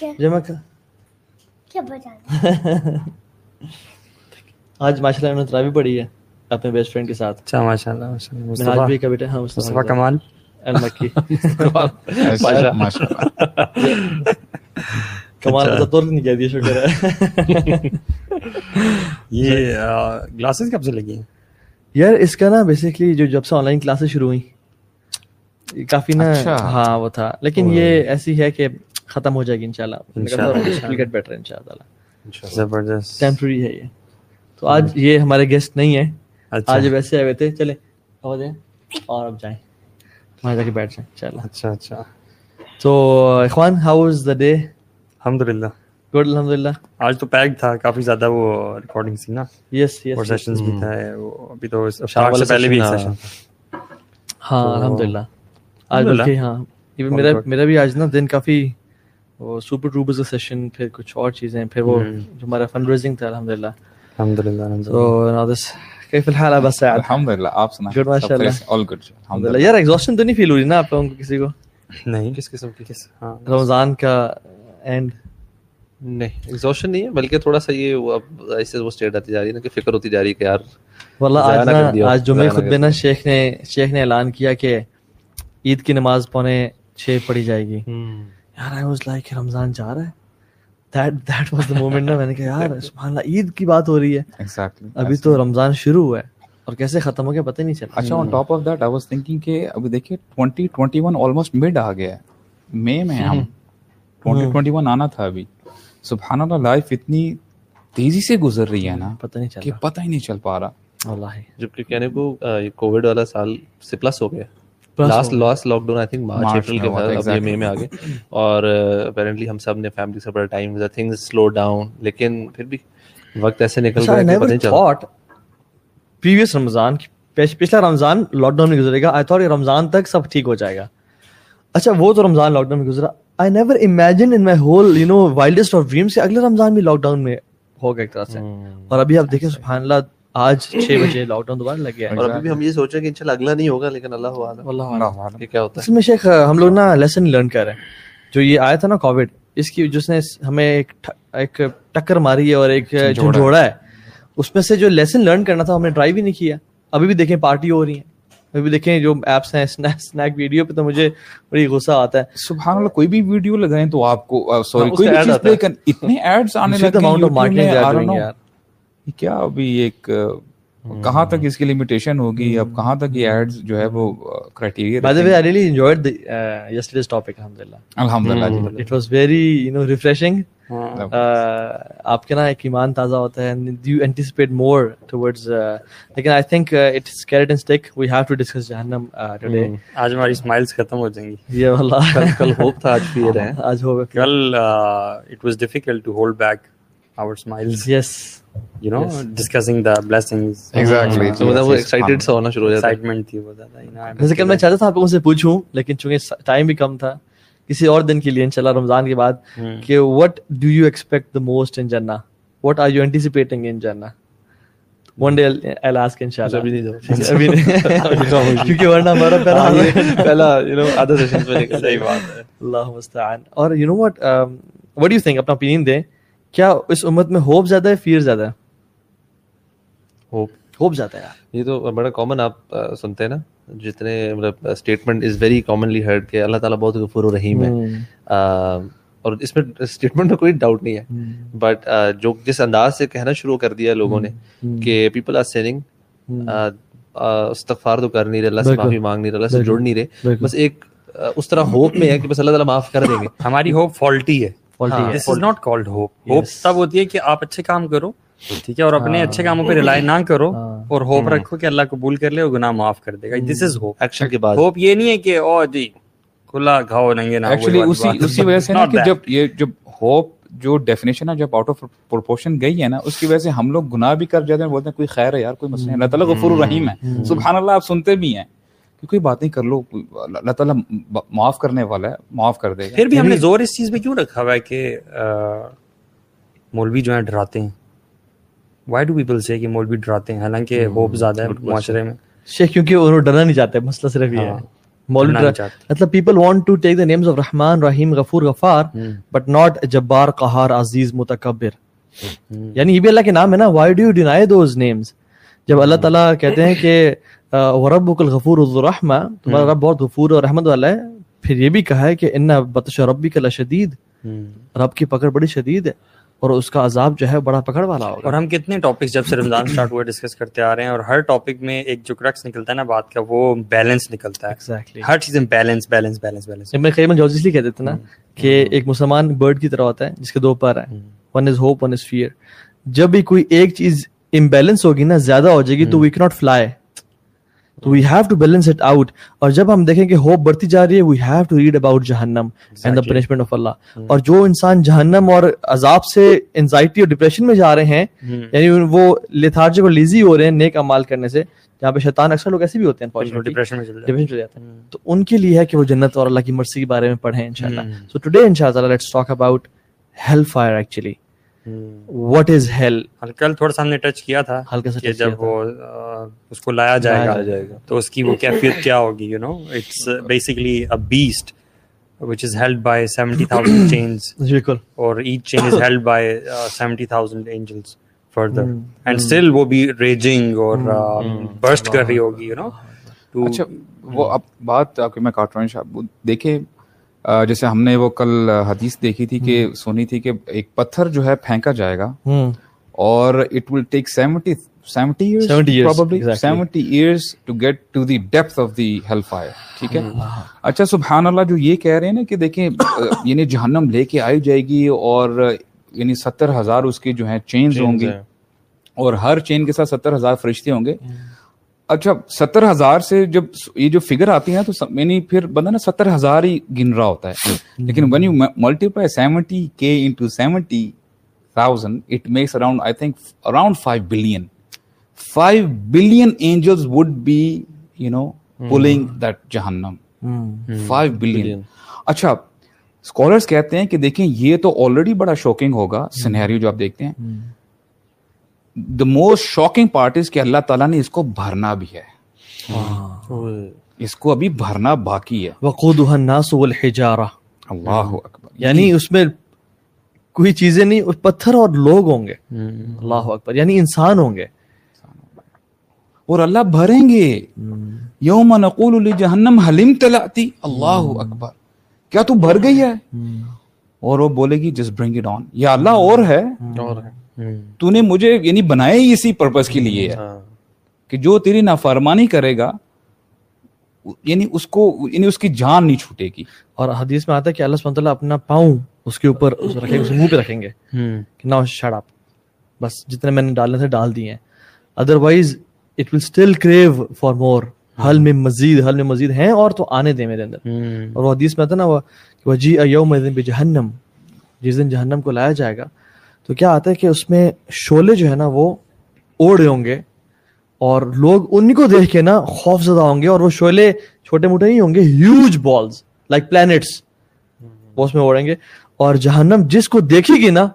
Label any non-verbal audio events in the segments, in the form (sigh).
جمع کا کیا بتا (laughs) آج ماشاء اللہ نے تراوی پڑھی ہے اپنے بیسٹ فرینڈ کے ساتھ۔ اچھا ماشاء اللہ ماشاء بھی کا بیٹا ہاں مصطفیٰ کمال۔ المکی۔ (laughs) کمال کا طور نہیں کہہ دیا شکر ہے۔ (laughs) یہ گلاسز کب سے لگی ہیں؟ یار اس کا نا بیسکلی جو جب سے آن لائن کلاسز شروع ہوئی یہ کافی نا اچھا۔ ہاں وہ تھا۔ لیکن یہ ایسی ہے کہ ختم ہو جائے گی انشاءاللہ۔ گیٹ بیٹر انشاءاللہ۔ زبردست۔ ٹیمپرری ہے یہ۔ تو آج یہ ہمارے گیسٹ نہیں ہیں۔ اچھا۔ آج ویسے آئے ہوئے تھے۔ چلے ہو جائیں۔ اور اب جائیں۔ وہاں جا کے بیٹھ جائیں۔ انشاءاللہ اچھا اچھا۔ تو اخوان ہاؤ از دا ڈے الحمد للہ گڈ الحمد للہ آج تو پیک تھا۔ کافی زیادہ وہ ریکارڈنگ سی نا۔ یس اور یس سیشنز بھی تھا ابھی تو شام سے پہلے بھی ایک سیشن ہاں الحمد للہ آج الحمدللہ۔ بلکہ ہاں میرا میرا بھی آج نا دن کافی وہ سپر ٹروبرز کا سیشن پھر کچھ اور چیزیں پھر وہ جو ہمارا فنڈ ریزنگ تھا الحمد للہ الحمد للہ الحمد تو نادس کیف الحال ابا سعد؟ الحمد للہ آپ سنا Good, ماشاءاللہ۔ آل گڈ الحمد للہ یار ایگزاسشن تو نہیں فیل ہو رہی نا آپ لوگوں کو کسی کو؟ نہیں۔ کس قسم کی؟ کس؟ ہاں۔ رمضان کا اینڈ نہیں ایگزوشن نہیں ہے بلکہ تھوڑا سا یہ وہ اب ایسے وہ اسٹیٹ آتی جا رہی ہے نا کہ فکر ہوتی جا رہی ہے کہ یار ضائع آج آج جمعے کر نا شیخ نے شیخ نے اعلان کیا کہ عید کی نماز پونے چھ پڑھی جائے گی۔ یار آئی واز لائک رمضان جا رہا ہے۔ That that was the moment نا میں نے کہا یار سبحان اللہ عید کی بات ہو رہی ہے۔ ایگزیکٹلی ابھی تو رمضان شروع ہوا ہے۔ اور کیسے ختم ہو گیا پتہ نہیں چلا۔ اچھا on top of that I was thinking کہ ابھی دیکھیے twenty twenty one almost mid آ گیا ہے۔ مئی میں ہم۔ ٹوئنٹی ٹوئنٹی ون آنا تھا ابھی۔ سبحان اللہ لائف اتنی تیزی سے گزر رہی ہے نا پتہ نہیں کہ چلا پتہ ہی نہیں چل پا رہا۔ واللہ۔ جبکہ کہنے کو یہ کووڈ والا سال سے پلس ہو گیا۔ Last last lockdown I think March April کے بعد اب یہ. مئی میں اور اپیرنٹلی ہم سب نے فیملی سے بڑا ٹائم تھنگز سلو ڈاؤن لیکن پھر بھی وقت ایسے نکل ہے کہ پتہ نہیں چل تھاٹ پریویس رمضان پچھلا رمضان لاک ڈاؤن میں گزرے گا آئی تھاٹ رمضان تک سب ٹھیک ہو جائے گا اچھا وہ تو رمضان لاک ڈاؤن میں گزرا I never imagine in my whole you know wildest of dreams کہ اگلے رمضان بھی لاک ڈاؤن میں ہوگا ایک طرح سے اور ابھی آپ دیکھیں سبحان اللہ آج چھ بجے لاک ڈاؤن دوبارہ لگ گیا اور ابھی بھی ہم یہ سوچ رہے ہیں کہ انشاءاللہ اگلا نہیں ہوگا لیکن اللہ واللہ اللہ کیا ہوتا ہے؟ اصل میں شیخ ہم لوگ نا لیسن لرن کر رہے ہیں۔ جو یہ آیا تھا نا کووڈ اس کی جس نے ہمیں ایک ایک ٹکر ماری ہے اور ایک جھنجھوڑا ہے۔ اس میں سے جو لیسن لرن کرنا تھا ہم نے ٹرائی بھی نہیں کیا۔ ابھی بھی دیکھیں پارٹی ہو رہی ہیں۔ ابھی بھی دیکھیں جو ایپس ہیں اسنیک ویڈیو پہ تو مجھے بڑی غصہ آتا ہے۔ سبحان اللہ کوئی بھی ویڈیو لگائیں تو آپ کو سوری اس کوئی بھی چیز پلے. کر اتنے ایڈز آنے لگے ہیں know. یار. یہ کیا ابھی ایک کہاں تک اس کی لمیٹیشن ہوگی؟ اب کہاں تک یہ ایڈز جو ہے وہ criteria by the way I really enjoyed the yesterday's topic الحمدللہ الحمد للہ it was very you know refreshing آپ کے نا ایک ایمان تازہ ہوتا ہے یو اینٹیسپیٹ مور ٹورڈز لیکن I think it's carrot and stick we have to discuss جہنم ٹوڈے آج ہماری اسمائلس ختم ہو جائیں گی۔ یہ واللہ (laughs) کل ہوپ تھا آج بھی رہے (laughs) آج ہوگا کل it was difficult to hold back our smiles yes you know discussing the blessings exactly تو مطلب وہ ایکسائٹیڈ سا ہونا شروع ہو جاتا ایکسائٹمنٹ تھی بہت زیادہ you know, جیسے کہ میں چاہتا تھا آپ لوگوں سے پوچھوں لیکن چونکہ ٹائم بھی کم تھا کسی اور دن کے لیے انشاءاللہ رمضان کے بعد کہ what do you expect the most in جنہ what are you anticipating in جنہ ون ڈے I'll ask انشاءاللہ ابھی نہیں جاؤ ابھی نہیں کیونکہ ورنہ ہمارا پہلا پہلا یو نو ادر سیشنز میں نکل صحیح بات ہے اللہ مستعان اور you know what what you think اپنا اوپینین دیں کیا اس امت میں ہوپ زیادہ ہے فیئر زیادہ ہے؟ ہوپ۔ ہوپ زیادہ ہے یار۔ یہ تو بڑا کامن آپ سنتے ہیں نا جتنے مطلب statement is very commonly heard کہ اللہ تعالیٰ بہت غفور و رحیم ہے۔ اور اس میں اسٹیٹمنٹ میں کوئی ڈاؤٹ نہیں ہے۔ بٹ جو جس انداز سے کہنا شروع کر دیا لوگوں نے کہ پیپل آر سیننگ استغفار تو کر نہیں رہے اللہ سے معافی مانگ نہیں رہے اللہ سے جڑ نہیں رہے۔ بس ایک اس طرح ہوپ میں ہے کہ بس اللہ تعالیٰ معاف کر دیں گے۔ ہماری ہوپ فالٹی ہے۔ This is not called hope hope تب ہوتی ہے کہ آپ اچھے کام کرو ٹھیک ہے اور اپنے اچھے کاموں پہ ریلائی نہ کرو اور ہوپ رکھو کہ اللہ قبول کر لے اور گناہ معاف کر دے. گا دس از ہوپ ایکشن کے بعد. ہوپ یہ نہیں ہے کہ او جی کھلا کھاؤ ننگے نہ ایکچولی اسی اسی وجہ سے نا کہ جب یہ جب ہوپ جو ڈیفینیشن ہے جب آؤٹ آف پروپورشن گئی ہے نا اس کی وجہ سے ہم لوگ گناہ بھی کر جاتے ہیں بولتے ہیں کوئی خیر ہے یار کوئی مسئلہ نہیں اللہ تعالیٰ غفور الرحیم ہے. سبحان اللہ آپ سنتے بھی ہیں۔ کہ کوئی باتیں کر لو اللہ تعالیٰ معاف کرنے والا ہے معاف کر دے گا۔ پھر بھی ہم نے زور اس چیز پہ کیوں رکھا ہوا ہے کہ مولوی جو ہیں ڈراتے ہیں؟ وائی ڈو پیپل سے کہ مولوی ڈراتے ہیں؟ حالانکہ ہوپ زیادہ ہے معاشرے میں۔ شیخ کیونکہ انہوں ڈرنا نہیں چاہتے مسئلہ صرف یہ ہے۔ نہیں چاہتے۔ مطلب people want to take the names of رحمان رحیم غفور غفار بٹ ناٹ جبار قہار عزیز متکبر یعنی یہ بھی اللہ کے نام ہے نا۔ Why do you deny those names جب اللہ تعالیٰ کہتے ہیں کہ ورب الغفور الرحمہ تمہارا رب بہت غفور اور رحمت والا ہے۔ پھر یہ بھی کہا ہے کہ ان بطش ربی کا شدید رب کی پکڑ بڑی شدید ہے اور اس کا عذاب جو ہے بڑا پکڑ والا ہوگا۔ اور ہم کتنے ٹاپکس جب سے رمضان اسٹارٹ ہوئے ڈسکس کرتے آ رہے ہیں اور ہر ٹاپک میں ایک جو کرکس نکلتا ہے نا بات کا وہ بیلنس نکلتا ہے۔ ایگزیکٹلی ہر چیز میں بیلنس بیلنس بیلنس بیلنس میں قیمت جوز اس لیے کہتے تھے نا کہ ایک مسلمان برڈ کی طرح ہوتا ہے جس کے دو پر ہیں one is hope one is fear جب بھی کوئی ایک چیز امبیلنس ہوگی نا زیادہ ہو جائے گی تو وی کی ناٹ فلائی تو we have to balance it out اور جب ہم دیکھیں کہ ہوپ بڑھتی جا رہی ہے we have to read about جہنم اینڈ دا پنشمنٹ آف اللہ اور جو انسان جہنم اور عذاب سے انزائٹی اور ڈپریشن میں جا رہے ہیں یعنی وہ لیتھارجک اور لیزی ہو رہے ہیں نیک امال کرنے سے جہاں پہ شیطان اکثر لوگ ایسے بھی ہوتے ہیں ڈپریشن میں چل ڈپریشن چل جاتے ہیں. تو ان کے لیے ہے کہ وہ جنت اور اللہ کی مرضی کے بارے میں پڑھیں انشاءاللہ. سو ٹوڈے انشاءاللہ let's talk about hell fire actually what is hell کل تھوڑا سا ہم نے ٹچ کیا تھا ہلکا سا کہ جب وہ اس کو لایا جائے گا تو اس کی وہ (laughs) کیفیت کیا ہوگی you know it's basically a beast which is held by 70,000 (coughs) chains. بالکل۔ or each chain is held by uh, 70,000 angels further. and still وہ بھی raging اور burst کر رہی ہوگی you know? to اچھا وہ اب بات آپ کی میں کاٹ رہا ہوں دیکھیں جیسے ہم نے وہ کل حدیث دیکھی تھی کہ سنی تھی کہ ایک پتھر جو ہے پھینکا جائے گا اور it will take seventy seventy seventy years to get to the depth of the hell fire ٹھیک ہے اچھا سبحان اللہ جو یہ کہہ رہے ہیں نا کہ دیکھیں یعنی جہنم لے کے آئی جائے گی اور یعنی ستر ہزار اس کے جو ہیں چینز ہوں گے اور ہر چین کے ساتھ ستر ہزار فرشتے ہوں گے۔ اچھا ستر ہزار سے جب یہ جو فگر آتی ہے تو یعنی پھر بندہ نا ستر ہزار ہی گن رہا ہوتا ہے۔ لیکن when you multiply seventy کے into seventy thousand it makes around I think around five billion five billion angels would be you know pulling that جہنم فائیو بلین اچھا اسکالرس کہتے ہیں کہ دیکھیں یہ تو آلریڈی بڑا شوکنگ ہوگا سنہری جو آپ دیکھتے ہیں the most shocking part is کہ اللہ تعالیٰ نے اس کو بھرنا بھی ہے۔ اس کو ابھی بھرنا باقی ہے۔ وقود الناس والحجارہ اللہ اکبر۔ یعنی اس میں کوئی چیزیں نہیں پتھر اور لوگ ہوں گے۔ اللہ اکبر۔ یعنی انسان ہوں گے۔ اور اللہ بھریں گے۔ یوم نقول لجہنم حلم تلاتی اللہ اکبر۔ کیا تو بھر گئی ہے؟ اور وہ بولے گی جس برنگ اٹ آن یا اللہ اور ہے۔ تو نے مجھے یعنی بنائے ہی اسی پرپز کے لیے ہے کہ جو تیری نافرمانی کرے گا یعنی اس کو یعنی اس کی جان نہیں چھوٹے گی۔ اور حدیث میں آتا ہے کہ اللہ سبحانہ اپنا پاؤں اس کے اوپر رکھیں اس منہ پہ رکھیں گے کہ نہ شڑ آپ۔ بس جتنے میں نے ڈالنے تھے ڈال دیے۔ ہیں otherwise it will still crave for more hell میں مزید حل میں مزید ہیں اور تو آنے دیں میرے اندر۔ اور وہ حدیث میں آتا ہے نا وہ جی ایوم جہنم جس دن جہنم کو لایا جائے گا تو کیا آتا ہے کہ اس میں شولے جو ہے نا وہ اوڑے ہوں گے اور لوگ ان کو دیکھ کے نا خوف زدہ ہوں گے اور وہ شولے چھوٹے موٹے نہیں ہوں گے ہیوج بالز لائک پلانٹس وہ اس میں اوڑیں گے۔ اور جہنم جس کو دیکھے گی نا،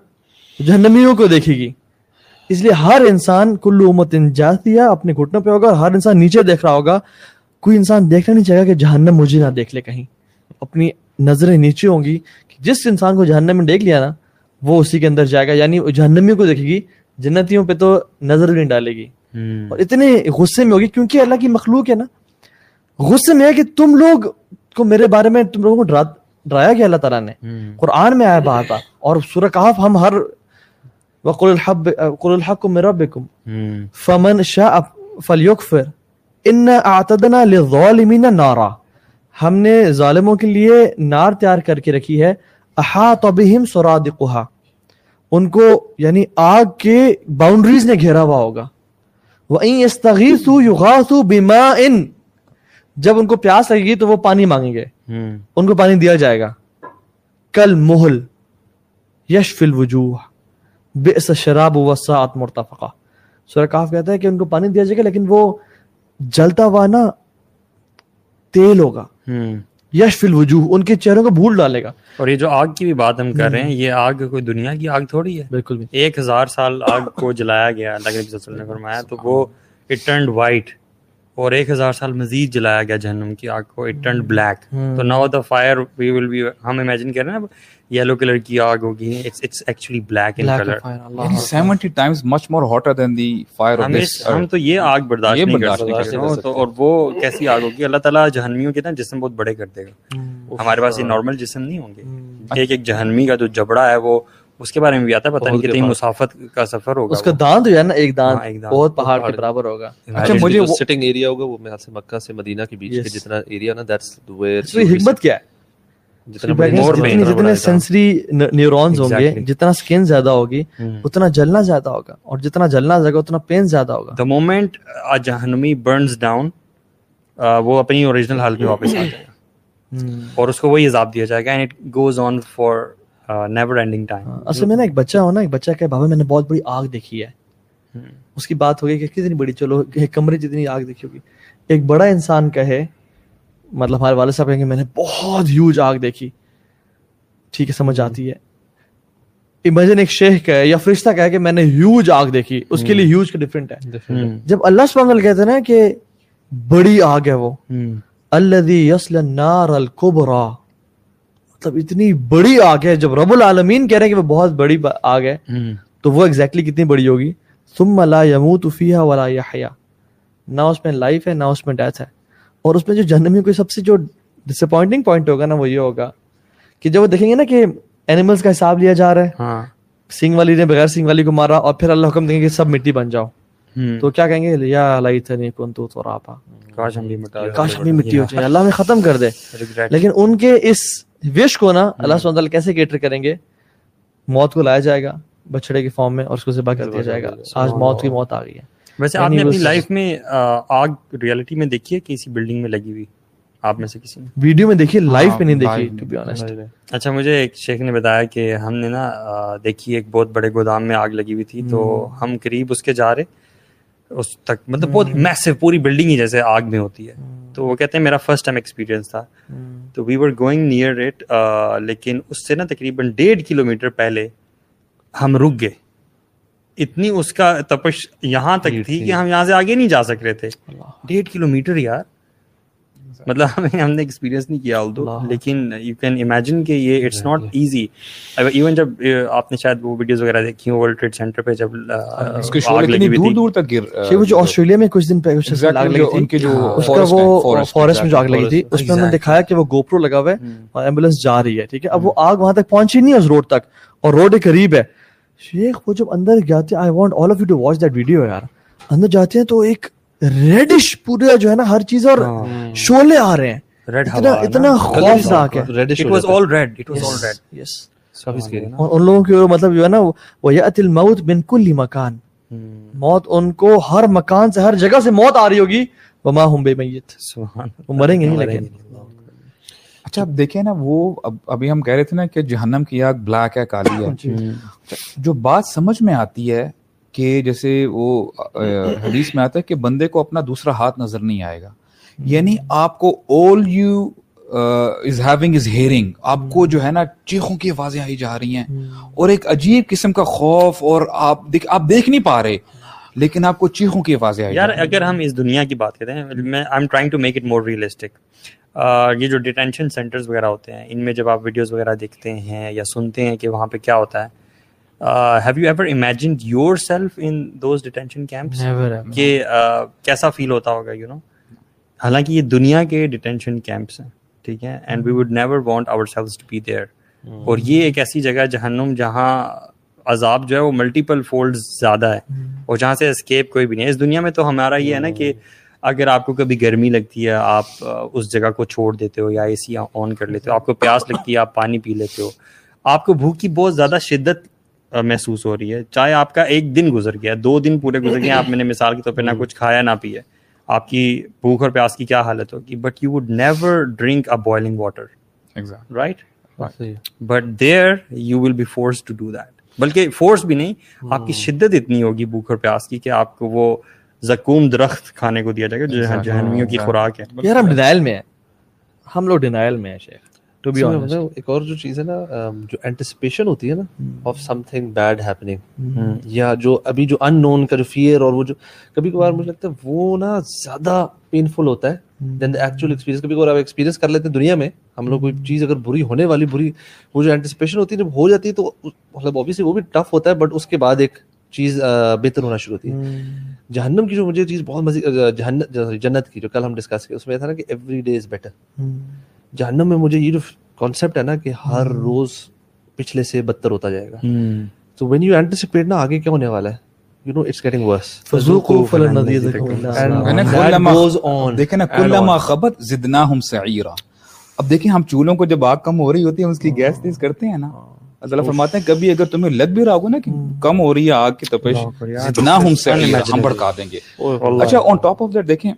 جہنمیوں کو دیکھے گی۔ اس لیے ہر انسان کلو امت جاتیا اپنے گھٹنوں پہ ہوگا اور ہر انسان نیچے دیکھ رہا ہوگا۔ کوئی انسان دیکھنا نہیں چاہے گا کہ جہنم مجھے نہ دیکھ لے کہیں۔ اپنی نظریں نیچے ہوں گی کہ جس انسان کو جہنم میں دیکھ لیا نا وہ اسی کے اندر جائے گا یعنی جہنمیوں کو دیکھے گی جنتیوں پہ تو نظر نہیں ڈالے گی۔ اور اتنے غصے میں ہوگی کیونکہ اللہ کی مخلوق ہے نا۔ غصے میں ہے کہ تم لوگ کو میرے بارے میں تم لوگوں کو ڈرایا گیا اللہ تعالیٰ نے۔ قرآن میں آیا بات۔ اور سورہ کہف ہم ہر وقل الحب قل الحق من ربكم۔ فمن شاء فليكفر۔ ان اعتدنا للظالمین نارا۔ ہم نے ظالموں کے لیے نار تیار کر کے رکھی ہے۔ احاط بهم سرادقها ان کو یعنی آگ کے باؤنڈریز نے گھیرا ہوا ہوگا۔ وَإِن يَسْتَغِيثُوا يُغَاثُوا بِمَاءٍ۔ جب ان کو پیاس لگے گی تو وہ پانی مانگیں گے۔ ان کو پانی دیا جائے گا۔ کل محل یشف الوجوہ۔ بئس شراب وساعت مرتفقہ۔ سورہ کاف کہتا ہے کہ ان کو پانی دیا جائے گا لیکن وہ جلتا ہوا نا تیل ہوگا۔ یش فل وجوہ ان کے چہروں کو بھول ڈالے گا۔ اور یہ جو آگ کی بھی بات ہم کر رہے ہیں یہ آگ کوئی دنیا کی آگ تھوڑی ہے؟ بالکل ایک ہزار سال آگ کو جلایا گیا اللہ کے نے فرمایا تو وہ اٹ ٹرنڈ وائٹ اور ایک ہزار سال مزید جلایا گیا جہنم کی آگ کو. اٹ ٹرنڈ بلیک تو now the fire we will be ہم امیجن کر رہے ہیں یلو کلر کی آگ ہوگی. It's actually black in colour 70 times much more hotter than the fire of this ہم تو یہ آگ برداشت نہیں کر سکتے. تو اور وہ کیسی آگ ہوگی؟ اللہ تعالیٰ جہنمیوں کے نا جسم بہت بڑے کر دے گا. ہمارے پاس یہ نارمل جسم نہیں ہوں گے. ایک ایک جہنمی کا جو جبڑا ہے وہ اس کے بارے میں بھی آتا ہے پتہ نہیں کتنی مسافت کا سفر ہوگا اس کا دانت جو ہے نا ایک ہاں، دانت دانت بہت پہاڑ کے برابر ہوگا۔ اچھا مجھے وہ سٹنگ ایریا ہوگا وہ میرے سے مکہ سے مدینہ کے بیچ کے جتنا ایریا نا دیٹس ویئر اس کی حکمت کیا ہے؟ جتنے سینسری نیورونز ہوں گے جتنا سکن زیادہ ہوگی اتنا جلنا زیادہ ہوگا۔ اور جتنا جلنا زیادہ اتنا پین زیادہ ہوگا۔ دا مومنٹ جہنمی برنز ڈاؤن وہ اپنی اوریجنل حال پہ واپس آ جائے۔ گا اور اس کو وہی عذاب دیا جائے گا and it goes on for never ending time اصل میں نا ایک بچہ ہو نا ایک بچہ کہ بابا میں نے بہت بڑی آگ دیکھی ہے۔ اس کی بات ہوگی کہ کتنی بڑی چلو کمرے جتنی آگ دیکھی ہوگی۔ ایک بڑا انسان کہے مطلب ہمارے والد صاحب کہیں گے میں نے بہت ہیوج آگ دیکھی۔ ٹھیک ہے سمجھ آتی ہے۔ امیجن ایک شیخ کہے یا فرشتہ کہے کہ میں نے ہیوج آگ دیکھی۔ اس کے لیے ہیوج کا ڈفرینٹ ہے۔ جب اللہ سبحانہ کہتے ہیں نا کہ بڑی آگ ہے وہ۔ الذي يصل النار الكبرى۔ مطلب اتنی بڑی آگ ہے جب رب العالمین کہہ رہے ہیں کہ وہ بہت بڑی آگ ہے تو وہ ایگزیکٹلی کتنی بڑی ہوگی؟ ثم لا يموت فيها ولا يحيا۔ نہ اس میں لائف ہے نہ اس میں ڈیتھ ہے۔ اور اس میں جو جہنمی کو سب سے جو ڈس اپوائنٹنگ پوائنٹ ہوگا نا وہ یہ ہوگا کہ جب وہ دیکھیں گے نا کہ اینیملس کا حساب لیا جا رہا ہے۔ ہاں۔ سنگ والی نے بغیر سنگ والی کو مارا اور پھر اللہ حکم دیں گے کہ سب مٹی بن جاؤ۔ تو کیا کہیں گے؟ یا لیتنی کنتو ترابا۔ کاش ہم بھی مٹی ہمیں ہو جائے اللہ میں ختم کر دے۔ لیکن ان کے اس وش کو نا اللہ سبحانہ وتعالی کیسے کیٹر کریں گے؟ موت کو لایا جائے گا بچڑے کی فارم میں اور اس کو ذبح کر دیا جائے گا۔ آج موت کی موت آ گئی ہے۔ ویسے آپ نے اپنی لائف میں آگ ریئلٹی میں دیکھی ہے؟ کسی بلڈنگ میں لگی ہوئی؟ آپ میں سے کسی نے؟ ویڈیو میں دیکھی لائف میں نہیں دیکھی ٹو بی آنےسٹ اچھا مجھے ایک شیخ نے بتایا کہ ہم نے نا دیکھی ایک بہت بڑے گودام میں آگ لگی ہوئی تھی۔ تو ہم قریب اس کے جا رہے اس تک مطلب بہت میسو پوری بلڈنگ ہی جیسے آگ میں ہوتی ہے۔ تو وہ کہتے ہیں میرا فرسٹ ٹائم ایکسپیرینس تھا۔ تو we were going near it لیکن اس سے نا تقریباً ڈیڑھ کلو میٹر پہلے ہم رک گئے۔ اتنی اس کا تپش یہاں تک تھی کہ ہم یہاں سے آگے نہیں جا سک رہے تھے۔ ڈیڑھ کلو میٹر یار۔ مطلب ہمیں ہم نے ایکسپیرینس نہیں کیا الدو لیکن یو کین امیجن کہ یہ اٹس ناٹ ایزی ایون جب آپ نے شاید وہ ویڈیوز وغیرہ دیکھی ورلڈ ٹریڈ سینٹر پہ جب اس اتنی دور دور تک گر وہ جو آسٹریلیا میں کچھ دن پہلے آگ لگی تھی۔ ان کے جو اس کا وہ فارسٹ میں جو آگ لگی تھی اس میں انہوں نے دکھایا کہ وہ گوپرو لگا ہوا ہے اور ایمبولینس جا رہی ہے ٹھیک ہے؟ اب وہ آگ وہاں تک پہنچی نہیں ہے اس روڈ تک اور روڈ قریب ہے۔ شیخ وہ جب اندر جاتے I want all of you to watch that video یار۔ اندر جاتے ہیں تو ایک ریڈش پورا جو ہے نا ہر چیز اور شولے آ رہے ہیں۔ اتنا اتنا خوفناک ہے۔ اور ان لوگوں کی مطلب جو ہے نا وہ یات الموت من کل مکان۔ موت ان کو ہر مکان سے ہر جگہ سے موت آ رہی ہوگی۔ وما ہم بے میت وہ مریں گے نہیں لیکن۔ اچھا اب دیکھیں نا وہ ابھی ہم کہہ رہے تھے نا کہ جہنم کی آگ بلیک ہے کالی ہے۔ جو بات سمجھ میں آتی ہے کہ جیسے وہ حدیث میں آتا ہے کہ بندے کو اپنا دوسرا ہاتھ نظر نہیں آئے گا۔ یعنی آپ کو all you is having is hearing آپ کو جو ہے نا چیخوں کی آوازیں آئی جا رہی ہیں۔ اور ایک عجیب قسم کا خوف اور آپ دیکھ آپ دیکھ نہیں پا رہے لیکن آپ کو چیخوں کی آوازیں آئی یار اگر ہم اس دنیا کی بات کریں میں I am trying to make it more realistic یہ جو ڈیٹینشن سینٹرز وغیرہ ہوتے ہیں ان میں جب آپ ویڈیوز وغیرہ دیکھتے ہیں یا سنتے ہیں کہ وہاں پہ کیا ہوتا ہے have you ever imagined yourself in those detention camps کہ کیسا فیل ہوتا ہوگا یو نو حالانکہ یہ دنیا کے ڈیٹینشن کیمپس ہیں ٹھیک ہے? And we would never want ourselves to be there اور یہ ایک ایسی جگہ جہنم جہاں عذاب جو ہے وہ ملٹیپل فولڈ زیادہ ہے اور جہاں سے اسکیپ کوئی بھی نہیں ہے۔ اس دنیا میں تو ہمارا یہ ہے نا کہ اگر آپ کو کبھی گرمی لگتی ہے آپ اس جگہ کو چھوڑ دیتے ہو یا اے سی آن کر لیتے ہو آپ کو پیاس لگتی ہے آپ پانی پی لیتے ہو آپ کو بھوک کی بہت زیادہ شدت محسوس ہو رہی ہے۔ چاہے آپ کا ایک دن گزر گیا دو دن پورے گزر گئے آپ میں نے مثال کے طور پہ نہ کچھ کھایا نہ پیے آپ کی بھوک اور پیاس کی کیا حالت ہوگی؟ But you would never drink a boiling water right but there you will be forced to do that بلکہ فورس بھی نہیں آپ کی شدت اتنی ہوگی بھوک اور پیاس کی کہ آپ کو وہ زکوم درخت کھانے کو دیا جائے گا جو جہنمیوں کی خوراک ہے۔ یار ہم ڈینائل میں ہیں۔ ہم لوگ ڈینائل میں ہیں شیخ۔ ٹو بی ایک اور جو چیز ہے نا جو اینٹیسپیشن ہوتی ہے نا of something bad happening یا جو ابھی جو ان نون کا جو فیئر اور وہ جو کبھی کبھار مجھے لگتا ہے وہ نا زیادہ پینفل ہوتا ہے دین دا ایکچوئل ایکسپیرینس کبھی کبھار آپ ایکسپیرینس کر لیتے ہیں دنیا میں ہم لوگ کوئی چیز اگر بری ہونے والی بری وہ جو اینٹیسپیشن ہوتی ہے جب ہو جاتی ہے تو مطلب اوبیسلی وہ بھی ٹف ہوتا ہے بٹ اس کے بعد ایک چیز بہتر ہونا شروع ہوتی ہے۔ جہنم کی جو مجھے چیز بہت مزے جنت کی جو کل ہم ڈسکس کیے اس میں تھا نا کہ ایوری ڈے از بیٹر جہنم میں مجھے یہ جو کانسیپٹ ہے نا کہ ہر روز پچھلے سے بدتر ہوتا جائے گا۔ تو وین یو اینٹیسپیٹ نا آگے کیا ہونے والا ہے you know it's getting worse فذوقوا فلن کلما دیکھیں نا کلما خبت زدناہم سعیرا۔ اب دیکھیں ہم چولہوں کو جب آگ کم ہو رہی ہوتی ہے اس کی گیس تیز کرتے ہیں نا۔ اللہ تعالیٰ فرماتے ہیں کبھی اگر تمہیں لگ بھی رہا ہوگا نا کہ کم ہو رہی ہے آگ کی تپش زدناہم سعیرا ہم بڑکا دیں گے۔ اچھا آن ٹاپ آف دیٹ دیکھیں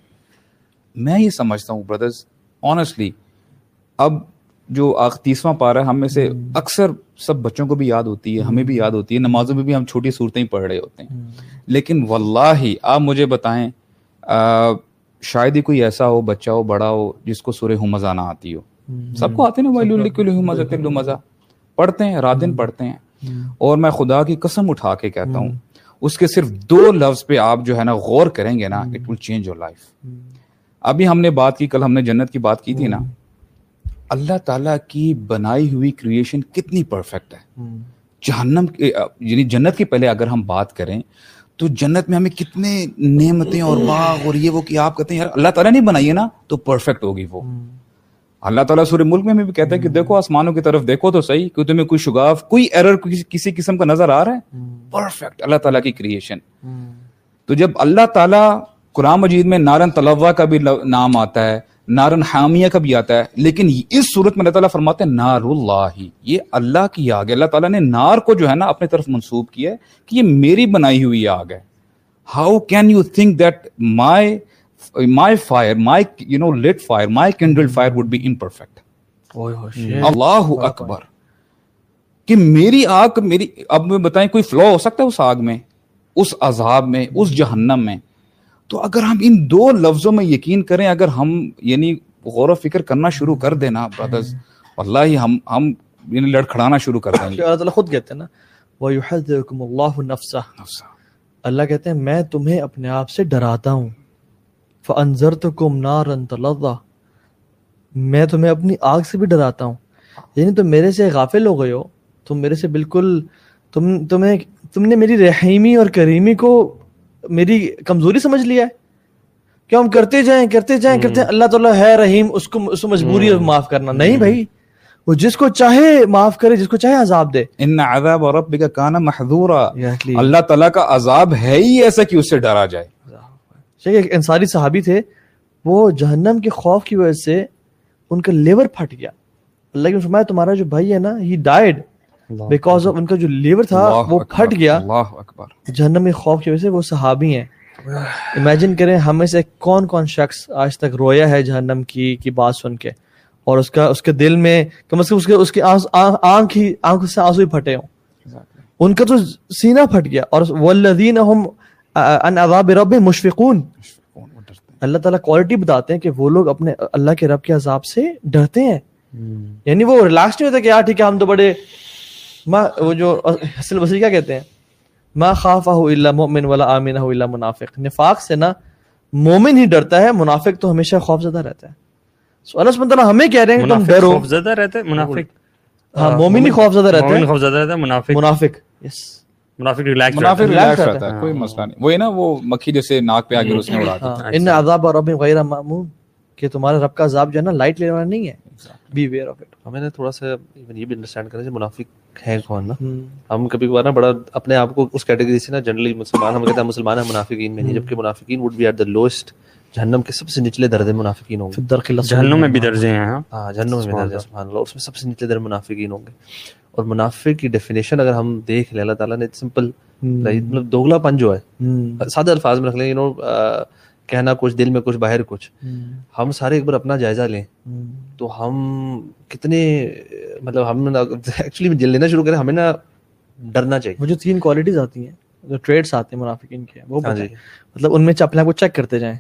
میں یہ سمجھتا ہوں بردرز آنےسٹلی اب جو آخ تیسواں پارا ہم میں سے اکثر سب بچوں کو بھی یاد ہوتی ہے ہمیں بھی یاد ہوتی ہے نمازوں میں بھی ہم چھوٹی صورتیں ہی پڑھ رہے ہوتے ہیں۔ لیکن واللہ آپ مجھے بتائیں شاید ہی کوئی ایسا ہو بچہ ہو بڑا ہو جس کو سورہ ہمزہ نہ آتی ہو۔ سب کو آتے نا مزہ۔ پڑھتے ہیں رات دن پڑھتے ہیں۔ اور میں خدا کی قسم اٹھا کے کہتا ہوں اس کے صرف دو لفظ پہ آپ جو ہے نا غور کریں گے نا it will change your life ابھی ہم نے بات کی کل ہم نے جنت کی بات کی تھی نا۔ اللہ تعالیٰ کی بنائی ہوئی کریشن کتنی پرفیکٹ ہے۔ جہنم یعنی جنت کی پہلے اگر ہم بات کریں تو جنت میں ہمیں کتنے نعمتیں اور باغ اور یہ وہ کہ آپ کہتے ہیں یار اللہ تعالیٰ نہیں بنائی ہے نا تو پرفیکٹ ہوگی وہ۔ اللہ تعالیٰ سورے ملک میں بھی کہتا ہے کہ دیکھو آسمانوں کی طرف دیکھو تو صحیح کہ تمہیں کوئی شگاف کوئی ایرر کسی قسم کا نظر آ رہا ہے۔ پرفیکٹ اللہ تعالیٰ کی کریشن تو جب اللہ تعالیٰ قرآن مجید میں نارن طلبہ کا بھی نام آتا ہے نارن حامیہ کا بھی آتا ہے لیکن اس صورت میں اللہ تعالیٰ فرماتے ہیں نار اللہ یہ اللہ کی آگ ہے۔ اللہ تعالیٰ نے نار کو جو ہے نا اپنے طرف منسوب کیا ہے کہ یہ میری بنائی ہوئی آگ ہے۔ How can you think that my my fire my you know let fire my candle fire would be in perfect اللہ اکبر۔ کہ میری آگ میری اب میں بتائیں کوئی فلو ہو سکتا ہے اس آگ میں اس عذاب میں اس جہنم میں؟ تو اگر ہم ان دو لفظوں میں یقین کریں اگر ہم یعنی غور و فکر کرنا شروع کر دینا برادرز واللہ ہی ہم ہم یعنی لڑکھڑانا شروع کر دیں گے۔ اللہ تعالیٰ خود کہتے ہیں نا وَيُحَذِّرُكُمُ اللَّهُ نَفْسَهُ۔ اللہ کہتے ہیں میں تمہیں اپنے آپ سے ڈراتا ہوں۔ فَأَنذَرْتُكُمْ نَارًا تَلَظَّى۔ میں تمہیں اپنی آگ سے بھی ڈراتا ہوں۔ یعنی تم میرے سے غافل ہو گئے ہو تم میرے سے بالکل تم تمہیں تم نے میری رحیمی اور کریمی کو میری کمزوری سمجھ لیا ہے؟ کہ ہم کرتے جائیں کرتے جائیں کرتے ہیں اللہ تعالیٰ ہے رحیم اس کو اس کو مجبوری ہے معاف کرنا۔ نہیں بھائی وہ جس کو چاہے معاف کرے جس کو چاہے عذاب دے۔ ان عذاب ربک کان محذورا۔ اللہ تعالیٰ کا عذاب ہے ہی ایسا کہ اس سے ڈرا جائے۔ ایک انصاری صحابی تھے وہ جہنم کے خوف کی وجہ سے ان کا لیور پھٹ گیا۔ اللہ کی فرمایا تمہارا جو بھائی ہے نا ہی ڈائڈ بیکاز ان کا جو لیور تھا وہ پھٹ گیا. جہنم کے خوف کی وجہ سے وہ صحابی ہیں. امیجن کریں ہمیں سے کون کون شخص آج تک رویا ہے جہنم کی کی بات سن کے. اور اس کا اس کے دل میں کم از کم اس کے اس کی آنکھ ہی آنکھ سے آنسو ہی پھٹے ہوں. ان کا تو سینہ پھٹ گیا. اور والذین هم ان عذاب رب مشفقون. اللہ تعالیٰ کوالٹی بتاتے ہیں کہ وہ لوگ اپنے اللہ کے رب کے عذاب سے ڈرتے ہیں. یعنی وہ ریلیکس نہیں ہوتا کہ یار ٹھیک ہے ہم تو بڑے ما وہ جو حسن بصری کیا کہتے ہیں؟ ما خافہ الا مؤمن ولا آمنہ الا منافق۔ نفاق سے نا مومن ہی ڈرتا ہے منافق تو ہمیشہ خوف زدہ رہتا ہے۔ سو اللہ سبحانہ تعالیٰ ہمیں کہہ رہے ہیں کہ تم ڈرو۔ خوف زدہ رہتے ہیں منافق۔ ہاں مومن ہی خوف زدہ رہتا مومن ہے خوف زدہ رہتا ہے منافق۔ منافق۔ یس منافق ریلیکس منافق ریلیکس رہتا رہتا ہے۔ کوئی مسئلہ نہیں۔ وہی نا وہ مکھی جیسے ناک پہ آگے اس نے اڑا دی ہاں۔ ان عذاب رب غیر معمول کہ تمہارے رب کا عذاب جو ہے نا لائٹ لینے والا نہیں ہے۔ بی ویئر آف اٹ ہمیں نا تھوڑا سا ایون یہ بھی انڈرسٹینڈ کرنا چاہیے منافق ہے کون نا؟ ہم کبھی کبھار نا بڑا اپنے آپ کو اس کیٹیگری سے نا جنرلی مسلمان ہم کہتے ہیں مسلمان ہیں منافقین میں نہیں جبکہ منافقین would be at the lowest جہنم کے سب سے نچلے درجے منافقین ہوں گے۔ درخ جہنم میں بھی درجے ہیں ہاں۔ ہاں جہنم میں درجہ سبحان اللہ اس میں سب سے نچلے درجے منافقین ہوں گے۔ اور منافق کی ڈیفینیشن اگر ہم دیکھ لیں اللہ تعالیٰ نے سمپل مطلب دوگلا پن جو ہے سادہ الفاظ میں رکھ لیں یو نو کہنا کچھ دل میں کچھ باہر کچھ۔ ہم سارے ایک بار اپنا جائزہ لیں۔ تو ہم کتنے مطلب ہم ایکچولی لینا شروع کریں ہمیں نا ڈرنا چاہیے۔ جو تین کوالٹیز آتی ہیں جو ٹریڈس آتے ہیں منافقین کے وہ ہاں جی۔ مطلب ان میں اپنے آپ کو چیک کرتے جائیں۔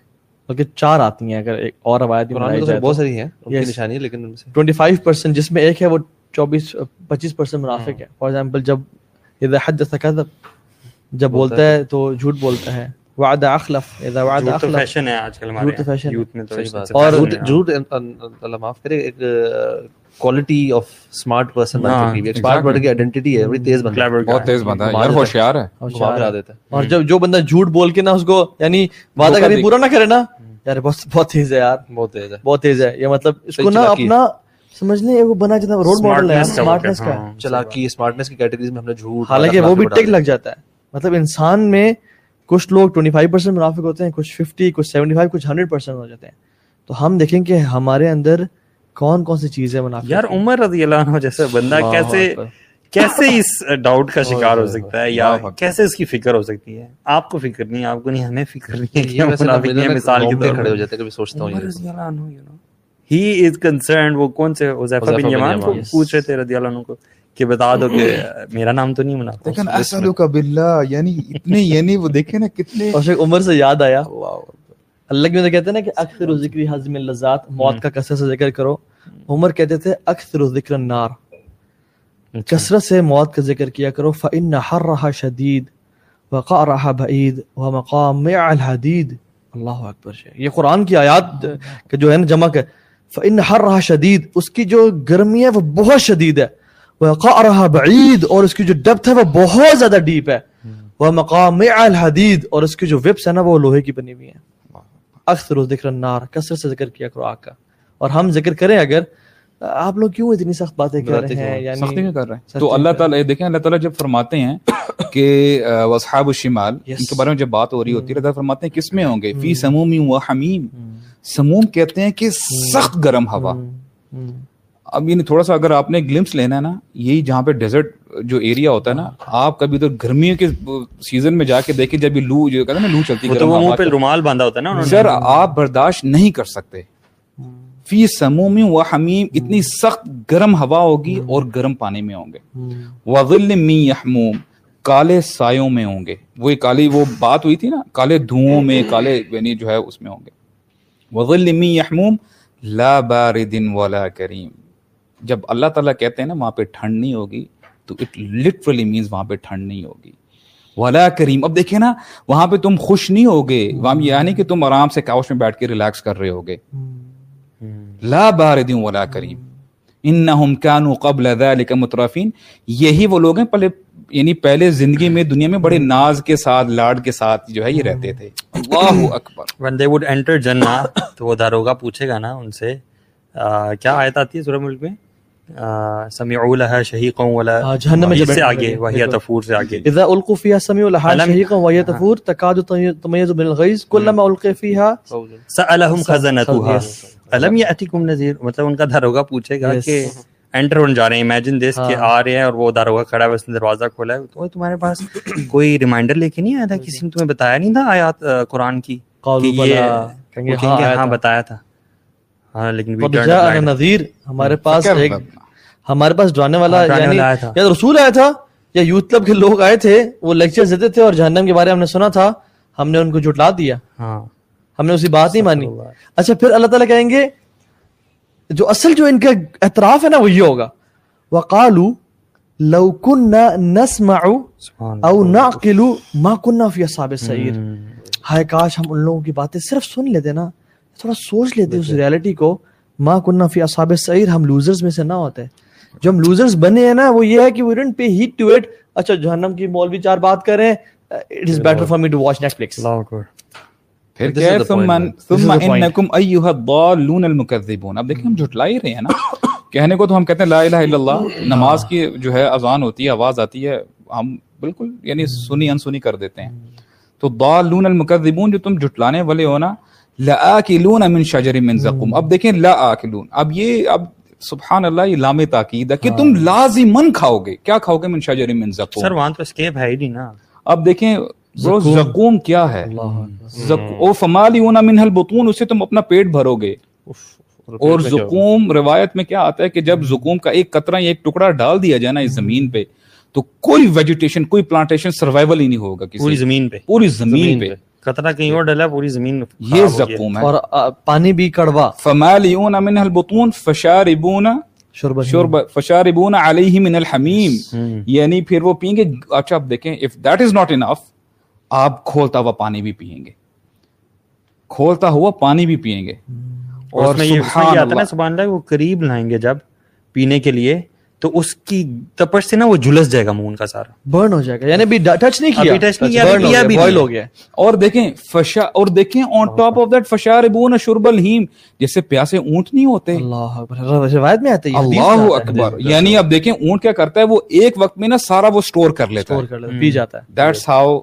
بلکہ چار آتی ہیں اگر ایک اور روایت بہت ساری ہیں ان کی Yes. نشانی لیکن ان سے۔ ٹوئنٹی فائیو پرسینٹ جس میں ایک ہے وہ چوبیس پچیس پرسینٹ منافق ہے۔ فار ایگزامپل جب اذا حدث کذب جب بولتا ہے تو جھوٹ بولتا ہے۔ وعدہ اخلف اذا وعدہ تو اخلف فیشن ہے آج کل ہمارے تو ہے۔ یوتھ میں تو ہے۔ اور- جھوٹ اللہ معاف کرے ایک کوالٹی آف اسمارٹ پرسن بن ہاں، چکی ہے۔ کی آئیڈینٹی ہے بڑی تیز بن clever بہت. تیز بندہ ہے۔ یار ہے۔ ہوشیار ہے۔ پھرا دیتا ہے۔ اور جب جو بندہ جھوٹ بول کے نا اس کو یعنی وعدہ کبھی پورا نہ کرے نا یار بہت بہت تیز ہے یار۔ بہت تیز ہے۔ بہت تیز ہے۔ یہ مطلب اس کو نا ہے۔ اپنا سمجھنے وہ بنا جاتا ہے رول ماڈل ہے کا۔ ہاں۔ چلاکی کی کیٹیگریز میں ہم نے جھوٹ حالانکہ وہ بھی ٹک لگ جاتا ہے۔ مطلب انسان میں کچھ لوگ 25% پرسینٹ منافق ہوتے ہیں کچھ 50 کچھ 75 کچھ 100 پرسینٹ ہو جاتے ہیں۔ تو ہم دیکھیں کہ ہمارے اندر کون کون سی چیزیں منافق یار عمر رضی اللہ عنہ جیسا بندہ کیسے۔ کیسے اس ڈاؤٹ کا شکار ہو سکتا ہے؟ یا کیسے اس کی فکر ہو سکتی ہے؟ آپ کو فکر نہیں ہے آپ کو نہیں ہمیں فکر نہیں ہے منافق ہیں مثال رونگٹے طور کھڑے ہو جاتے ہیں کبھی سوچتا ہوں عمر رضی اللہ عنہ ہی از کنسرنڈ وہ کون سے حذیفہ بن یمان کو پوچھ رہے تھے رضی اللہ عنہ کو۔ کہ بتا دو کہ (laughs) میرا نام تو نہیں منافق لیکن اسالو کا باللہ یعنی اتنے (laughs) یعنی وہ دیکھیں نا کتنے۔ اور شیخ عمر سے یاد آیا۔ اللہ کی کہتے ہیں نا کہ اکثر ذکر حزم اللذات موت کا کثرت سے ذکر کرو۔ عمر کہتے تھے اکثر ذکر النار۔ کثرت سے موت کا ذکر کیا کرو۔ فإن حرها شدید وقعرها بعید ومقامع الحدید اللہ اکبر شیخ۔ یہ قرآن کی آیات کہ جو ہے نا جمع ہے فإن حرها شدید اس کی جو گرمی ہے وہ بہت شدید ہے۔ وقعرها بعید اور اس کی جو ڈپتھ ہے وہ بہت زیادہ ڈیپ ہے۔ ومقامع الحدید اور اس کی جو وپس ہے نا وہ لوہے کی بنی ہوئی ہیں۔ اکثر ذکر النار کثرت سے ذکر کیا کرو آگ کا اور ہم ذکر کریں اگر آپ لوگ کیوں اتنی سخت باتیں کر رہے ہیں؟ یعنی سختی میں کر رہے ہیں؟ تو اللہ تعالیٰ دیکھیں اللہ تعالیٰ جب فرماتے ہیں کہ وصحاب الشمال ان کے بارے میں جب بات ہو رہی ہوتی ہے اللہ تعالیٰ فرماتے ہیں کس میں ہوں گے؟ فی سموم و حمیم۔ سموم کہتے ہیں کہ سخت گرم ہوا۔ اب یعنی تھوڑا سا اگر آپ نے گلمس لینا ہے نا یہی جہاں پہ ڈیزرٹ جو ایریا ہوتا ہے نا آپ کبھی ادھر گرمیوں کے سیزن میں جا کے دیکھیں جب یہ لو جو کہتے ہیں نا لو چلتی وہ تو گرم وہ منہ پہ رومال باندھا ہوتا ہے نا انہوں نے۔ سر آپ برداشت نہیں کر سکتے۔ فی سموم و حمیم اتنی سخت گرم ہوا ہوگی اور گرم پانی میں ہوں گے۔ وظل من یحموم کالے سایوں میں ہوں گے۔ وہ کالی وہ بات ہوئی تھی نا کالے دھوؤں میں کالے یعنی جو ہے اس میں ہوں گے۔ وظل من یحموم لا بارد ولا کریم۔ جب اللہ تعالیٰ کہتے ہیں نا وہاں پہ ٹھنڈ نہیں ہوگی تو اٹ لٹرلی مینز وہاں پہ ٹھنڈ نہیں ہوگی۔ ولا کریم اب دیکھیں نا وہاں پہ تم خوش نہیں ہوگے۔ وہاں یعنی کہ تم آرام سے کاؤش میں بیٹھ کے ریلیکس کر رہے ہوگے۔ لا بارد ولا کریم انہم کانوا قبل ذلك مترفین یہی وہ لوگ ہیں پہلے یعنی پہلے زندگی میں دنیا میں بڑے ناز کے ساتھ لاڈ کے ساتھ جو ہے یہ رہتے تھے۔ اللہ اکبر۔ When they would enter جنہ تو وہ داروگا پوچھے گا نا ان سے کیا آیت آتی ہے سورہ ملک میں؟ سمیعوا لها شہیقا ولا جہنم میں سے آگے۔ تفور سے آگے۔ اذا القوا فيها سميع لها شهيقا وهي تفور تكاد تميز من الغيظ كلما القي فيها سألهم خزنتها. الم نذیر مطلب ان کا داروگا پوچھے گا. کہ انٹر ہونے جا رہے ہیں۔ امیجن دس کہ ہاں۔ آ رہے ہیں اور وہ داروگا کھڑا ہے اس نے دروازہ کھولا ہے۔ تو تمہارے پاس (coughs) کوئی ریمائنڈر لے کے نہیں آیا تھا؟ کسی نے تمہیں بتایا نہیں تھا آیات قرآن کی؟ کہ یہ ہاں ہاں بتایا تھا۔ ہاں لیکن. نذیر ہمارے پاس ایک۔ ہمارے پاس ڈرانے والا ہاں، یعنی۔ یا رسول آیا تھا یا یوتھ کلب کے لوگ آئے تھے وہ لیکچر دیتے تھے اور جہنم کے بارے میں ہم نے سنا تھا۔ ہم نے ان کو جھٹلا دیا۔ ہاں۔ ہم نے اسی بات نہیں مانی۔ اچھا پھر اللہ تعالیٰ کہیں گے جو اصل جو ان کا اعتراف ہے نا وہ یہ ہوگا۔ وقالو لو كنا نسمع او نعقل ما كنا في اصحاب السعير۔ ہائے کاش ہم ان لوگوں کی باتیں صرف سن لیتے نا۔ تھوڑا سوچ لیتے اس ریالٹی کو۔ ما كنا في اصحاب السعير ہم لوزرز میں سے نہ ہوتے۔ جو ہم لوزرز بنے ہیں نا وہ یہ ہے کہ we didn't pay heed to it اچھا جہنم کی مولوی چار بات کریں it is better for me to watch Netflix اللہ اکبر۔ پھر کیا ہے؟ ثم ثم. انکم ایھا الضالون المکذبون۔ اب دیکھیں ہم جھٹلا ہی رہے ہیں نا۔ کہنے کو تو ہم کہتے ہیں لا الہ الا اللہ۔ نماز کی جو ہے اذان ہوتی ہے آواز آتی ہے۔ ہم بالکل یعنی سنی انسنی کر دیتے ہیں۔ تو ضالون المکذبون جو تم جھٹلانے والے ہو نا لاکلون من شجر من زقوم. اب دیکھیں لا آکلون اب یہ اب سبحان اللہ یہ لام تاکید ہے کہ تم لازمن کھاؤ گے کیا کھاؤ گے من شجر من زقوم؟ سر وہاں تو اسکیپ ہے ہی نہیں نا۔ اب دیکھیں برو زقوم۔ کیا ہے؟ او فمالیون منہ البطون اسے تم اپنا پیٹ بھرو گے اور زقوم روایت میں کیا آتا ہے کہ جب زقوم کا ایک قطرہ یا ایک ٹکڑا ڈال دیا جائے نا اس زمین پہ تو کوئی ویجیٹیشن کوئی پلانٹیشن سروائیول ہی نہیں ہوگا کسی پوری زمین پہ۔ پوری زمین پہ۔ قطرہ کہیں اور ڈلا ہے پوری زمین یہ۔ زقوم ہے۔ اور پانی بھی کڑوا۔ فمالئون منها البطون فشاربون شرب شرب فشاربون علیہ من الحمیم۔ یعنی پھر وہ پئیں گے۔ اچھا آپ دیکھیں if that is not enough آپ کھولتا ہوا پانی بھی پیئیں گے۔ کھولتا ہوا پانی بھی پیئیں گے۔ اور سبحان یہ آتا ہے نا اللہ۔ سبحان اللہ وہ قریب لائیں گے جب پینے کے لیے۔ تو اس کی تپش سے نا وہ جھلس جائے گا منہ کا سارا۔ برن ہو جائے گا یعنی ٹچ نہیں کیا۔ touch نہیں کیا، ابھی ہو گیا نہیں۔ ہو گیا۔ اور دیکھیں فشا اور دیکھیں آن ٹاپ آف دیٹ فشاربون شرب الہیم جیسے پیاسے اونٹ نہیں ہوتے۔ اللہ اکبر روایت میں حدیث میں اللہ۔ اکبر۔ یعنی اب دیکھیں اونٹ کیا کرتا ہے وہ ایک وقت میں نا سارا وہ سٹور کر لیتا ہے۔ کر لیتا ہے، پی جاتا ہے۔ دیٹس ہاؤ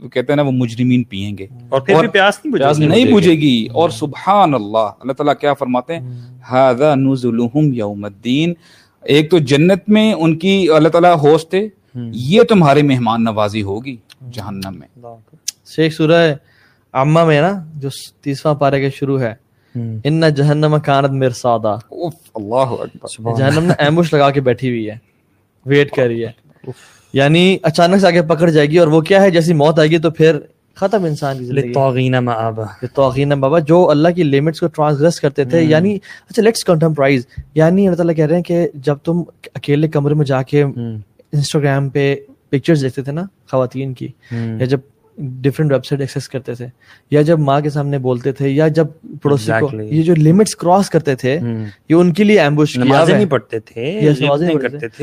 کہتے ہیں نا وہ مجرمین پیئیں گے۔ اور پھر بھی پیاس نہیں بجھے پیاس نہیں بجھے گی۔ اور سبحان اللہ اللہ تعالیٰ کیا فرماتے ہیں؟ ہاذا نزلہم یوم الدین۔ ایک تو جنت میں ان کی اللہ تعالیٰ ہوسٹ تھے یہ تمہاری مہمان نوازی ہوگی جہنم میں۔ شیخ سورہ عامہ میں نا جو تیسواں پارے کے شروع ہے ان جہنم کانت اوف، اللہ اکبر۔ جہنم نے ایمبوش لگا کے بیٹھی ہوئی ہے ویٹ کر رہی ہے۔ یعنی اچانک سے آگے پکڑ جائے گی اور وہ کیا ہے جیسی موت آئے گی تو پھر ختم انسان کی زندگی۔ لطاغین مآبا۔ توقین بابا جو اللہ کی لمٹس کو ٹرانسگریس کرتے تھے یعنی اچھا لیٹس کنٹمپرائز یعنی اللہ تعالیٰ کہہ رہے ہیں کہ جب تم اکیلے کمرے میں جا کے انسٹاگرام پہ پکچرز دیکھتے تھے نا خواتین کی یا جب ڈفرینٹ ویب سائٹ ایکسیس کرتے تھے یا جب ماں کے سامنے بولتے تھے یا جب پڑوسی کو. یہ جو لمٹس کراس کرتے تھے یہ ان کے لیے ایمبوش کیا نہیں پڑھتے تھے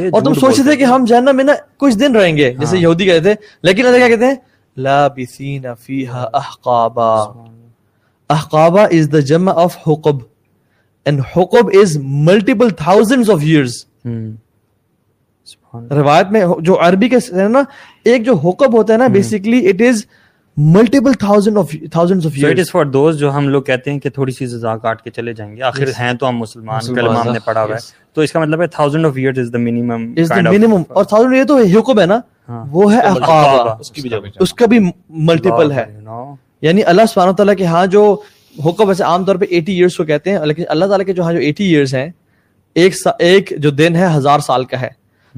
اور تم سوچتے تھے کہ ہم جہنم میں نا کچھ دن رہیں گے جیسے ہاں۔ یہودی کہتے تھے لیکن اللہ کیا کہتے ہیں؟ لابثین فیہا احقابا. احقابا از دا جمع آف حقب. اینڈ حقب آف ایئرس ہوں۔ سبحان اللہ۔ روایت میں جو عربی کے نا ایک جو حقب ہوتا ہے نا basically it is multiple thousand of thousand of is for those جو ہم لوگ کہتے ہیں کہ تھوڑی سی سزا کاٹ کے چلے جائیں گے۔ آخر ہیں تو ہم مسلمان کلمہ ہم نے پڑھا ہوا ہے۔ تو اس کا مطلب ہے thousand of years is the minimum is the minimum اور تھاؤزنڈ یہ تو حقب ہے نا۔ وہ ہے احقابا اس کی بھی جگہ اس کا بھی ملٹیپل ہے۔ یعنی اللہ سبحانہ تعالیٰ کے ہاں جو حکم ویسے عام طور پہ ایٹی ایئرس کو کہتے ہیں لیکن اللہ تعالیٰ کے جو ہاں جو ایٹی ایئرس ہیں ایک ایک جو دن ہے ہزار سال کا ہے۔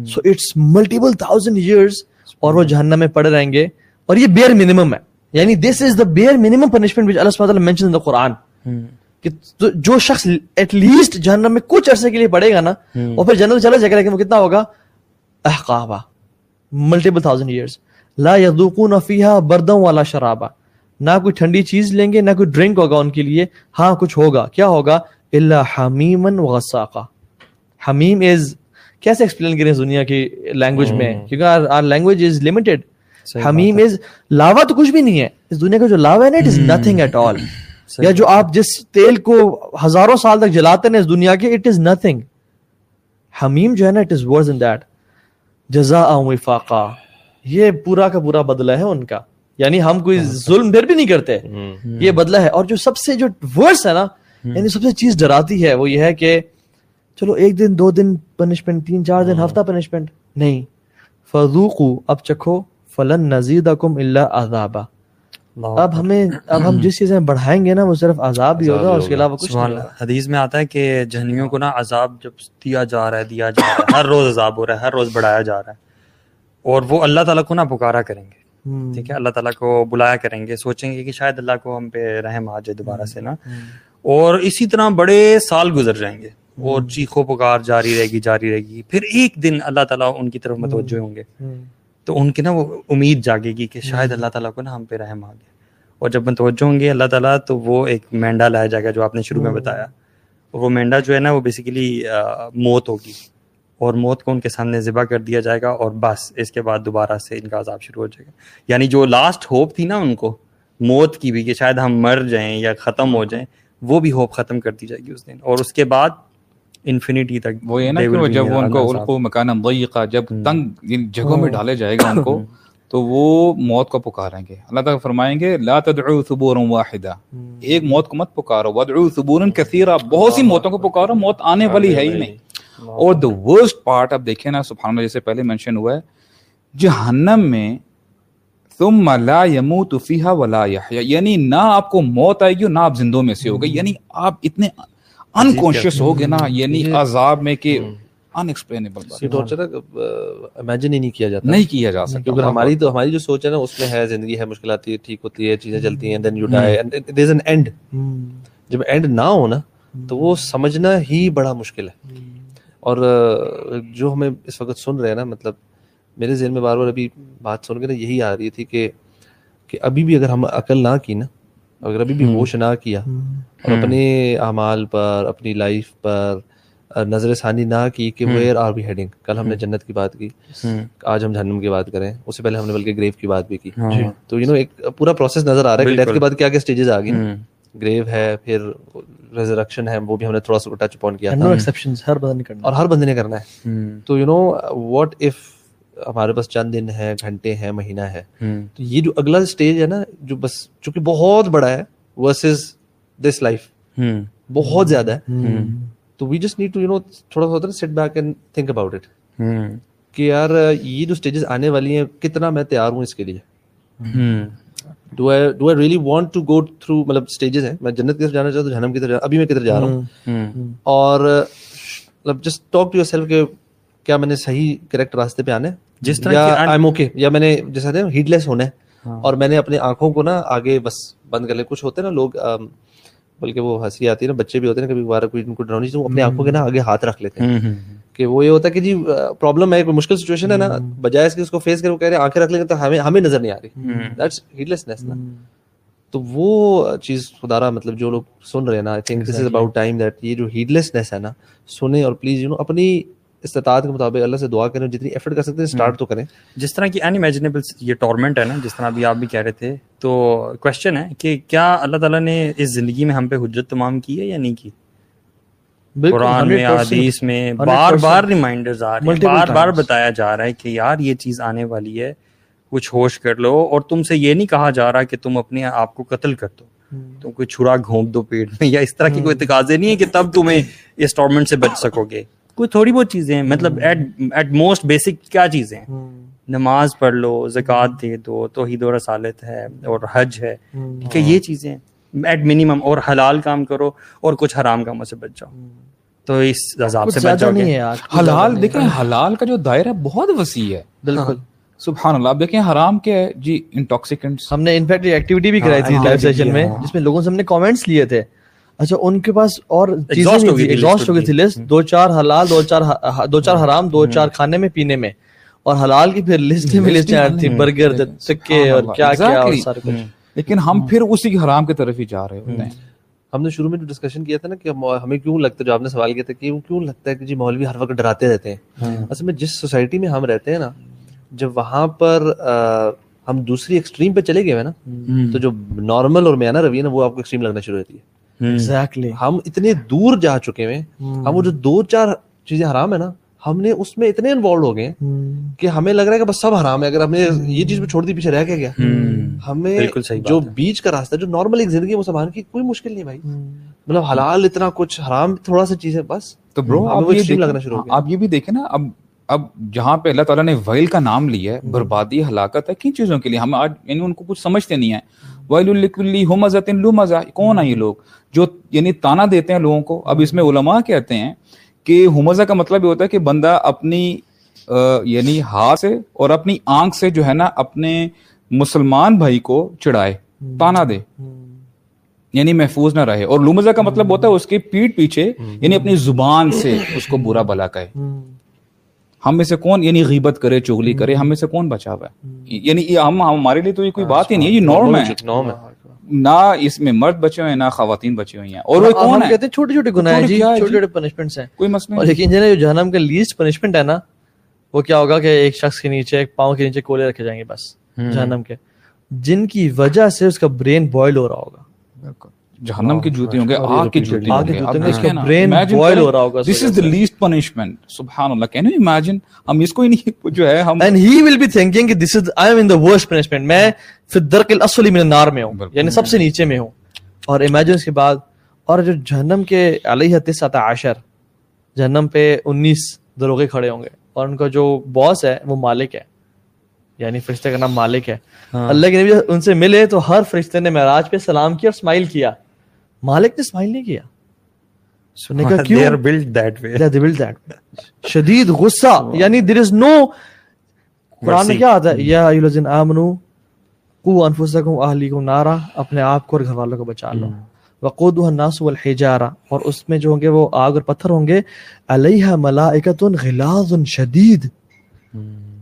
So it's multiple thousand years اور وہ جہنم میں پڑے رہیں گے۔ اور یہ بیئر منیمم ہے۔ یعنی this is the bare minimum punishment اللہ سبحانہ تعالیٰ مینشن ان دا قرآن کہ جو شخص ایٹ لیسٹ جہنم میں کچھ عرصے کے لیے پڑے گا نا اور پھر جنرل چلا جائے گا لیکن وہ کتنا ہوگا؟ احقابا۔ ملٹیپل تھاؤزینڈ ایئرس لا یذوقون فیہا بردن والا شرابا. نہ کوئی ٹھنڈی چیز لیں گے نہ کوئی ڈرنک ہوگا ان کے لیے. ہاں کچھ ہوگا. کیا ہوگا؟ اللہ حمیمن وغساقا حمیم از کیسے ایکسپلین کریں اس دنیا کی لینگویج میں؟ کیونکہ آر لینگویج از لمیٹڈ حمیم از لاوا تو کچھ بھی نہیں ہے۔ اس دنیا کا جو لاوا ہے نا it is nothing at all یا جو آپ جس تیل کو ہزاروں سال تک جلاتے ہیں اس دنیا کے اٹ از نتھنگ حمیم جو ہے نا اٹ از ورز ان دیٹ جزا وفاقا۔ یہ پورا کا پورا بدلہ ہے ان کا۔ یعنی ہم کوئی ظلم پھر بھی نہیں کرتے۔ یہ بدلہ ہے۔ اور جو سب سے جو ورس ہے نا یعنی سب سے چیز ڈراتی ہے وہ یہ ہے کہ چلو ایک دن دو دن پنشمنٹ تین چار دن ہفتہ پنشمنٹ نہیں۔ فضوقو اب چکھو۔ فلن نزید اللہ عذابا۔ اب ہمیں اب ہم جس چیزیں بڑھائیں گے نا وہ صرف عذاب ہی ہوگا اور اس کے علاوہ کچھ نہیں حدیث میں آتا ہے کہ جہنمیوں کو نا عذاب جب دیا جا رہا ہے دیا جا رہا ہے۔ ہر روز عذاب ہو رہا ہے ہر روز بڑھایا جا رہا ہے۔ اور وہ اللہ تعالیٰ کو نا پکارا کریں گے۔ ٹھیک ہے؟ اللہ تعالیٰ کو بلایا کریں گے۔ سوچیں گے کہ شاید اللہ کو ہم پہ رحم آ جائے دوبارہ سے نا۔ اور اسی طرح بڑے سال گزر جائیں گے۔ اور چیخو پکار جاری رہے گی جاری رہے گی۔ پھر ایک دن اللہ تعالیٰ ان کی طرف متوجہ ہوں گے۔ تو ان کی نا وہ امید جاگے گی کہ شاید اللہ تعالیٰ کو نا ہم پہ رحم آ گیا اور جب متوجہ ہوں گے اللہ تعالیٰ تو وہ ایک مینڈا لایا جائے گا جو آپ نے شروع میں بتایا۔ اور وہ مینڈا جو ہے نا وہ بیسیکلی موت ہوگی۔ اور موت کو ان کے سامنے ذبح کر دیا جائے گا اور بس اس کے بعد دوبارہ سے ان کا عذاب شروع ہو جائے گا۔ یعنی جو لاسٹ ہوپ تھی نا ان کو موت کی بھی کہ شاید ہم مر جائیں یا ختم ہو جائیں وہ بھی ہوپ ختم کر دی جائے گی اس دن۔ اور اس کے بعد انفینٹی تک وہ یہ نا کہ جب وہ ان کو القو مکان ضیقہ جب تنگ جگہوں میں ڈالے جائے گا ان کو تو وہ موت کو پکاریں گے۔ اللہ تعالیٰ فرمائیں گے لا تدعو ثبورا واحدہ ایک موت کو مت پکارو۔ ودعو ثبورا کثیرا۔ بہت سی موتوں کو پکارو موت آنے والی ہے ہی نہیں۔ اور دا ورسٹ پارٹ اب دیکھیں نا سبحان اللہ جیسے پہلے منشن ہوا ہے جہنم میں ثم لا يموت فيها ولا يحيى یعنی نہ آپ کو موت آئے گی اور نہ آپ زندوں میں سے ہوگے یعنی آپ اتنے انکونشیس ہو گئے نا یعنی عذاب میں کہ امیجن ہی نہیں کیا جاتا۔ نہیں کیا جا سکتا کیونکہ ہماری تو ہماری جو سوچ ہے نا اس میں ہے زندگی ہے مشکل آتی ہے ٹھیک ہوتی ہے چیزیں چلتی ہیں then you die is an end جب اینڈ نہ ہو نا تو وہ سمجھنا ہی بڑا مشکل ہے۔ اور جو ہمیں اس وقت سن رہے ہیں نا مطلب میرے ذہن میں بار بار ابھی بات سن کے نا یہی آ رہی تھی کہ کہ ابھی بھی اگر ہم عقل نہ کی نا اگر ابھی بھی ہوش نہ کیا اور اپنے اعمال پر اپنی لائف پر نظر ثانی نہ کی کہ ویئر آر بی ہیڈنگ کل ہم نے جنت کی بات کی۔ آج ہم جہنم کی بات کریں۔ اس سے پہلے ہم نے بلکہ گریو کی بات بھی کی۔ تو یو نو ایک پورا پروسیس نظر آ رہا ہے کہ ڈیتھ کے بعد کیا کیا اسٹیجز آ گئی گریو ہے پھر ریزرکشن ہے وہ بھی ہم نے تھوڑا سا ٹچ اپون کیا تھا۔ ہر بندے نے کرنا ہے۔ تو یو نو واٹ اف ہمارے پاس چند دن ہے گھنٹے ہیں مہینہ ہے۔ تو یہ جو اگلا اسٹیج ہے نا جو بس چونکہ بہت بڑا ہے ورسز دس لائف بہت زیادہ ہے۔ تو we just need to you know تھوڑا سا ہوتا ہے sit back and think about it کہ یار یہ جو اسٹیجز آنے والی ہیں کتنا میں تیار ہوں اس کے لیے۔ Do I do I really want to go through مطلب اسٹیجز ہیں۔ میں جنت کی طرف جانا چاہتا ہوں جہنم کی طرف ابھی میں کدھر جا رہا ہوں۔ اور مطلب just talk to yourself کہ کیا میں نے صحیح کریکٹ راستے پہ آنا ہے۔ جس طرح یا میں نے جیسا ہیڈ لیس ہونا ہے اور میں نے اپنے آنکھوں کو نا آگے بس بند کر لے کچھ ہوتے ہیں نا لوگ بلکہ وہ ہنسی آتی ہے نا بچے بھی ہوتے ہیں کبھی بار کوئی ان کو ڈراؤنی وہ اپنے آنکھوں کے نا آگے ہاتھ رکھ لیتے ہیں۔ کہ وہ یہ ہوتا ہے کہ جی پرابلم ہے کوئی مشکل سچویشن ہے نا بجائے اس کے اس کو فیس کر وہ کہہ رہے ہیں آنکھیں رکھ لیں گے تو ہمیں ہمیں نظر نہیں آ رہی۔ دیٹس ہیڈ لیسنس نا۔ تو وہ چیز خدارا مطلب جو لوگ سن رہے ہیں نا I think this is about time that یہ جو ہیڈ لیسنس ہے نا سنیں اور پلیز یو نو اپنی استطاعت کے مطابق اللہ سے دعا کریں جتنی ایفرٹ کر سکتے ہیں اسٹارٹ تو کریں۔ جس طرح کی انمیجنیبل یہ ٹورمنٹ ہے نا جس طرح ابھی آپ بھی کہہ رہے تھے تو کوشچن ہے کہ کیا اللہ تعالیٰ نے اس زندگی میں ہم پہ حجت تمام کی ہے یا نہیں کی؟ قرآن میں حدیث میں بار بار ریمائنڈرز آ رہے ہیں بار بار بتایا جا رہا ہے کہ یار یہ چیز آنے والی ہے کچھ ہوش کر لو۔ اور تم سے یہ نہیں کہا جا رہا کہ تم اپنے آپ کو قتل کر دو۔ تم کوئی چھڑا گھونپ دو پیٹ میں یا اس طرح کی کوئی تقاضے نہیں ہے کہ تب تمہیں اس ٹورمنٹ سے بچ سکو گے۔ کوئی تھوڑی بہت چیزیں ہیں۔ مطلب ایٹ موسٹ بیسک کیا چیزیں ہیں؟ نماز پڑھ لو زکوٰۃ دے دو توحید و رسالت ہے اور حج ہے۔ ٹھیک ہے یہ چیزیں ایٹ منیمم اور حلال کام کرو اور کچھ حرام کاموں سے بچ جاؤ۔ تو اس عذاب سے بچ جاؤ گے۔ حلال دیکھیں حلال کا جو دائرہ بہت وسیع ہے۔ بالکل۔ سبحان اللہ آپ دیکھیں حرام کیا ہے جی انٹاکسیکنٹس ہم نے انفیکٹ ایکٹیویٹی بھی کرائی تھی لائیو سیشن میں جس میں لوگوں سے ہم نے کامنٹس لیے تھے۔ اچھا ان کے پاس اور ایگزاسٹ ہو گئی تھی لسٹ دو چار حلال دو چار دو چار حرام دو چار کھانے میں پینے میں۔ اور حلال کی پھر لسٹ میں لسٹ تھی برگر سکے اور کیا کیا اور سارے کچھ۔ لیکن ہم پھر اسی کی حرام کی طرف ہی جا رہے ہوتے ہیں۔ ہم نے شروع میں جو ڈسکشن کیا تھا نا کہ ہمیں کیوں لگتا ہے جو آپ نے سوال کیا تھا کہ وہ کیوں لگتا ہے کہ جی مولوی ہر وقت ڈراتے رہتے ہیں؟ اصل میں جس سوسائٹی میں ہم رہتے ہیں نا جب وہاں پر ہم دوسری ایکسٹریم پہ چلے گئے نا تو جو نارمل اور میانہ روی ہے نا وہ آپ کو ایکسٹریم لگنا شروع ہوتی ہے۔ ہم اتنے دور جا چکے ہیں۔ ہم وہ جو دو چار چیزیں حرام ہے نا ہم نے اس میں اتنے انوالو ہو گئے کہ ہمیں لگ رہا ہے کہ بس سب حرام ہے۔ اگر ہم نے یہ چیز چھوڑ دی پیچھے رہ کے گیا ہمیں جو بیچ کا راستہ جو نارمل ایک زندگی مسلمان کی کوئی مشکل نہیں بھائی۔ مطلب حلال اتنا کچھ حرام تھوڑا سا چیز ہے بس۔ تو برو لگنا شروع آپ یہ بھی دیکھیں نا اب اب جہاں پہ اللہ تعالیٰ نے ویل کا نام لیا ہے بربادی ہلاکت ہے کن چیزوں کے لیے؟ ہم آج یعنی ان کو کچھ سمجھتے نہیں ہے ویل الکلی ہو کون ہے یہ لوگ جو یعنی تانا دیتے ہیں لوگوں کو؟ اب اس میں علماء کہتے ہیں کہ ہمزہ کا مطلب یہ ہوتا ہے کہ بندہ اپنی یعنی ہاتھ سے اور اپنی آنکھ سے جو ہے نا اپنے مسلمان بھائی کو چڑھائے، تانا دے۔ یعنی محفوظ نہ رہے۔ اور لومزہ کا مطلب ہوتا ہے اس کے پیٹ پیچھے یعنی اپنی زبان سے اس کو برا بلا کہے۔ ہم میں سے کون یعنی غیبت کرے چغلی کرے ہم میں سے کون بچا ہوا ہے؟ یعنی ہم ہمارے لیے تو یہ کوئی بات ہی نہیں ہے یہ نارم ہے۔ نہ اس میں مرد بچے ہوئے نہ خواتین بچی ہوئی ہیں۔ اور وہ کون کہتے ہیں چھوٹے چھوٹے گناہ ہیں جی چھوٹے چھوٹے پنشمنٹس ہیں۔ کوئی مسئلہ اور لیکن جو جہنم کا لیسٹ پنشمنٹ ہے نا وہ کیا ہوگا کہ ایک شخص کے نیچے ایک پاؤں کے نیچے کولے رکھے جائیں گے بس جہنم کے۔ جن کی وجہ سے اس کا برین بوائل ہو رہا ہوگا۔ جہنم کی جوتی ہوں گے آگ کی جوتی ہوں گے۔ برین بوائل ہو رہا ہوگا دس از دی لیسٹ پنشمنٹ سبحان اللہ کین یو امیجن ہم اس کو ہی نہیں جو ہے ہم and he will be thinking کہ this is I am in the worst punishment میں فی الدرک الاسفل من النار میں ہوں یعنی سب سے نیچے میں ہوں۔ اور امیجن اس کے بعد اور جو جہنم کے علیہ تسعۃ عشر جہنم پہ انیس دروغے کھڑے ہوں گے۔ اور ان کا جو باس ہے وہ مالک ہے۔ یعنی فرشتے کا نام مالک ہے۔ اللہ کے نبی ان سے ملے تو ہر فرشتے نے معراج پہ سلام کیا اور اسمائل کیا۔ مالک نے اسمائل نہیں کیا۔ So نے کہا کیوں. شدید غصہ یعنی there is no قرآن میں. کیا آتا ہے؟ یا ایھا الذین آمنو قوا انفسکم اہلیکم نارا اپنے آپ کو اور گھر والوں کو بچا لو۔ وقودها الناس والحجارہ اور اس میں جو ہوں گے وہ آگ اور پتھر ہوں گے۔ علیہ ملائکۃ غلاظ شدید۔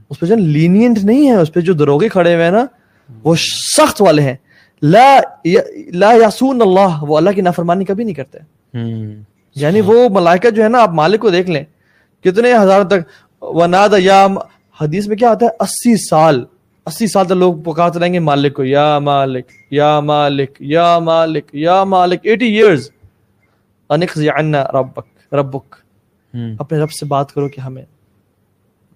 اس پہ جو لینینٹ نہیں ہے اس پہ جو دروگے کھڑے ہوئے ہیں نا وہ سخت والے ہیں۔ لا لا یاسون اللہ وہ اللہ کی نافرمانی کبھی نہیں کرتے۔ Hmm. یعنی وہ ملائکہ جو ہے نا آپ مالک کو دیکھ لیں۔ کتنے ہزار تک۔ وناد یا حدیث میں کیا آتا ہے؟ اسی سال۔ اسی سال تک لوگ پکارتے رہیں گے مالک کو۔ یا مالک یا مالک یا مالک یا مالک۔ ایٹی ایئرز انقضی عنا ربک ربک۔ Hmm. اپنے رب سے بات کرو کہ ہمیں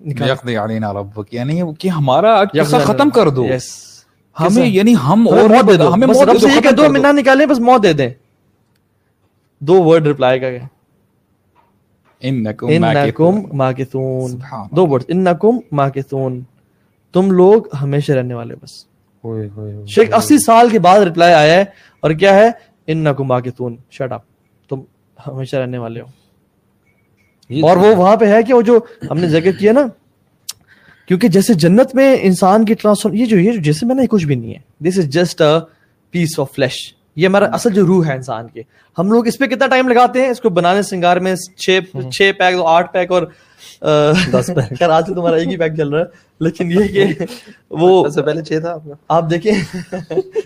نکال۔ یقضی علینا ربک یعنی کہ ہمارا یقضی ختم کر دو۔ Yes. ہمیں یعنی ہم اور موت دے دو. ہمیں موت دے دو دو نہ نکالیں بس موت دے دیں۔ دو ورڈ رپلائی کا گیا انکم ماکثون۔ دو ورڈ انکم ماکثون۔ تم لوگ ہمیشہ رہنے والے بس۔ شیخ اسی سال کے بعد رپلائی آیا ہے اور کیا ہے؟ انکم ماکثون۔ شٹ اپ تم ہمیشہ رہنے والے ہو۔ اور وہ وہاں پہ ہے کہ وہ جو ہم نے ذکر کیا نا کیونکہ جیسے جنت میں انسان کی ٹرانسفر یہ جو یہ ہے نا یہ کچھ بھی نہیں ہے۔ This is just a piece of flesh یہ ہمارا اصل جو روح ہے انسان کی۔ ہم لوگ اس پہ کتنا ٹائم لگاتے ہیں؟ اس کو بنانے سنگار میں چھ چھ پیک آٹھ پیک اور دس پیک۔ (laughs) آج تو تمہارا ایک ہی پیک چل رہا ہے۔ لیکن یہ کہ وہ پہلے چھ تھا آپ دیکھیں۔ (laughs)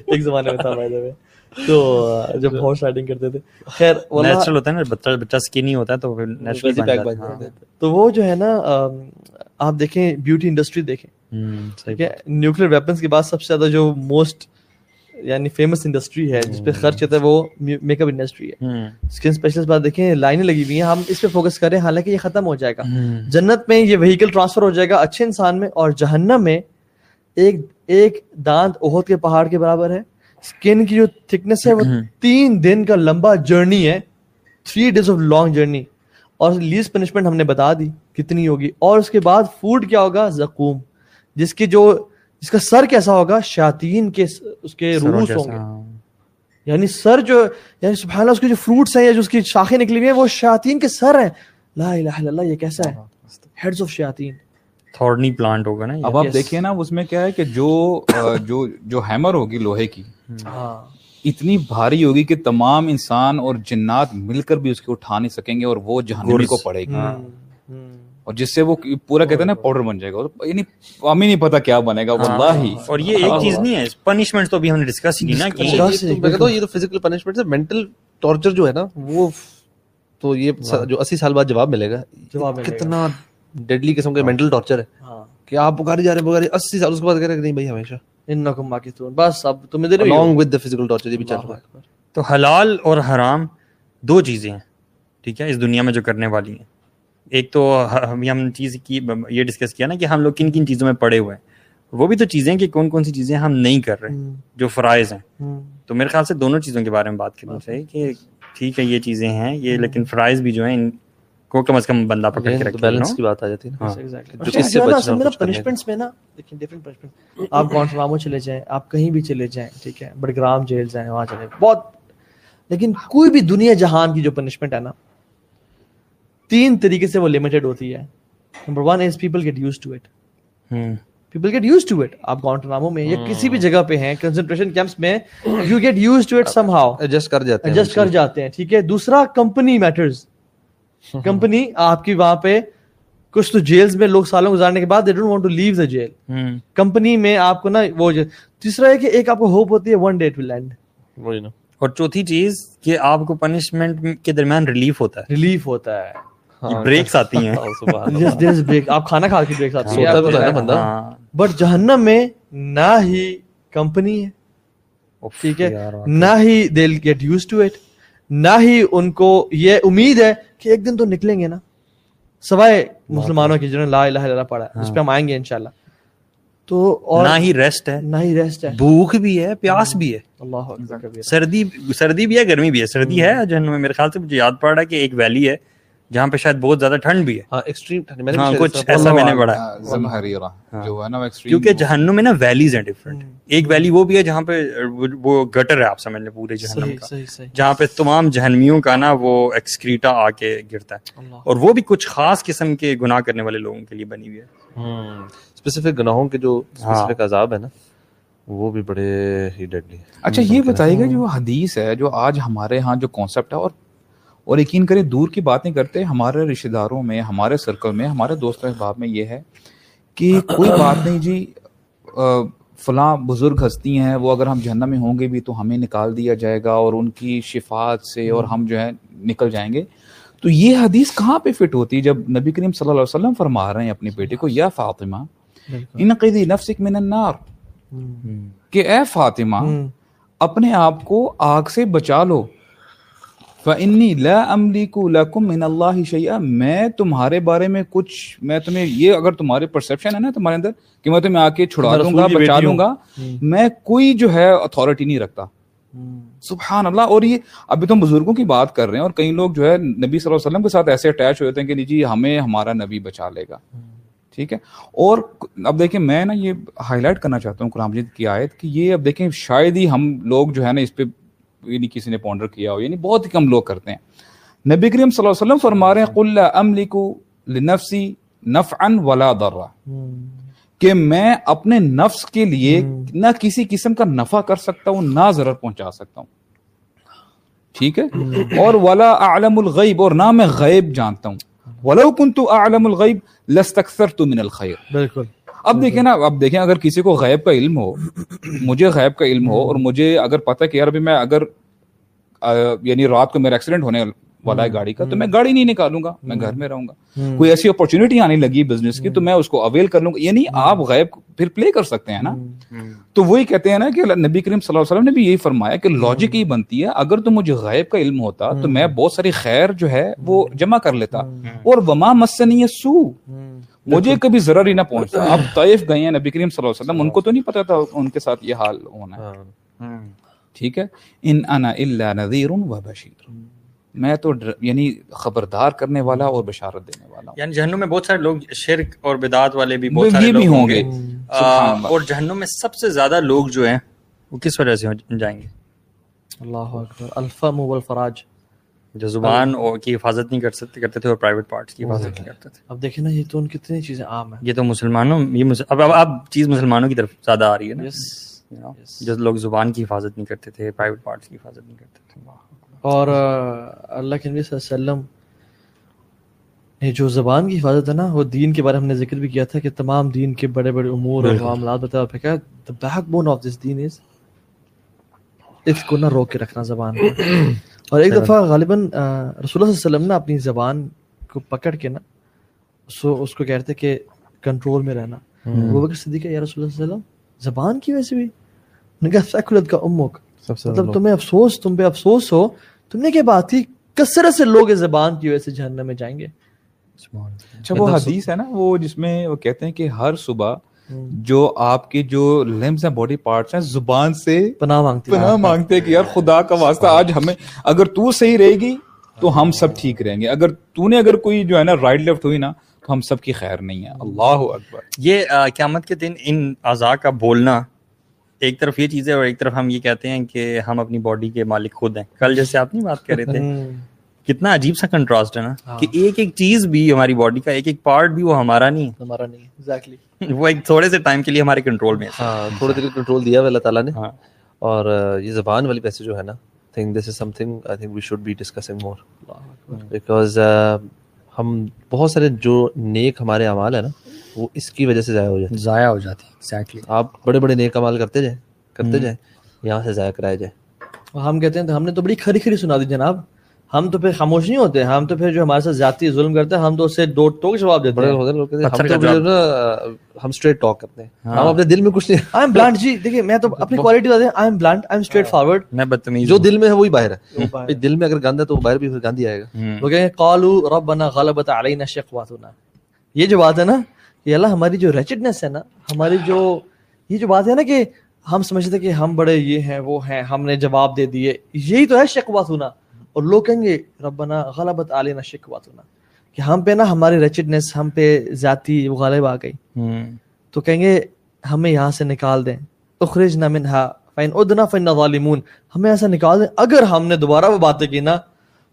ایک زمانے میں تھا. تو جو ہارس رائڈنگ کرتے تھے۔ خیر نیچرل ہوتا ہے نا بچہ بچہ سکنی ہوتا ہے تو پھر نیچرل بن جاتا ہے۔ تو وہ جو ہے نا آپ دیکھیں بیوٹی انڈسٹری دیکھیں۔ ٹھیک ہے؟ نیوکلیر ویپنس کے بعد سب سے زیادہ جو موسٹ یعنی فیمس انڈسٹری ہے جس پہ خرچ ہوتا ہے وہ میک اپ انڈسٹری ہے۔ اسکن اسپیشلسٹ بات دیکھیں لائنیں لگی ہوئی ہیں۔ ہم اس پہ فوکس کریں حالانکہ یہ ختم ہو جائے گا۔ جنت میں یہ وہیکل ٹرانسفر ہو جائے گا اچھے انسان میں اور جہنم میں ایک ایک دانت احد کے پہاڑ کے برابر ہے۔ اسکن کی جو تھکنس ہے وہ تین دن کا لمبا جرنی ہے۔ Three days of long journey اور لیز پنشمنٹ ہم نے بتا دی کتنی ہوگی۔ اور اس کے بعد فوڈ کیا ہوگا؟ زقوم۔ جس کی جو جس کا سر کیسا ہوگا؟ شاطین کے اس کے روس ہوں گے۔ یعنی سر جو یعنی سبحان اللہ اس کے جو فروٹس ہیں یا جو اس کی شاخیں نکلی ہوئی ہیں وہ شیاطین کے سر ہیں۔ لا الہ الا اللہ یہ کیسا ہے؟ ہیڈز آف شیاطین۔ تھورنی پلانٹ ہوگا نا۔ اب آپ. دیکھیے نا اس میں کیا ہے کہ جو جو جو ہیمر ہوگی لوہے کی ہاں۔ اتنی بھاری ہوگی کہ تمام انسان اور جنات مل کر بھی اس کو اٹھا نہیں سکیں گے اور وہ جہنمی کو پڑے گی۔ اور جس سے وہ پورا کہتے ہیں نا پاؤڈر بن جائے گا۔ یعنی ہمیں نہیں پتا کیا بنے گا واللہ اور یہ ایک چیز نہیں ہے پنشمنٹ تو بھی ہم نے ڈسکس کی نا کہ یہ تو فزیکل پنشمنٹ ہے مینٹل ٹارچر جو ہے نا وہ تو یہ جو اسی سال بعد جواب ملے گا۔ جواب ملے گا۔ کتنا ڈیڈلی قسم کا مینٹل ٹارچر ہے۔ ہاں۔ کہ آپ پکاری جا رہے ہیں پکاری اسی سال اس کے بعد کہہ رہے ہیں کہ نہیں بھائی ہمیشہ۔ انکم باقیتون بس اب ادھر ہی ہو۔ along with the physical torture یہ بھی چل رہا ہے۔ تو حلال اور حرام دو چیزیں ہیں ٹھیک ہے اس دنیا میں جو کرنے والی ہیں۔ ایک تو ہم چیز کی یہ ڈسکس کیا نا کہ ہم لوگ کن کن چیزوں میں پڑے ہوئے ہیں۔ وہ بھی تو چیزیں کہ کون کون سی چیزیں ہم نہیں کر رہے جو فرائض ہیں۔ تو میرے خیال سے دونوں چیزوں کے بارے میں بات کرنی چاہیے کہ ٹھیک ہے یہ چیزیں ہیں یہ لیکن فرائض بھی جو ہیں کو کم از کم بندہ پکڑ کے رکھے بیلنس کی بات آ جاتی ہے نا۔ ہاں۔ اچھا، اس سے بچنا کا۔ punishments میں۔ نا۔ دیکھیں different punishments۔ آپ گونٹنامو چلے جائیں آپ کہیں بھی چلے جائیں ٹھیک ہے بڑگرام جیل جائیں وہاں چلے۔ بہت لیکن کوئی بھی دنیا جہان کی جو پنشمنٹ ہے نا تین طریقے سے وہ لمیٹڈ ہوتی ہے۔ Number one is people get used to it people get used to it آپ گونٹنامو میں یا کسی بھی جگہ پہ ہیں کنسنٹریشن کیمپس میں you get used to it somehow adjust کر جاتے ہیں۔ ایڈجسٹ کر جاتے ہیں ٹھیک ہے۔ دوسرا کمپنی میٹرز (laughs) کمپنی آپ کی وہاں پہ کچھ تو جیلز میں لوگ سالوں گزارنے کے بعد they don't want to leave the jail company میں آپ کو نا وہ تیسرا ہے کہ ایک آپ کو ہوپ ہوتی ہے ون ڈے ٹو لینڈ وہی نا۔ اور چوتھی چیز کہ آپ کو پنشمنٹ کے درمیان ریلیف ہوتا ہے۔ ریلیف ہوتا ہے۔ بریکس آتی ہیں۔ (laughs) ہاں، is break. آپ کھانا کھا کے بریک آتی ہے نا بندہ۔ ہاں۔ بٹ جہنم میں نہ ہی کمپنی ہے۔ ٹھیک ہے۔ نہ ہی they get used to it نہ ہی ان کو یہ امید ہے کہ ایک دن تو نکلیں گے نا۔ سوائے مسلمانوں کی جنہوں نے لا الہ الا اللہ پڑھا ہے اس پہ ہم آئیں گے انشاءاللہ۔ تو اور نہ ہی ریسٹ ہے۔ نہ ہی ریسٹ ہے۔ بھوک بھی ہے پیاس بھی ہے۔ اللہ سردی سردی بھی ہے گرمی بھی ہے۔ سردی ہے جہنم میں میرے خیال سے مجھے یاد پڑ رہا ہے کہ ایک ویلی ہے۔ جہاں پہ شاید بہت زیادہ ٹھنڈ بھی ہے۔ ہاں ایکسٹریم ہاں کچھ شاید ایسا میں نے پڑھا ہے ہاں، زمہریرہ جو ہے نا وہ extreme کیونکہ جہنم میں نا ویلیز ہیں ڈفرنٹ ایک ویلی وہ بھی ہے جہاں پہ وہ گٹر ہے آپ سمجھ لیں پورے جہنم کا۔ جہاں پہ تمام جہنمیوں کا نا وہ ایکسکریٹا آ کے گرتا ہے۔ اور وہ بھی کچھ خاص قسم کے گناہ کرنے والے لوگوں کے لیے بنی ہوئی ہے۔ اسپیسیفک گناہوں کے جو ہاں۔ اسپیسیفک عذاب ہے نا وہ بھی بڑے ہی ڈیڈلی اچھا یہ بتائیے گا جو حدیث ہے جو آج ہمارے ہاں جو کانسیپٹ ہے اور اور یقین کریں دور کی بات نہیں کرتے ہمارے رشتہ داروں میں ہمارے سرکل میں ہمارے دوست احباب میں یہ ہے کہ کوئی بات نہیں جی فلاں بزرگ ہستی ہیں وہ اگر ہم جہنم میں ہوں گے بھی تو ہمیں نکال دیا جائے گا اور ان کی شفاعت سے اور ہم جو ہے نکل جائیں گے۔ تو یہ حدیث کہاں پہ فٹ ہوتی ہے جب نبی کریم صلی اللہ علیہ وسلم فرما رہے ہیں اپنے بیٹے کو یا فاطمہ ان قیدی نفسک من النار۔ کہ اے فاطمہ اپنے آپ کو آگ سے بچا لو۔ فَإِنِّي لَا أَمْلِكُ لَكُم مِّنَ اللَّهِ شَيْئًا۔ میں تمہارے بارے میں کچھ میں تمہیں یہ اگر تمہارے پرسیپشن ہے نا تمہارے اندر کہ میں تمہیں آ کے چھڑا دوں گا بچا ہوں۔ گا میں کوئی جو ہے اتھارٹی نہیں رکھتا۔ سبحان اللہ۔ اور یہ ابھی تو ہم بزرگوں کی بات کر رہے ہیں اور کئی لوگ جو ہے نبی صلی اللہ علیہ وسلم کے ساتھ ایسے اٹیچ ہوتے ہیں کہ نہیں جی ہمیں ہمارا نبی بچا لے گا۔ ٹھیک ہے؟ اور اب دیکھیں میں نا یہ ہائی لائٹ کرنا چاہتا ہوں قرآن مجید کی آیت کہ یہ اب دیکھیں شاید ہی ہم لوگ جو ہے نا اس پہ یعنی کسی نے پونڈر کیا ہو یعنی بہت ہی کم لوگ کرتے ہیں۔ نبی کریم صلی اللہ علیہ وسلم فرما رہے ہیں قل لا املک لنفسی نفعا ولا ضرا۔ کہ میں اپنے نفس کے لیے نہ کسی قسم کا نفع کر سکتا ہوں نہ ضرر پہنچا سکتا ہوں۔ ٹھیک ہے؟ اور ولا اعلم الغیب اور نہ میں غیب جانتا ہوں۔ ولو كنت اعلم الغیب لاستكثرت من الخير بالکل۔ اب دیکھیں نا اب دیکھیں اگر کسی کو غیب کا علم ہو مجھے غیب کا علم ہو اور مجھے اگر پتہ کہ یار ابھی میں اگر یعنی رات کو میرا ایکسیڈنٹ ہونے والا ہے گاڑی کا تو میں گاڑی نہیں نکالوں گا میں گھر میں رہوں گا۔ کوئی ایسی اپرچونٹی آنے لگی بزنس کی تو میں اس کو اویل کر لوں گا۔ یعنی آپ غیب پھر پلے کر سکتے ہیں نا۔ تو وہی کہتے ہیں نا کہ نبی کریم صلی اللہ علیہ وسلم نے بھی یہی فرمایا کہ لاجک یہ بنتی ہے۔ اگر تو مجھے غیب کا علم ہوتا تو میں بہت ساری خیر جو ہے وہ جمع کر لیتا۔ اور وما مسنی سو مجھے کبھی ضرر ہی نہ پہنچتا اب طائف گئے ہیں نبی کریم صلی اللہ علیہ وسلم ان کو تو نہیں پتا تھا ان کے ساتھ یہ حال ہونا ہے۔ ٹھیک ہے۔ ان انا الا نذیر و بشیر۔ میں تو یعنی خبردار کرنے والا اور بشارت دینے والا ہوں۔ یعنی جہنم میں بہت سارے لوگ شرک اور بدعات والے بھی بہت سارے بھی لوگ ہوں گے۔ اور جہنم میں سب سے زیادہ لوگ جو ہیں وہ کس وجہ سے جائیں گے؟ اللہ اکبر۔ الفم والفراج۔ جو زبان اور کی حفاظت نہیں کر سکتے کرتے تھے اور پرائیویٹ پارٹس کی حفاظت نہیں کرتے تھے۔ اب دیکھیں نا یہ تو ان کتنی چیزیں عام ہیں۔ یہ تو مسلمانوں یہ. اب اب اب چیز مسلمانوں کی طرف زیادہ آ رہی ہے نا۔ جو لوگ زبان کی حفاظت نہیں کرتے تھے پرائیویٹ پارٹس کی حفاظت نہیں کرتے تھے۔ اور اللہ کے نبی صلی اللہ علیہ وسلم یہ جو زبان کی حفاظت ہے نا وہ دین کے بارے میں ہم نے ذکر بھی کیا تھا کہ تمام دین کے بڑے بڑے امور اور معاملات بتایا پھر کہا the backbone of this then is اس کو نہ روک کے رکھنا زبان کو۔ (clears throat) اور ایک دفعہ غالباً رسول اللہ صلی اللہ علیہ وسلم نے اپنی زبان کو پکڑ کے نا سو اس کو کہتے کہ کنٹرول میں رہنا۔ وہ بکر صدیق یا رسول اللہ صلی اللہ علیہ وسلم زبان کی وجہ سے بھی؟ نے کہا سیکولت کا امک۔ مطلب تمہیں افسوس تم پہ افسوس ہو تم نے کیا بات کی کثرت سے لوگ اس زبان کی وجہ سے جہنم میں جائیں گے۔ اچھا وہ حدیث ہے نا وہ جس میں وہ کہتے ہیں کہ ہر صبح جو آپ کے جو لمز ہیں باڈی پارٹس ہیں زبان سے پناہ مانگتی ہے پناہ مانگتے ہیں کہ یار خدا کا واسطہ آج ہمیں اگر تو صحیح رہے گی تو ہم سب ٹھیک رہیں گے۔ اگر تو نے اگر کوئی جو ہے نا رائٹ لیفٹ ہوئی نا تو ہم سب کی خیر نہیں ہے۔ اللہ اکبر۔ یہ قیامت کے دن ان اعضاء کا بولنا ایک طرف یہ چیز ہے اور ایک طرف ہم یہ کہتے ہیں کہ ہم اپنی باڈی کے مالک خود ہیں۔ کل جیسے آپ نہیں بات کر رہے تھے؟ کتنا عجیب سا کنٹراسٹ ہے نا کہ ایک ایک چیز بھی ہماری باڈی کا ایک ایک پارٹ بھی وہ ہمارا نہیں ہمارا نہیں ایگزیکٹلی ہے (laughs) وہ ایک تھوڑے سے ٹائم کے لیے ہمارے کنٹرول میں ہے۔ ہاں تھوڑے دیر کنٹرول دیا ہوا اللہ تعالیٰ نے۔ ہاں۔ اور یہ زبان والی پیسے جو ہے نا think this is something I think we should be discussing more because ہم بہت سارے جو نیک ہمارے اعمال ہیں نا وہ اس کی وجہ سے ضائع ہو جاتے ضائع ہو جاتی ہے ایگزیکٹلی آپ بڑے بڑے نیک اعمال کرتے جائیں کرتے جائیں یہاں سے ضائع کرائے جائے۔ ہم کہتے ہیں ہم نے تو بڑی کھری کھری سنا دی جناب۔ ہم تو پھر خاموش نہیں ہوتے ہم تو پھر جو ہمارے ساتھ زیادتی ظلم کرتے ہیں ہم تو اسے دو ٹوک جواب دیتے ہیں۔ ہیں ہیں، ہم پتھر تو کا مجھے نا آ، ہم اسٹریٹ ٹاک کرتے ہیں۔ ہم اپنے دل میں کچھ نہیں۔ آئی ایم بلانٹ جی دیکھیے میں تو اپنی کوالٹی بتاتے ہیں I am blunt I am straight forward میں بدتمیز جو دل میں ہے وہی باہر ہے۔ دل میں اگر گند ہے تو باہر بھی پھر گند ہی آئے گا۔ وہ کہیں قالوا ربنا غلبت علینا شقواتنا. یہ جو بات ہے نا یہ اللہ ہماری جو ریچڈنس ہے نا ہماری جو یہ جو بات ہے نا کہ ہم سمجھتے کہ ہم بڑے یہ ہیں وہ ہیں ہم نے جواب دے دیے یہی تو ہے شقواتنا۔ اور لوگ کہیں گے ربنا غلبت علینا شکواتنا کہ ہم پہ نا ہماری ریچڈنس ہم پہ ذاتی غالب آ گئی۔ تو کہیں گے ہمیں یہاں سے نکال دیں۔ اخرجنا منہا فین ادنا فین ظالمون۔ ہمیں ایسا نکال دیں۔ اگر ہم نے دوبارہ وہ باتیں کی نا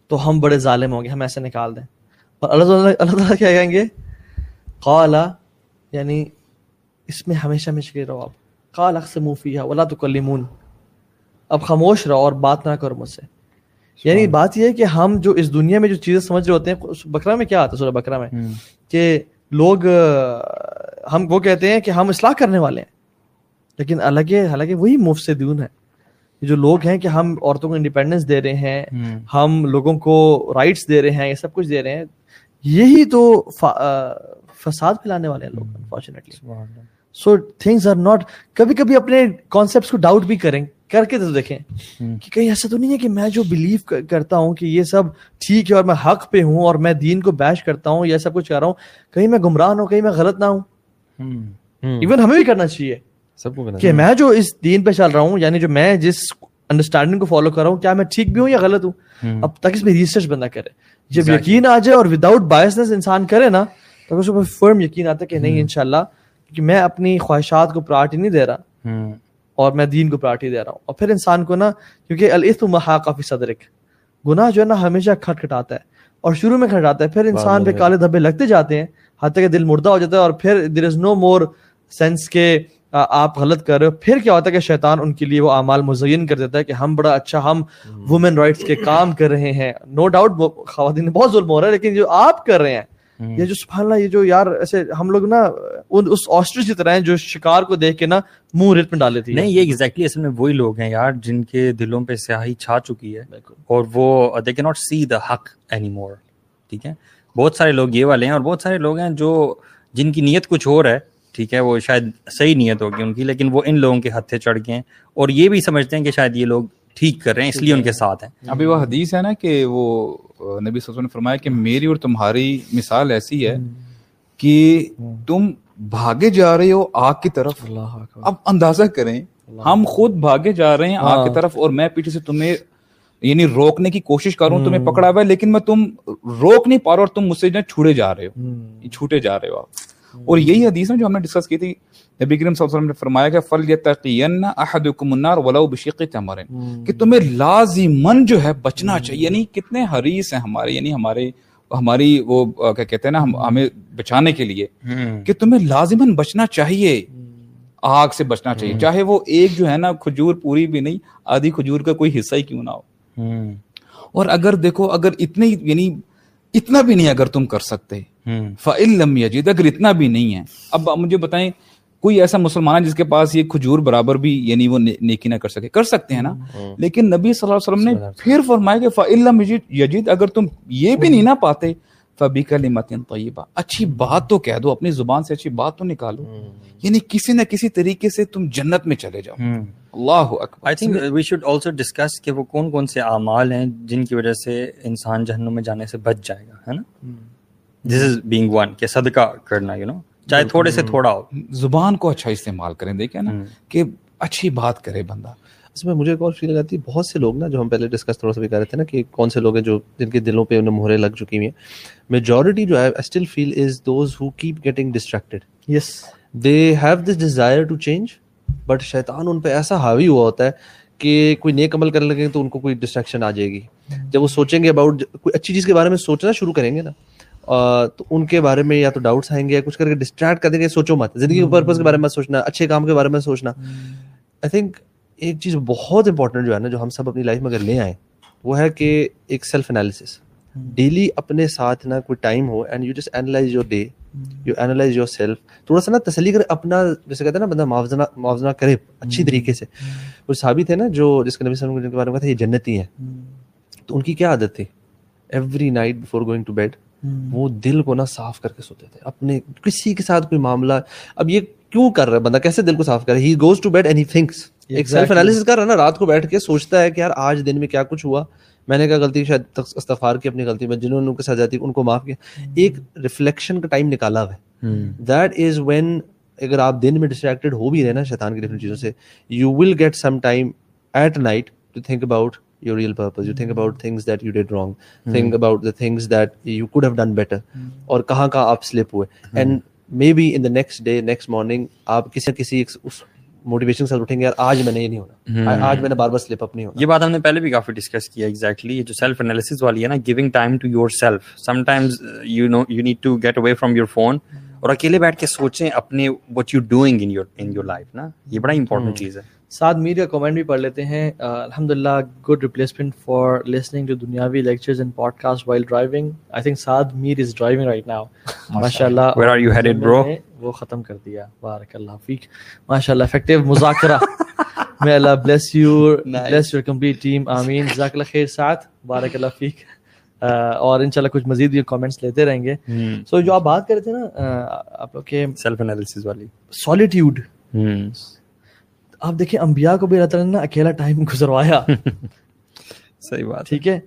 تو ہم بڑے ظالم ہوں گے۔ ہمیں ایسے نکال دیں۔ اور اللہ تعالیٰ اللہ تعالیٰ کیا کہیں گے؟ قالا یعنی اس میں ہمیشہ کے رہو آپ۔ قال اقسموا فیہا ولا تکلمون۔ اب خاموش رہو اور بات نہ کرو مجھ سے۔ یعنی بات یہ ہے کہ ہم جو اس دنیا میں جو چیزیں سمجھ رہے ہوتے ہیں بکرا میں کیا آتا ہے؟ سورہ بکرا میں۔ کہ لوگ ہم وہ کہتے ہیں کہ ہم اصلاح کرنے والے ہیں۔ لیکن حالانکہ حالانکہ وہی مفسدون ہے جو لوگ ہیں کہ ہم عورتوں کو انڈیپینڈنس دے رہے ہیں ہم لوگوں کو رائٹس دے رہے ہیں یہ سب کچھ دے رہے ہیں۔ یہی تو فساد پھیلانے والے ہیں لوگ unfortunately so things are not کبھی کبھی اپنے کانسیپٹس کو ڈاؤٹ بھی کریں۔ کر کے تو دیکھیں۔ کہ کہیں ایسا تو نہیں ہے کہ میں جو بلیو کرتا ہوں کہ یہ سب ٹھیک ہے اور میں حق پہ ہوں اور میں دین کو بیش کرتا ہوں یا سب کچھ کر رہا ہوں کہیں میں گمراہ ہوں کہیں میں غلط نہ ہوں۔ ایون ہمیں بھی کرنا چاہیے۔ سب کو کہ میں جو اس دین پہ چل رہا ہوں یعنی جو میں جس انڈرسٹینڈنگ کو فالو کر رہا ہوں کیا میں ٹھیک بھی ہوں یا غلط ہوں؟ اب تک اس میں ریسرچ بندہ کرے۔ جب یقین آ جائے اور وداؤٹ بایسنس انسان کرے نا تو اس کو فرم یقین آتا ہے کہ نہیں انشاءاللہ کہ میں اپنی خواہشات کو پرائرٹی نہیں دے رہا۔ اور میں دین کو پرائرٹی دے رہا ہوں۔ اور پھر انسان کو نا کیونکہ الاسم محاقہ صدرک گناہ جو ہے نا ہمیشہ کھٹ کھٹاتا ہے اور شروع میں کھٹاتا ہے۔ پھر انسان پہ کالے دھبے لگتے جاتے ہیں حتیٰ کہ دل مردہ ہو جاتا ہے اور پھر دیر از نو مور سینس کے آپ غلط کر رہے ہو۔ پھر کیا ہوتا ہے کہ شیطان ان کے لیے وہ اعمال مزین کر دیتا ہے کہ ہم بڑا اچھا ہم وومن رائٹس کے کام کر رہے ہیں۔ نو ڈاؤٹ خواتین بہت ظلم ہو رہا ہے لیکن جو آپ کر رہے ہیں یہ جو سبحان اللہ یہ جو یار ایسے ہم لوگ نا اس آسٹرچ کی طرح ہیں جو شکار کو دیکھ کے نا منہ ریت میں ڈال دیتی نہیں یہ ایگزیکٹلی اصل میں وہی لوگ ہیں یار جن کے دلوں پہ سیاہی چھا چکی ہے۔ اور وہ دے کی ناٹ سی دا حق اینی مور ٹھیک ہے؟ بہت سارے لوگ یہ والے ہیں اور بہت سارے لوگ ہیں جو جن کی نیت کچھ اور ہے ٹھیک ہے؟ وہ شاید صحیح نیت ہوگی ان کی لیکن وہ ان لوگوں کے ہتھے چڑھ گئے ہیں۔ اور یہ بھی سمجھتے ہیں کہ شاید یہ لوگ ٹھیک کر رہے ہیں اس لیے ان کے ساتھ ہیں۔ ابھی وہ حدیث ہے نا کہ وہ نبی صلی اللہ علیہ وسلم نے فرمایا کہ میری اور تمہاری مثال ایسی ہے کہ تم بھاگے جا رہے ہو آگ کی طرف۔ اب اندازہ کریں ہم خود بھاگے جا رہے ہیں آگ کی طرف اور میں پیچھے سے تمہیں یعنی روکنے کی کوشش کر رہا ہوں تمہیں پکڑا ہوا ہے لیکن میں تم روک نہیں پا رہا اور تم مجھ سے چھوڑے جا رہے ہو۔ چھوٹے جا رہے ہو آپ۔ اور یہی حدیث ہے جو ہم نے ڈسکس کی تھی۔ نبی کریم صلی اللہ علیہ وسلم نے فرمایا کہ فل یتقین احدکم النار ولو بشق تمر۔ کہ تمہیں لازمن جو ہے بچنا چاہیے۔ یعنی کتنے حریص ہیں ہمارے یعنی ہمارے ہماری وہ کیا کہتے ہیں نا ہمیں بچانے کے لیے۔ کہ تمہیں لازمن بچنا چاہیے۔ آگ سے بچنا چاہیے۔ چاہے وہ ایک جو ہے نا کھجور پوری بھی نہیں آدھی کھجور کا کوئی حصہ ہی کیوں نہ ہو۔ اور اگر دیکھو اگر اتنے یعنی اتنا بھی نہیں اگر تم کر سکتے۔ فعلم یجید اگر اتنا بھی نہیں ہے۔ اب مجھے بتائیں کوئی ایسا مسلمان ہے جس کے پاس یہ کھجور برابر بھی یعنی وہ نیکی نہ کر سکے؟ کر سکتے ہیں نا؟ لیکن نبی صلی اللہ علیہ وسلم نے پھر فرمایا کہ فعلم یجید اگر تم یہ بھی نہیں نہ پاتے فبی کلمت طیبہ اچھی بات تو کہہ دو اپنی زبان سے اچھی بات تو نکالو۔ یعنی کسی نہ کسی طریقے سے تم جنت میں چلے جاؤ۔ اللہ اکبر۔ I think we should also discuss کہ وہ کون کون سے اعمال ہیں جن کی وجہ سے انسان جہنم میں جانے سے بچ جائے گا ہے نا؟ دس از بینگ ون کہ صدقہ کرنا یو نو چاہے تھوڑے سے تھوڑا ہو. زبان کو اچھا استعمال کریں دیکھیں نا کہ اچھی بات کرے بندہ۔ اس میں مجھے ایک اور فیل آتی ہے بہت سے لوگ نا جو ہم پہلے ڈسکس تھوڑا سا بھی کر رہے تھے نا کہ کون سے لوگ ہیں جو جن کے دلوں پہ انہیں مہرے لگ چکی ہوئی ہیں۔ میجورٹی جو ہے still fail is those who keep getting distracted yes they have this desire to change but شیطان ان پہ ایسا حاوی ہوا ہوتا ہے کہ کوئی نیک عمل کرنے لگیں تو ان کو کوئی ڈسٹریکشن آ جائے گی۔ جب وہ سوچیں گے اباؤٹ کوئی اچھی چیز کے بارے میں سوچنا شروع کریں گے نا تو ان کے بارے میں یا تو ڈاؤٹس آئیں گے یا کچھ کر کے ڈسٹریکٹ کر دیں گے سوچو مت۔ زندگی کے پرپز کے بارے میں سوچنا اچھے کام کے بارے میں سوچنا۔ آئی تھنک ایک چیز بہت امپورٹنٹ جو ہے نا جو ہم سب اپنی لائف میں اگر لے آئیں وہ ہے کہ ایک سیلف انالیسس ڈیلی اپنے ساتھ نا کوئی time who and you just analyze your day you analyze yourself تھوڑا سا نا تسلی کرے اپنا جیسے کہتے ہیں نا بندہ معاوضہ معاوضہ کرے اچھی طریقے سے۔ وہ صحابی تھے نا جو جس کے نبی صلی اللہ علیہ وسلم کے بارے میں کہا تھا یہ جنتی ہیں۔ تو ان کی کیا عادت تھی؟ Every night before going to bed وہ دل کو نا صاف کر کے سوتے تھے۔ اپنے کسی کے ساتھ کوئی معاملہ اب یہ کیوں کر رہا ہے؟ بندہ کیسے دل کو صاف کر رہا ہے he goes to bed and he thinks ایک سیلف انالیسس کر رہا ہے نا رات کو بیٹھ کے سوچتا ہے کہ یار آج دن میں کیا کچھ ہوا۔ میں نے کہا غلطی شاید استغفار کی اپنی غلطی میں جنہوں نے ان کے ساتھ جاتی ان کو معاف کیا۔ ایک ریفلیکشن کا ٹائم نکالا ہوا ہے۔ دیٹ از وین اگر آپ دن میں ڈسٹریکٹیڈ ہو بھی رہے نا شیطان کی ڈفرنٹ چیزوں سے you will get some time at night to think about your real purpose. You think about things that you did wrong. Think about the things that you could have done better. اور کہاں کہاں آپ slip ہوئے and maybe in the next day next morning آپ کسی نہ کسی اس motivation سے اٹھیں گے یار آج میں نے یہ نہیں ہونا آج میں نے بار بار سلپ اپ نہیں ہونا یہ بات ہم نے پہلے بھی کافی ڈسکس کیا ایگزیکٹلی یہ جو سیلف انالیسس والی ہے نا giving time to yourself sometimes you know you need to get away from your phone اور اکیلے بیٹھ کے سوچیں اپنے what you doing in your in your life نا یہ بڑا امپورٹنٹ چیز ہے سعد میر کا کامنٹ بھی پڑھ لیتے ہیں۔ الحمد للہ good replacement for listening to دنیاوی lectures and podcast while driving I think Saad Mir is driving right now ماشاء اللہ? وہ ختم کر دیا۔ بارک اللہ فیک۔ ماشاء اللہ افیکٹو مذاکرہ میں Allah bless you bless your complete team آمین۔ جزاک اللہ خیر ساتھ بارک اللہ فیک۔ اور انشاءاللہ کچھ مزید یہ کامنٹس لیتے رہیں گے۔ سو جو آپ بات کر رہے تھے نا آپ لوگ کے سیلف انالیسس والی سالیٹیوڈ آپ دیکھیں انبیاء کو بھی اللہ تعالیٰ نے اکیلا ٹائم (laughs) گزروایا۔ (laughs) صحیح بات ٹھیک ہے؟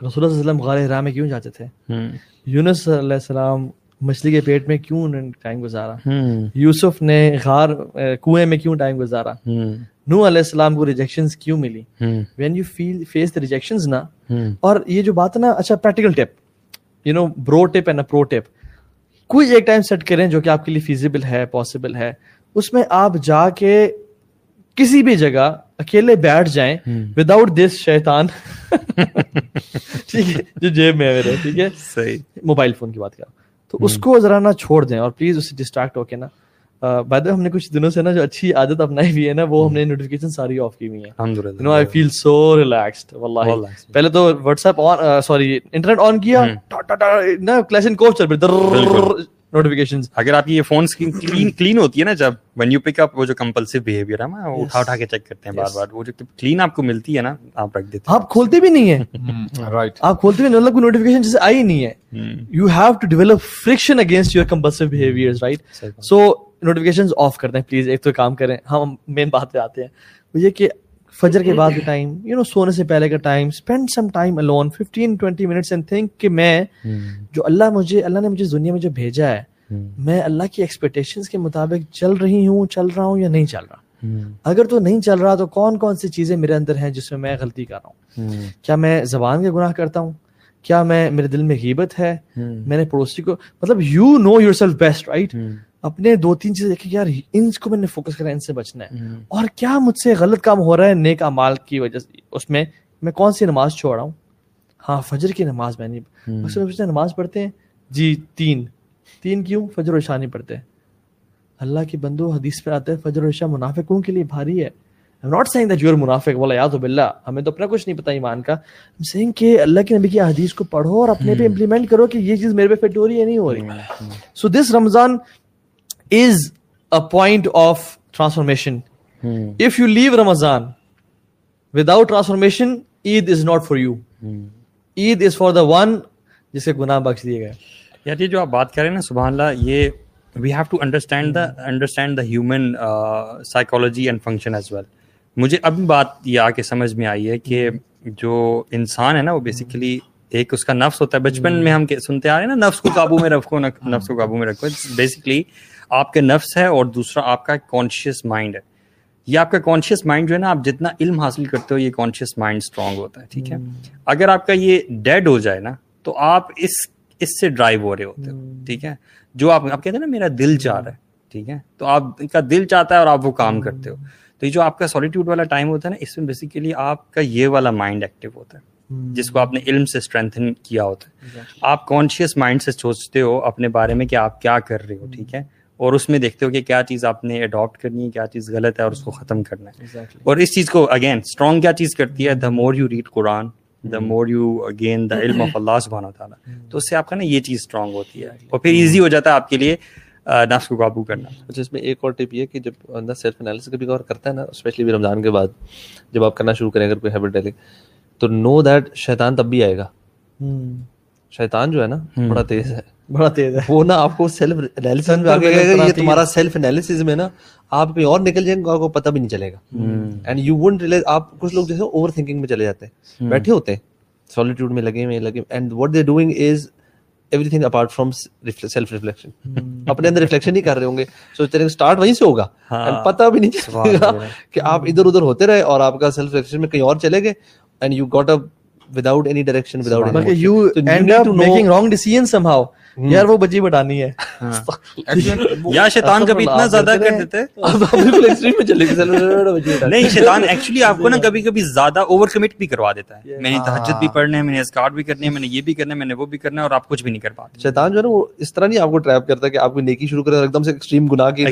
رسول اللہ علیہ وسلم غار حرا میں کیوں جاتے تھے؟ یونس علیہ السلام مچھلی کے پیٹ میں کیوں انہوں نے ٹائم گزارا؟ یوسف نے غار کنویں میں کیوں ٹائم گزارا؟ نو علیہ السلام کو ریجیکشنز کیوں ملی؟ When you feel face the rejections نا اور یہ جو بات ہے نا اچھا پریکٹیکل ٹپ یو نو برو ٹپ اینڈ پرو ٹپ کوئی ایک ٹائم سیٹ کریں جو کہ آپ کے لیے فیزیبل ہے پاسبل ہے۔ اس میں آپ جا کے کسی بھی جگہ اکیلے بیٹھ جائیں وداؤٹ دس شیطان۔ ٹھیک ہے جو جیب میں ہے میرے ٹھیک ہے۔ صحیح۔ موبائل فون کی بات کر تو اس کو ذرا نا چھوڑ دیں اور پلیز اس سے ڈسٹریکٹ ہو کے نا۔ بعد ہم نے کچھ دنوں سے نا جو اچھی عادت اپنائی ہوئی ہے نا وہ ہم نے نوٹیفکیشن ساری آف کی ہوئی للہ نو آئی فیل سو ریلیکسڈ واللہ پہلے تو WhatsApp on sorry internet on کیا۔ نا کلیش اینڈ کوچ چل پہ نوٹیفکیشن اگر آپ کی یہ فون کلین کلین ہوتی ہے نا جب وین یو پک اپ وہ جو کمپلسو بہیویئر ہے نا اٹھا اٹھا کے چیک کرتے ہیں بار بار وہ جو کلین آپ کو ملتی ہے نا آپ رکھ دیتے آپ کھولتے بھی نہیں ہیں. (laughs) رائٹ آپ کھولتے بھی نہیں مطلب کوئی نوٹیفکیشن جیسے آئی نہیں ہے. You have to develop friction against your compulsive behaviour right so notification off کر دیں پلیز ایک تو کام کریں. ہم مین بات پہ آتے ہیں. وہ یہ کہ فجر کے بعد کا ٹائم یو نو سونے سے پہلے کا time spend some time alone fifteen twenty minutes and think کہ میں جو اللہ مجھے اللہ نے مجھے دنیا میں جو بھیجا ہے میں اللہ کی ایکسپیکٹیشنس کے مطابق چل رہی ہوں چل رہا ہوں یا نہیں چل رہا۔ اگر تو نہیں چل رہا تو کون کون سی چیزیں میرے اندر ہیں جس میں میں غلطی کر رہا ہوں؟ کیا میں زبان کے گناہ کرتا ہوں؟ کیا میں میرے دل میں غیبت ہے؟ میں نے پڑوسی کو مطلب you know yourself best right اپنے دو تین چیزیں دیکھیں یار ان کو میں نے فوکس کرا ان سے بچنا ہے۔ اور کیا مجھ سے غلط کام ہو رہا ہے نیک امال کی وجہ سے؟ اس میں میں کون سی نماز چھوڑ رہا ہوں؟ ہاں فجر کی نماز میں نہیں۔ اکثر نماز پڑھتے ہیں۔ جی تین۔ تین کیوں؟ فجر و عشاء نہیں پڑھتے۔ اللہ کے بندو حدیث پہ آتے ہیں فجر و عشاء منافقوں کے لیے بھاری ہے۔ ناٹ سینگ دیٹ یور منافق بولا یا تو بلّہ ہمیں تو اپنا کچھ نہیں پتا ایمان کا۔ ہم سینگ کہ اللہ کے نبی کی حدیث کو پڑھو اور اپنے پہ امپلیمنٹ کرو کہ یہ چیز میرے پہ فٹ ہو رہی ہے نہیں ہو رہی۔ So this Ramzan is a point of transformation if you leave Ramzan without transformation Eid is not for you Eid is for the one جسے گناہ بخش دیے گئے. یار یہ جو آپ بات کر رہے ہیں نا سبحان اللہ یہ we have to understand the understand the human psychology and function as well مجھے ابھی بات یہ آ کے سمجھ میں آئی ہے کہ جو انسان ہے نا وہ بیسیکلی ایک اس کا نفس ہوتا ہے۔ بچپن میں ہم سنتے آ رہے ہیں نا نفس کو قابو میں رکھو نفس کو قابو میں رکھو۔ بیسکلی آپ کے نفس ہے اور دوسرا آپ کا کانشیس مائنڈ ہے۔ یہ آپ کا کانشیس مائنڈ جو ہے نا آپ جتنا علم حاصل کرتے ہو یہ کانشیس مائنڈ اسٹرانگ ہوتا ہے ٹھیک ہے؟ اگر آپ کا یہ ڈیڈ ہو جائے نا تو آپ اس اس سے ڈرائیو ہو رہے ہوتے ہو ٹھیک ہے؟ جو آپ آپ کہتے ہیں نا میرا دل چاہ رہا ہے ٹھیک ہے؟ تو آپ کا دل چاہتا ہے اور آپ وہ کام کرتے ہو۔ تو یہ جو آپ کا سالیٹیوڈ والا ٹائم ہوتا ہے نا اس میں بیسیکلی آپ کا یہ والا مائنڈ ایکٹیو ہوتا ہے جس کو آپ نے علم سے اسٹرینتھن کیا ہوتا ہے۔ آپ کانشیس مائنڈ سے سوچتے ہو اپنے بارے میں کہ آپ کیا کر رہے ہو ٹھیک ہے؟ اور اس میں دیکھتے ہو کہ کیا چیز آپ نے اڈاپٹ کرنی ہے کیا چیز غلط ہے اور اس کو ختم کرنا ہے۔ اور اس چیز کو اگین اسٹرانگ کیا چیز کرتی ہے؟ The more you read Quran the more you gain the علم آف اللہ سبحانہ تعالیٰ تو اس سے آپ کا نا یہ چیز اسٹرانگ ہوتی ہے۔ اور پھر ایزی ہو جاتا ہے آپ کے لیے نفس کو قابو کرنا۔ اچھا اس میں ایک اور ٹپ یہ کہ جب بندہ سیلف انالیسس کبھی کور کرتا ہے نا اسپیشلی بھی رمضان کے بعد جب آپ کرنا شروع کریں اگر کوئی ہیبٹ ڈالے تو نو دیٹ شیطان تب بھی آئے گا۔ شیطان جو ہے نا بڑا تیز ہے۔ بڑا تیز ہے۔ وہ نا آپ کو سیلف انالیسس میں آگے گا یہ تمہارا سیلف انالیسس میں نا آپ کہیں اور نکل جائیں گے آپ کو پتہ بھی نہیں چلے گا۔ اینڈ یو ونٹ ریلائز آپ کچھ لوگ جیسے اوور تھنکنگ میں چلے جاتے ہیں۔ بیٹھے ہوتے ہیں۔ سالیٹیوڈ میں لگے ہوئے لگے and what they doing is everything apart from self reflection اپنے اندر ریفلیکشن نہیں کر رہے ہوں گے۔ سوچتے رہے اسٹارٹ وہیں سے ہوگا۔ پتہ بھی نہیں چلے گا کہ آپ ادھر ادھر ہوتے رہے اور آپ کا سیلف ریفلیکشن میں کہیں اور چلے گئے۔ And you got up without any direction یار وہ بجی بٹانی ہے یا شیطان کبھی اتنا زیادہ کر دیتے نہیں شیطان ایکچولی آپ کو نا کبھی کبھی زیادہ اوور کمٹ بھی کروا دیتا ہے میں نے بھی پڑھنے ہیں میں نے بھی کرنے ہیں میں نے یہ بھی کرنا ہے میں نے وہ بھی کرنا ہے اور آپ کچھ بھی نہیں کر پاتے شیطان جو ہے وہ اس طرح نہیں آپ کو ٹریپ کرتا کہ آپ کو نیکی شروع کرے ایک دم سے ایکسٹریم گناہ کی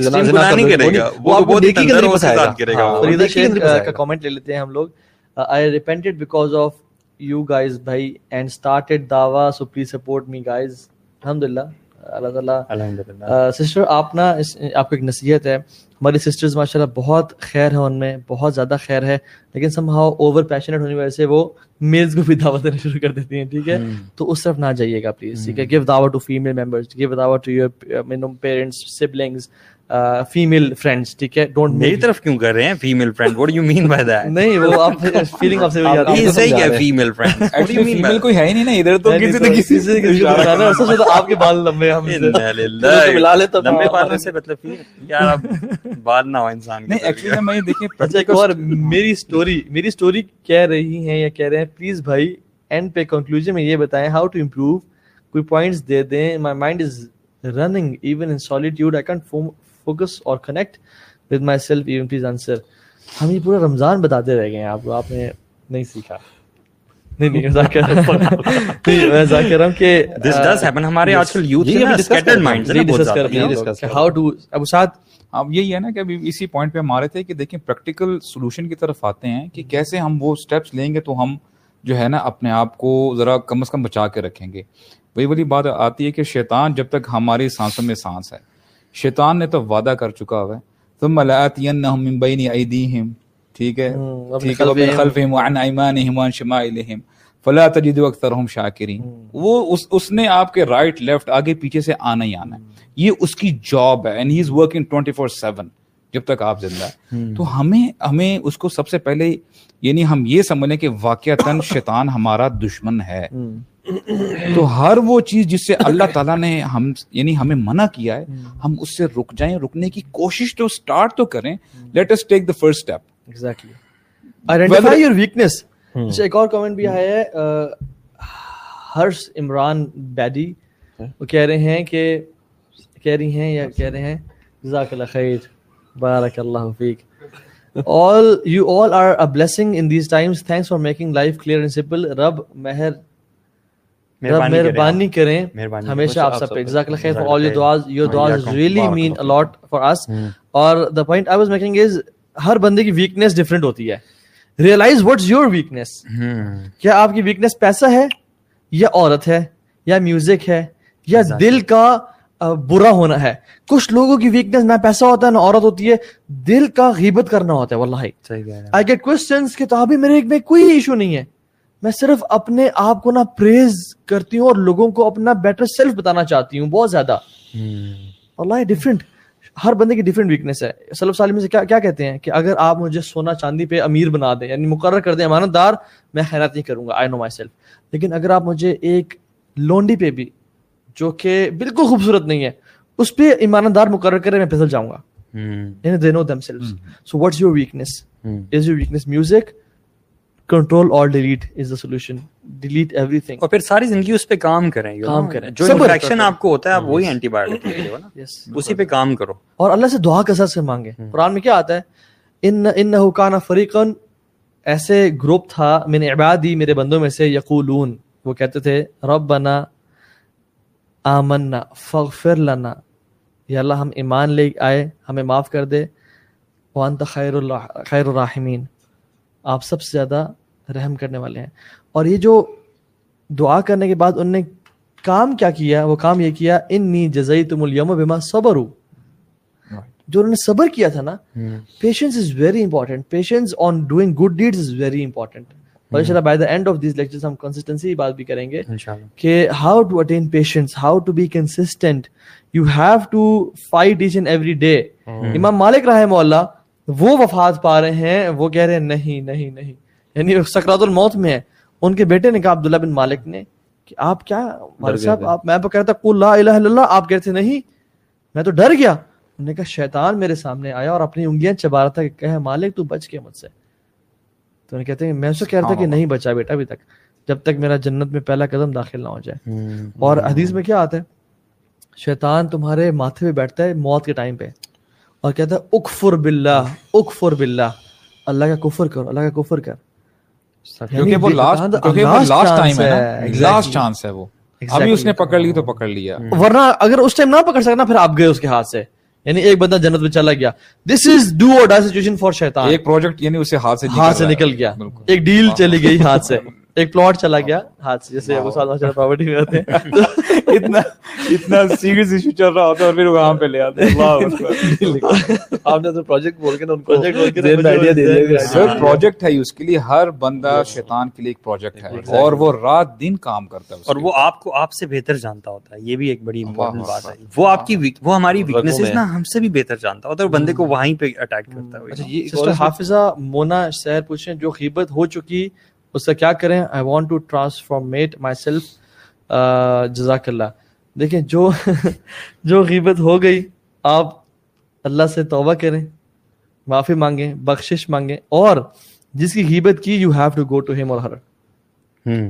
کرے گا وہ آپ کو نیکی کے اندر کمنٹ لے لیتے ہیں ہم لوگ I repented because of you you guys bhai and Dawa so please support me me الحمد للہ اللہ تعالیٰ سسٹر آپ نا آپ کو ایک نصیحت ہے ہماری سسٹرز ماشاء اللہ بہت خیر ہے ان میں بہت زیادہ خیر ہے لیکن سم ہاؤ اوور پیشنیٹ ہونے کی وجہ سے وہ میلز کو بھی دعوت دینا شروع کر دیتی ہیں ٹھیک ہے تو اس طرف نہ جائیے گا پلیز ٹھیک ہے گیو دعوت ٹو فیمل ممبرس گیو دعوت to your parents siblings family friends ٹھیک ہے ڈونٹ میری طرف کیوں کر رہے ہیں family friend what you mean by that نہیں وہ اپ فیلنگ اپ سے بھی جاتا ہے صحیح ہے فیمل فرینڈ ایکچولی فیمل کوئی ہے ہی نہیں نا ادھر تو کسی نہ کسی سے کسی کو بتانا ہے سب آپ کے بال لمبے ہم سے اللہ اللہ ملا لے تو لمبے بالوں سے مطلب پھر یار بال نہ ہو انسان نہیں ایکچولی میں دیکھیں اچھا ایک اور میری سٹوری میری سٹوری کہہ رہی ہیں یا کہہ رہے ہیں پلیز بھائی اینڈ پہ کنکلوژن میں یہ بتائیں ہاؤ ٹو امپروو کوئی پوائنٹس دے دیں my mind is running even in solitude I can't focus اور connect with myself even please answer ہم یہ پورا رمضان بتاتے رہ گئے ہیں آپ کو آپ نے نہیں سیکھا۔ نہیں جی، یہی ہے نا کہ اسی پوائنٹ پہ ہم آ رہے تھے کہ دیکھیں پریکٹیکل سولوشن کی طرف آتے ہیں کہ کیسے ہم وہ اسٹیپس لیں گے تو ہم جو ہے نا اپنے آپ کو ذرا کم از کم بچا کے رکھیں گے۔ وہی والی بات آتی ہے کہ شیطان جب تک ہماری سانسوں میں سانس ہے۔ شیطان نے تو وعدہ کر چکا ہوا ہے ثم لآتینہم من بین ایدیہم۔ ٹھیک ہے؟ ٹھیک ہے من خلفہم۔ وعن ایمانہم وعن شمائلہم۔ فلا تجد اکثرہم شاکرین۔ وہ اس اس نے آپ کے رائٹ لیفٹ آگے پیچھے سے آنا ہی آنا ہے۔ یہ اس کی جاب ہے اینڈ ہی از ورکنگ 24/7 جب تک آپ زندہ ہیں۔ تو ہمیں ہمیں اس کو سب سے پہلے یعنی ہم یہ سمجھ لیں کہ واقعتاً شیطان ہمارا دشمن ہے۔ تو ہر وہ چیز جس سے اللہ تعالیٰ نے ہم یعنی ہمیں منع کیا ہے ہم اس سے رک جائیں رکنے کی کوشش تو سٹارٹ تو کریں let us take the first step exactly identify your weakness اچھا ایک اور کمنٹ بھی hmm. آیا ہے ہرش عمران بیڈی وہ کہہ رہے ہیں کہ کہہ رہی ہیں یا کہہ رہے ہیں جزاک اللہ خیر بارک اللہ fake. All you all are a blessing in these times thanks for making life clear and simple رب مہر مہربانی کریں ہمیشہ آپ سب پہ جزاک فار دعاز your دعاز really mean a for us اور the point I was making is ہر بندے کی ویکنیس ڈیفرنٹ ہوتی ہے۔ ریئلائز واٹس یور ویکنیس کیا آپ کی ویکنیس پیسہ ہے یا عورت ہے یا میوزک ہے یا دل کا برا ہونا ہے؟ کچھ لوگوں کی ویکنیس نہ پیسہ ہوتا ہے نہ عورت ہوتی ہے دل کا غیبت کرنا ہوتا ہے واللہ۔ آئی گیٹ میرے میں کوئی ایشو نہیں ہے۔ میں صرف اپنے آپ کو نا پریز کرتی ہوں اور لوگوں کو اپنا بیٹر سیلف بتانا چاہتی ہوں بہت زیادہ۔ اللہ ڈفرینٹ ہر بندے کی ڈفرینٹ ویکنیس ہے۔ سلف اللہ سے کیا, کیا کہتے ہیں کہ اگر آپ مجھے سونا چاندی پہ امیر بنا دیں یعنی مقرر کر دیں امانت دار میں خیرات نہیں کروں گا آئی نو مائی سیلف لیکن اگر آپ مجھے ایک لونڈی پہ بھی جو کہ بالکل خوبصورت نہیں ہے اس پہ امانت دار مقرر کرے میں پھسل جاؤں گا۔ یعنی they know themself so what's your weakness is your weakness music control اور delete is the solution delete everything اور پھر ساری زندگی اس پہ کام کریں کام کریں. جو انفیکشن آپ کو ہوتا ہے آپ وہی اینٹی بایوٹک اسی پہ کام کرو۔ اور اللہ سے دعا کثرت سے مانگے قرآن میں کیا آتا ہے؟ ان ان حکانہ فریقن ایسے گروپ تھا میں نے عبادی میرے بندوں میں سے یقولون۔ وہ کہتے تھے رب بنا آمنا فغفر لنا۔ یا اللہ ہم ایمان لے آئے ہمیں معاف کر دے۔ وانت خیر اللہ خیر الرحمین آپ سب سے زیادہ رحم کرنے والے ہیں۔ اور یہ جو دعا کرنے کے بعد ان نے کام کیا کیا وہ کام یہ کیا انی جزئی تم الیم بما صبر جو انہوں نے صبر کیا تھا نا patience is very important patience on doing good deeds is very important اور انشاءاللہ by the end of these lectures ہم کنسسٹنسی کی بات بھی کریں گے کہ how to attain patience how to be consistent you have to fight each and every day امام مالک رحمہ اللہ وہ وفات پا رہے ہیں وہ کہہ رہے ہیں نہیں نہیں نہیں یعنی سکرات الموت میں ہے ان کے بیٹے نے کہا عبداللہ بن مالک نے کہ آپ کیا صاحب؟ آپ میں کہہ رہا تھا قول لا الہ الا اللہ آپ کہتے نہیں۔ میں تو ڈر گیا۔ انہوں نے کہا شیطان میرے سامنے آیا اور اپنی انگلیاں چبا رہا تھا کہ کہے مالک تو بچ کے مجھ سے۔ تو انہیں کہتے ہیں میں اسے کہہ رہا تھا کہ نہیں بچا بیٹا ابھی تک جب تک میرا جنت میں پہلا قدم داخل نہ ہو جائے۔ اور حدیث میں کیا آتا ہے؟ شیطان تمہارے ماتھے پہ بیٹھتا ہے موت کے ٹائم پہ۔ اور کہتا ہے اکفر باللہ اکفر باللہ۔ اللہ کا کفر کر اللہ کا کفر کر۔ کیونکہ وہ لاسٹ کیونکہ وہ لاسٹ ٹائم ہے لاسٹ چانس ہے وہ۔ ابھی اس نے پکڑ لی تو پکڑ لیا۔ ورنہ اگر اس ٹائم نہ پکڑ سکنا پھر آپ گئے اس کے ہاتھ سے۔ یعنی ایک بندہ جنت میں چلا گیا۔ دس از ڈو اور ڈائی سچویشن فار شیطان۔ ایک پروجیکٹ یعنی اسے ہاتھ سے ہاتھ سے نکل گیا۔ ایک ڈیل چلی گئی ہاتھ سے۔ (laughs) ایک پلاٹ چلا گیا۔ ہاتھ سے جیسے ابو سعد پراپرٹی میں ہوتے ہیں۔ (laughs) اتنا اتنا سیریس ایشو چل رہا ہوتا ہے اور پھر وہاں پہ لے آتے ہیں۔ (laughs) آپ نے تو پروجیکٹ بول کے نا ان کو Project بول کے مجھے (laughs) idea دے دیا۔ سر پروجیکٹ ہے اس کے لیے۔ ہر بندہ شیطان کے لیے ایک پروجیکٹ ہے۔ اور وہ رات دن کام کرتا ہے اور وہ آپ کو آپ سے بہتر جانتا ہوتا ہے۔ یہ بھی ایک بڑی امپورٹنٹ بات ہے۔ وہ آپ کی وہ ہماری ویکنیسز نا ہم سے بھی بہتر جانتا ہوتا ہے اور بندے کو وہیں پہ اٹیک کرتا ہے۔ اچھا یہ حافظہ مونا سیر پوچھیں جو غیبت ہو چکی اس سے کیا کریں؟ I want to transformate my self اللہ دیکھیں جو (laughs) جو غیبت ہو گئی آپ اللہ سے توبہ کریں معافی مانگیں بخشش مانگیں اور جس کی غیبت کی you have to go to him اور ہر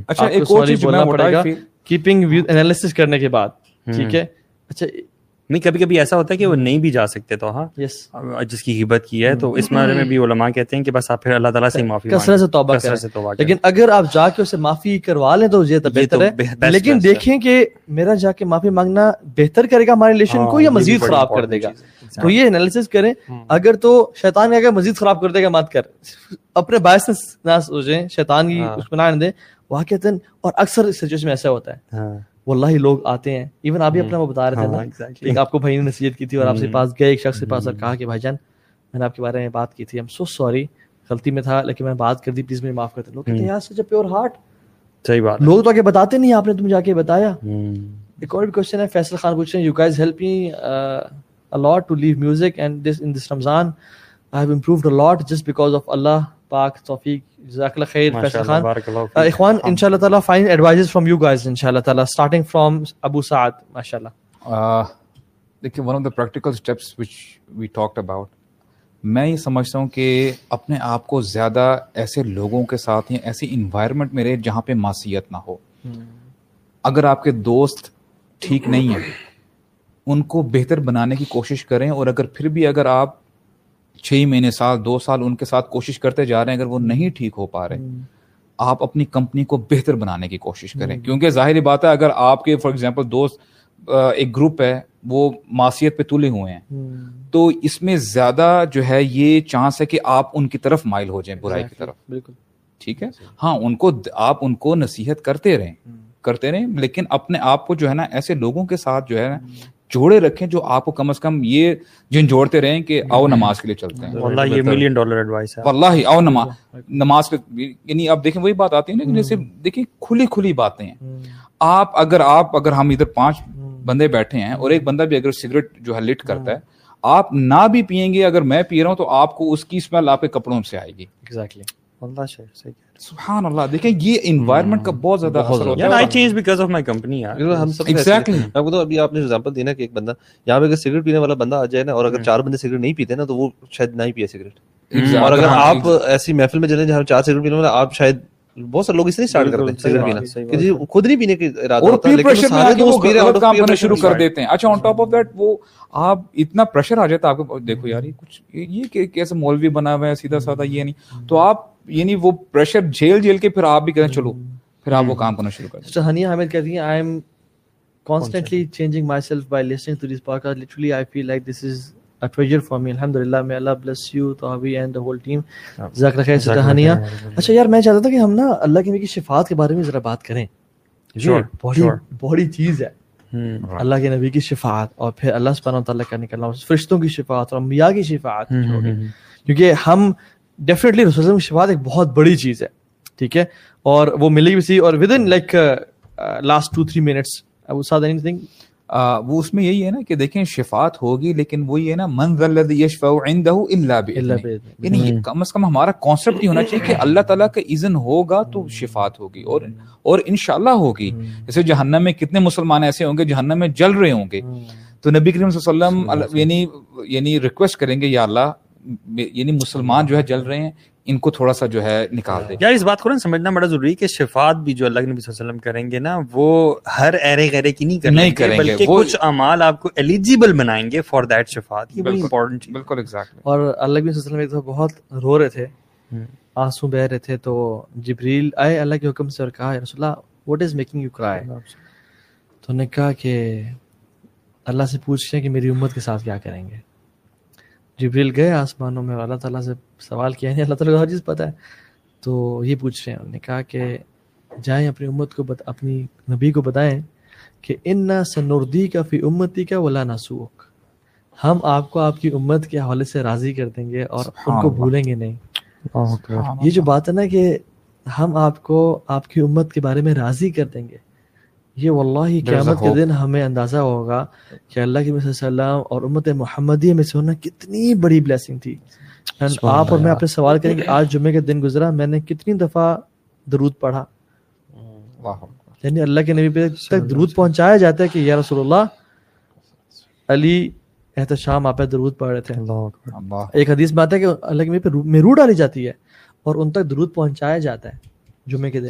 اچھا ایک اور چیز میں پڑے گا کیپنگ انالیسس کرنے کے بعد ٹھیک ہے؟ اچھا نہیں کبھی کبھی ایسا ہوتا ہے کہ وہ نہیں بھی جا سکتے تو ہاں جس کی غیبت کی ہے تو اس بارے میں بھی علماء کہتے ہیں کہ بس آپ پھر اللہ تعالیٰ سے معافی کثرت سے توبہ سے توبہ لیکن اگر آپ جا کے اسے معافی کروا لیں تو یہ تو بہتر ہے۔ لیکن دیکھیں کہ میرا جا کے معافی مانگنا بہتر کرے گا ہمارے ریلیشن کو یا مزید خراب کر دے گا؟ تو یہ انالیسس کریں۔ اگر تو شیطان اگر مزید خراب کر دے گا مت کر۔ اپنے باعث نہ سوچیں شیطان کی اس کو نہ دیں۔ واقعتاً اور اکثر سچویشن میں ایسا ہوتا ہے۔ واللہ لوگ آتے ہیں. ایون آپ بھی اپنا وہ بتا رہے تھے نا ایک آپ کو بھائی نے نصیحت کی تھی اور آپ سے پاس گئے ایک شخص کے پاس اور کہا کہ بھائی جان میں نے آپ کے بارے میں بات کی تھی. ایم سو سوری غلطی میں تھا لیکن میں بات کر دی. پلیز مجھے معاف کرتے لوگ کہتے ہیں یار سچ پیور ہارٹ صحیح بات لوگ تو آگے بتاتے نہیں آپ نے تم جا کے بتایا. ایک اور بھی کوشچن ہے فیصل خان پوچھ رہے ہیں you guys help me a lot to leave music and this in this Ramzan I have improved a lot just because of Allah پاک توفیق جزاک اللہ خیر فیصل خان. اخوان ان شاء اللہ تعالیٰ fine advice from you guys ان شاء اللہ تعالیٰ اسٹارٹنگ فرام ابو سعد ماشاء اللہ دیکھیے one of the practical steps which we talked about میں یہ سمجھتا ہوں کہ اپنے آپ کو زیادہ ایسے لوگوں کے ساتھ یا ایسی انوائرمنٹ میں رہے جہاں پہ معصیت نہ ہو۔ اگر آپ کے دوست ٹھیک نہیں ہیں ان کو بہتر بنانے کی کوشش کریں اور اگر پھر بھی اگر آپ چھ مہینے سال دو سال ان کے ساتھ کوشش کرتے جا رہے ہیں اگر وہ نہیں ٹھیک ہو پا رہے آپ اپنی کمپنی کو بہتر بنانے کی کوشش کریں۔ کیونکہ ظاہری بات ہے اگر آپ کے فار ایگزامپل دوست ایک گروپ ہے وہ معاشیت پہ تلے ہوئے ہیں۔ تو اس میں زیادہ جو ہے یہ چانس ہے کہ آپ ان کی طرف مائل ہو جائیں برائی کی طرف۔ بالکل۔ ٹھیک ہے؟ ہاں ان کو آپ ان کو نصیحت کرتے رہیں۔ کرتے رہیں لیکن اپنے آپ کو جو ہے نا ایسے لوگوں کے ساتھ جو ہے نا جوڑے رکھیں جو آپ کو کم از کم یہ جن جوڑتے رہیں کہ آؤ نماز کے لیے چلتے ہیں۔ واللہ یہ ملین ڈالر ایڈوائس ہے۔ واللہ آؤ نماز نماز کے یعنی آپ دیکھیں وہی بات آتی ہے نا جیسے دیکھیں کھلی کھلی باتیں ہیں۔ آپ اگر آپ اگر ہم ادھر پانچ بندے بیٹھے ہیں اور ایک بندہ بھی اگر سگریٹ جو ہے لٹ کرتا ہے آپ نہ بھی پیئیں گے اگر میں پی رہا ہوں تو آپ کو اس کی اسمیل آپ کے کپڑوں سے آئے گی۔ ایگزیکٹلی واللہ صحیح سبحان اللہ دیکھیں یہ انوائرمنٹ کا بہت زیادہ اثر ہوتا یار I change because of my company یار۔ ہم سب Exactly. میں بتاؤں ابھی آپ نے ایگزامپل دی نا کہ ایک بندہ یہاں پہ اگر سگریٹ پینے والا بندہ آ جائے نا اور اگر چار بندے سگریٹ نہیں پیتے نا تو وہ شاید نہ ہی پیے سگریٹ اور اگر آپ ایسی محفل میں چلیں جہاں چار سگریٹ پینے والا آپ شاید بہت سارے لوگ اس لیے اسٹارٹ کرتے ہیں سگریٹ پینا کہ جی خود نہیں پینے کی ارادہ ہوتا ہے لیکن سارے دوست پی رہے ہیں کام کرنا شروع کر. دیتے ہیں۔ اچھا آن ٹاپ آف دیٹ وہ آپ اتنا پریشر آ جاتا ہے آپ کو دیکھو یار یہ کچھ یہ کیسے مولوی بنا ہوا ہے سیدھا سادہ یہ نہیں۔ تو آپ یعنی وہ پریشر جھیل جھیل کے پھر آپ بھی کہتے ہیں چلو پھر آپ وہ کام کرنا شروع کر دیں۔ سسٹر ہنیا حامد کہتی ہیں I am constantly changing myself by listening to this podcast. Literally i feel like this is a treasure for me. Alhamdulillah may allah bless you Tahawi and the whole team. جزاک اللہ خیر اچھا یار میں چاہتا تھا کہ ہم نا اللہ کے نبی کی شفاعت کے بارے میں ذرا بات کریں بڑی. بڑی چیز ہے اللہ کے نبی کی شفاعت اور پھر اللہ سبحانہ و تعالیٰ کا نکلنا فرشتوں کی شفاعت اور انبیاء کی شفاعت کیونکہ ہم ڈیفینیٹلی رسول کی شفاعت ایک بہت بڑی چیز ہے ٹھیک ہے؟ اور وہ ملے گی بھی اور with in like last two three minutes وہ اس میں یہی ہے نا کہ دیکھیں شفاعت ہوگی لیکن وہی ہے نا من ذا الذی یشفع عنده الا۔ یعنی یہ کم از کم ہمارا کانسیپٹ یہ ہونا چاہیے کہ اللہ تعالیٰ کا اذن ہوگا تو شفاعت ہوگی اور اور انشاءاللہ ہوگی۔ جیسے جہنم میں کتنے مسلمان ایسے ہوں گے جہنم میں جل رہے ہوں گے۔ تو نبی کریم صلی اللہ علیہ وسلم یعنی یعنی ریکویسٹ کریں گے یا اللہ یعنی مسلمان جو ہے جل رہے ہیں ان کو تھوڑا سا جو ہے نکال دے یار اس بات کو نا سمجھنا بڑا ضروری ہے کہ شفاعت بھی جو اللہ کے نبی صلی اللہ علیہ وسلم کریں گے نا وہ ہر ایرے غیرے کی نہیں کریں نہیں گے کریں گے، بلکہ وہ- کچھ اعمال آپ کو ایلیجیبل بنائیں گے فار دیٹ شفاعت۔ یہ بڑی امپورٹنٹ چیز۔ بالکل ایگزیکٹلی اور اللہ کے وسلم ایک بہت رو رہے تھے آنسو بہ رہے تھے تو جبریل آئے اللہ کے حکم سے اور کہا یا رسول اللہ what is making you cry تو نے کہا کہ اللہ سے پوچھ رہے ہیں کہ میری امت کے ساتھ کیا کریں گے۔ جبریل گئے آسمانوں میں اللہ تعالیٰ سے سوال کیا نہیں اللہ تعالیٰ کو ہر چیز پتہ ہے۔ تو یہ پوچھ رہے ہیں انہوں نے کہا کہ جائیں اپنی امت کو بت... اپنی نبی کو بتائیں کہ ان سنردی کا فی امتی کا ولا نسوک ہم آپ کو آپ کی امت کے حوالے سے راضی کر دیں گے اور ان کو بھولیں گے نہیں۔ یہ جو بات ہے نا کہ ہم آپ کو آپ کی امت کے بارے میں راضی کر دیں گے۔ یہ واللہ قیامت کے دن ہمیں اندازہ ہوگا کہ اللہ کے وسلم اور امت محمدیہ میں سے ہونا کتنی بڑی بلیسنگ تھی۔ آپ اور میں آپ سے سوال کریں کہ آج جمعے کے دن گزرا میں نے کتنی دفعہ درود پڑھا۔ یعنی اللہ کے نبی پہ تک درود پہنچایا جاتا ہے کہ یا رسول اللہ علی احتشام آپ درود پڑھ رہے تھے۔ ایک حدیث میں آتا ہے کہ اللہ کے نبی پہ میں ڈالی جاتی ہے اور ان تک درود پہنچایا جاتا ہے۔ جمعے کے دن۔